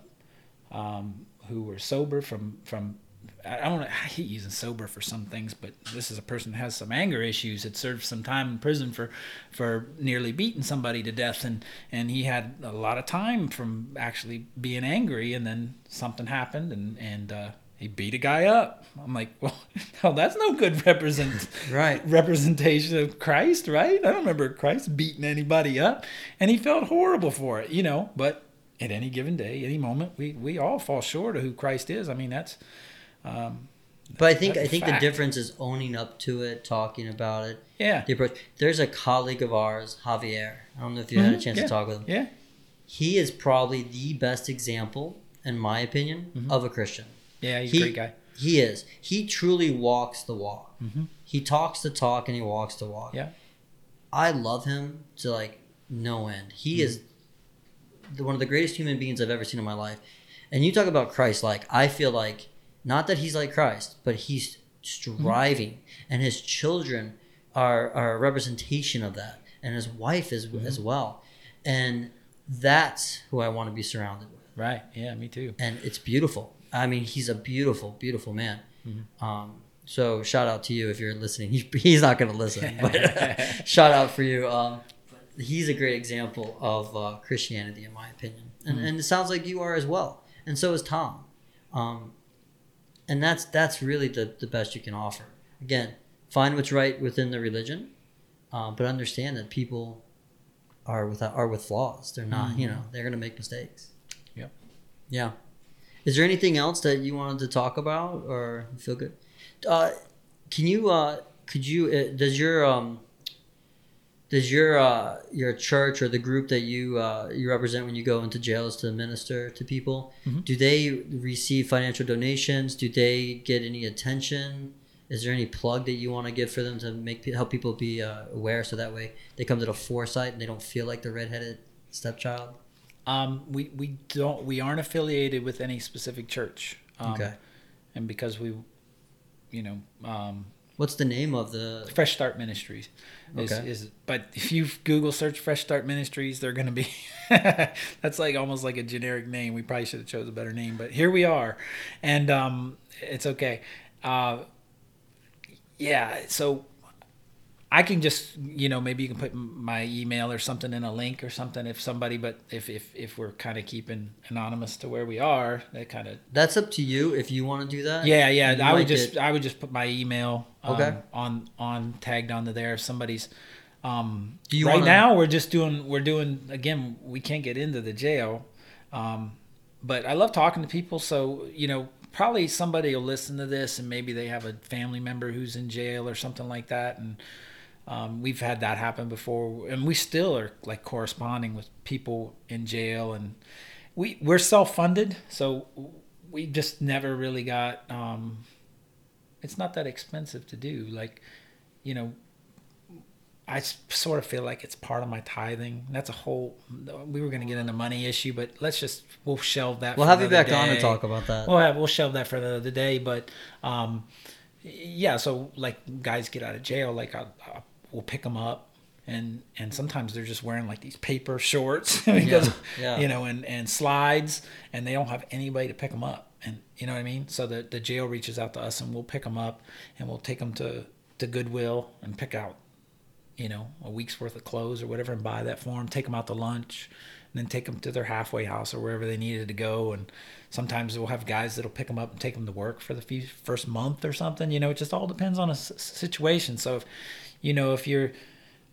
um, who were sober from from I don't I hate using sober for some things, but this is a person who has some anger issues. Had served some time in prison for for nearly beating somebody to death, and and he had a lot of time from actually being angry, and then something happened, and and uh, he beat a guy up. I'm like, well, hell, that's no good represent Right. representation of Christ, right? I don't remember Christ beating anybody up, and he felt horrible for it, you know. But at any given day, any moment, we we all fall short of who Christ is. I mean, that's um, But I think I think fact. the difference is owning up to it, talking about it, yeah, the approach. There's a colleague of ours, Javier. I don't know if you had a Mhm, chance yeah, to talk with him. yeah, He is probably the best example, in my opinion, Mhm. of a Christian. yeah. He's He- a great guy. He is. He truly walks the walk. Mhm. He talks the talk and he walks the walk. Yeah. I love him to like no end. He is the, one of the greatest human beings I've ever seen in my life. And you talk about Christ like I feel like not that he's like Christ, but he's striving and his children are are a representation of that and his wife is as well. And that's who I want to be surrounded with Right. Yeah. Me too. and it's beautiful. I mean, he's a beautiful, beautiful man. Mm-hmm. Um, so shout out to you if you're listening. He, he's not going to listen, but shout out for you. Um, he's a great example of uh, Christianity, in my opinion, and, Mm-hmm. and it sounds like you are as well. And so is Tom. Um, and that's that's really the, the best you can offer. Again, find what's right within the religion, uh, but understand that people are without are with flaws. They're not, you know, they're going to make mistakes. Yep. Yeah. Is there anything else that you wanted to talk about, or feel good? Uh, can you? Uh, could you? Uh, does your um, does your uh, your church or the group that you uh, you represent when you go into jails to minister to people? Mhm. Do they receive financial donations? Do they get any attention? Is there any plug that you want to give for them to make help people be uh, aware so that way they come to the foresight and they don't feel like the redheaded stepchild? Um, we we don't we aren't affiliated with any specific church. Um, Okay. And because we, you know, um, What's the name of the? Fresh Start Ministries. Is, Okay. is but if you Google search Fresh Start Ministries, they're going to be that's like almost like a generic name. We probably should have chose a better name, but here we are, and um, it's okay. Uh, yeah, so I can just you know maybe you can put my email or something in a link or something if somebody, but if if if we're kind of keeping anonymous to where we are, that kind of That's up to you if you want to do that. yeah, yeah. I might would just get- I would just put my email um, Okay. on on tagged onto there if somebody's um Do you right wanna- now we're just doing we're doing again we can't get into the jail um but I love talking to people so you know probably somebody will listen to this and maybe they have a family member who's in jail or something like that and um, we've had that happen before and we still are like corresponding with people in jail and we we're self-funded so we just never really got um, it's not that expensive to do like you know I sort of feel like it's part of my tithing. That's a whole. We were going to get into money issue, but let's just we'll shelve that. We'll have you back on to talk about that. We'll have we'll shelve that for the another day. But um, yeah, so like guys get out of jail, like I'll, I'll, we'll pick them up, and and sometimes they're just wearing like these paper shorts because yeah. you know and and slides, and they don't have anybody to pick them up, and you know what I mean. So the the jail reaches out to us, and we'll pick them up, and we'll take them to to Goodwill and pick out you know, a week's worth of clothes or whatever and buy that for them, take them out to lunch, and then take them to their halfway house or wherever they needed to go. And sometimes we'll have guys that'll pick them up and take them to work for the first month or something. You know, it just all depends on a situation. So, if, you know, if you're,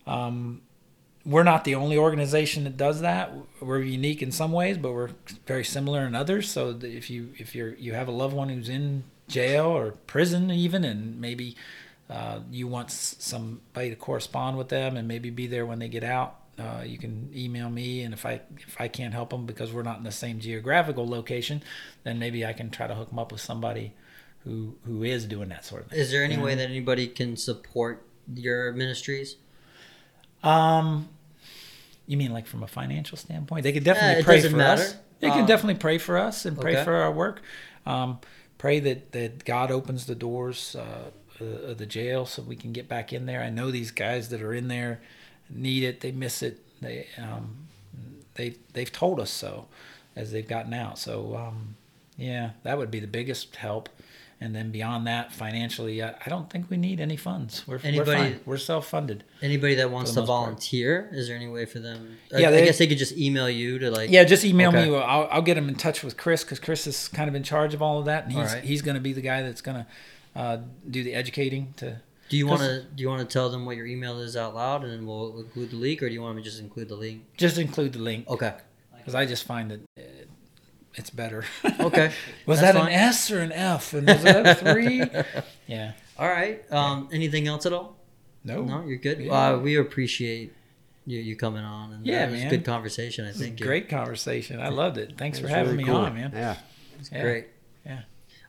um, we're not the only organization that does that. We're unique in some ways, but we're very similar in others. So if you if you're you have a loved one who's in jail or prison even, and maybe uh, you want somebody to correspond with them and maybe be there when they get out, uh, you can email me. And if I if I can't help them because we're not in the same geographical location, then maybe I can try to hook them up with somebody who who is doing that sort of thing. Is there any way that anybody can support your ministries? Um, you mean like from a financial standpoint? They could definitely it pray for matter. us. They Uh, can definitely pray for us and pray okay. for our work. Um, pray that that God opens the doors uh, uh, of the jail so we can get back in there. I know these guys that are in there need it. They miss it. They um, they they've told us so as they've gotten out. So um, yeah, that would be the biggest help. And then beyond that, financially, I, I don't think we need any funds. We're, Anybody- we're fine. We're self-funded. Anybody that wants to most part. volunteer, is there any way for them? Yeah, I, they- guess they could just email you to like. Yeah, just email Okay. me. I'll, I'll get them in touch with Chris because Chris is kind of in charge of all of that, and he's Alright. he's going to be the guy that's going to uh, do the educating. To Do you want to do you want to tell them what your email is out loud, and then we'll include the link, or do you want me to just include the link? just include the link Okay. because I just find that uh, it's better. Okay. was That's that fine. an S or an F? And was that a three? yeah. All right. Um, anything else at all? No. No, you're good. Yeah. Uh, we appreciate you, you coming on, and Yeah, it was a man. good conversation. I This is a think great conversation. I loved it. Thanks for having really me cool. on, man. Yeah. It's Yeah. great. Yeah.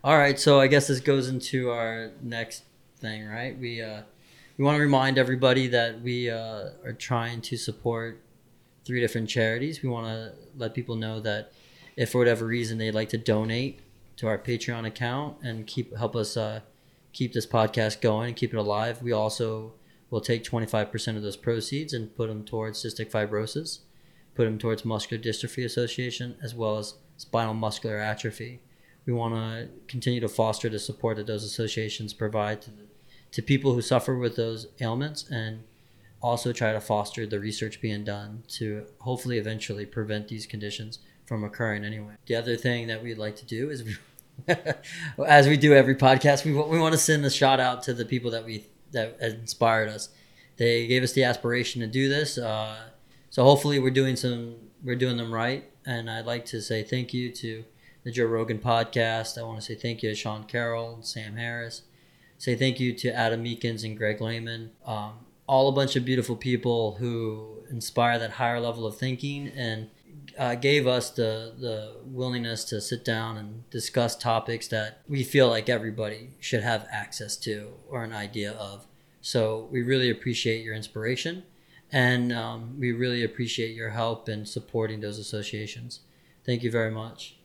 All right, so I guess this goes into our next thing, right? We uh, we want to remind everybody that we uh, are trying to support three different charities. We want to let people know that if for whatever reason they'd like to donate to our Patreon account and keep help us uh, keep this podcast going and keep it alive, we also will take 25% of those proceeds and put them towards cystic fibrosis, put them towards Muscular Dystrophy Association, as well as spinal muscular atrophy. We want to continue to foster the support that those associations provide to, the, to people who suffer with those ailments and also try to foster the research being done to hopefully eventually prevent these conditions from occurring anyway. The other thing that we'd like to do is, as we do every podcast, we, we want to send a shout out to the people that we that inspired us. They gave us the aspiration to do this, uh, so hopefully we're doing some we're doing them right. And I'd like to say thank you to the Joe Rogan podcast. I want to say thank you to Sean Carroll and Sam Harris. Say thank you to Adam Meekins and Greg Lehman. Um, all a bunch of beautiful people who inspire that higher level of thinking and uh, gave us the, the willingness to sit down and discuss topics that we feel like everybody should have access to or an idea of. So we really appreciate your inspiration and um, we really appreciate your help in supporting those associations. Thank you very much.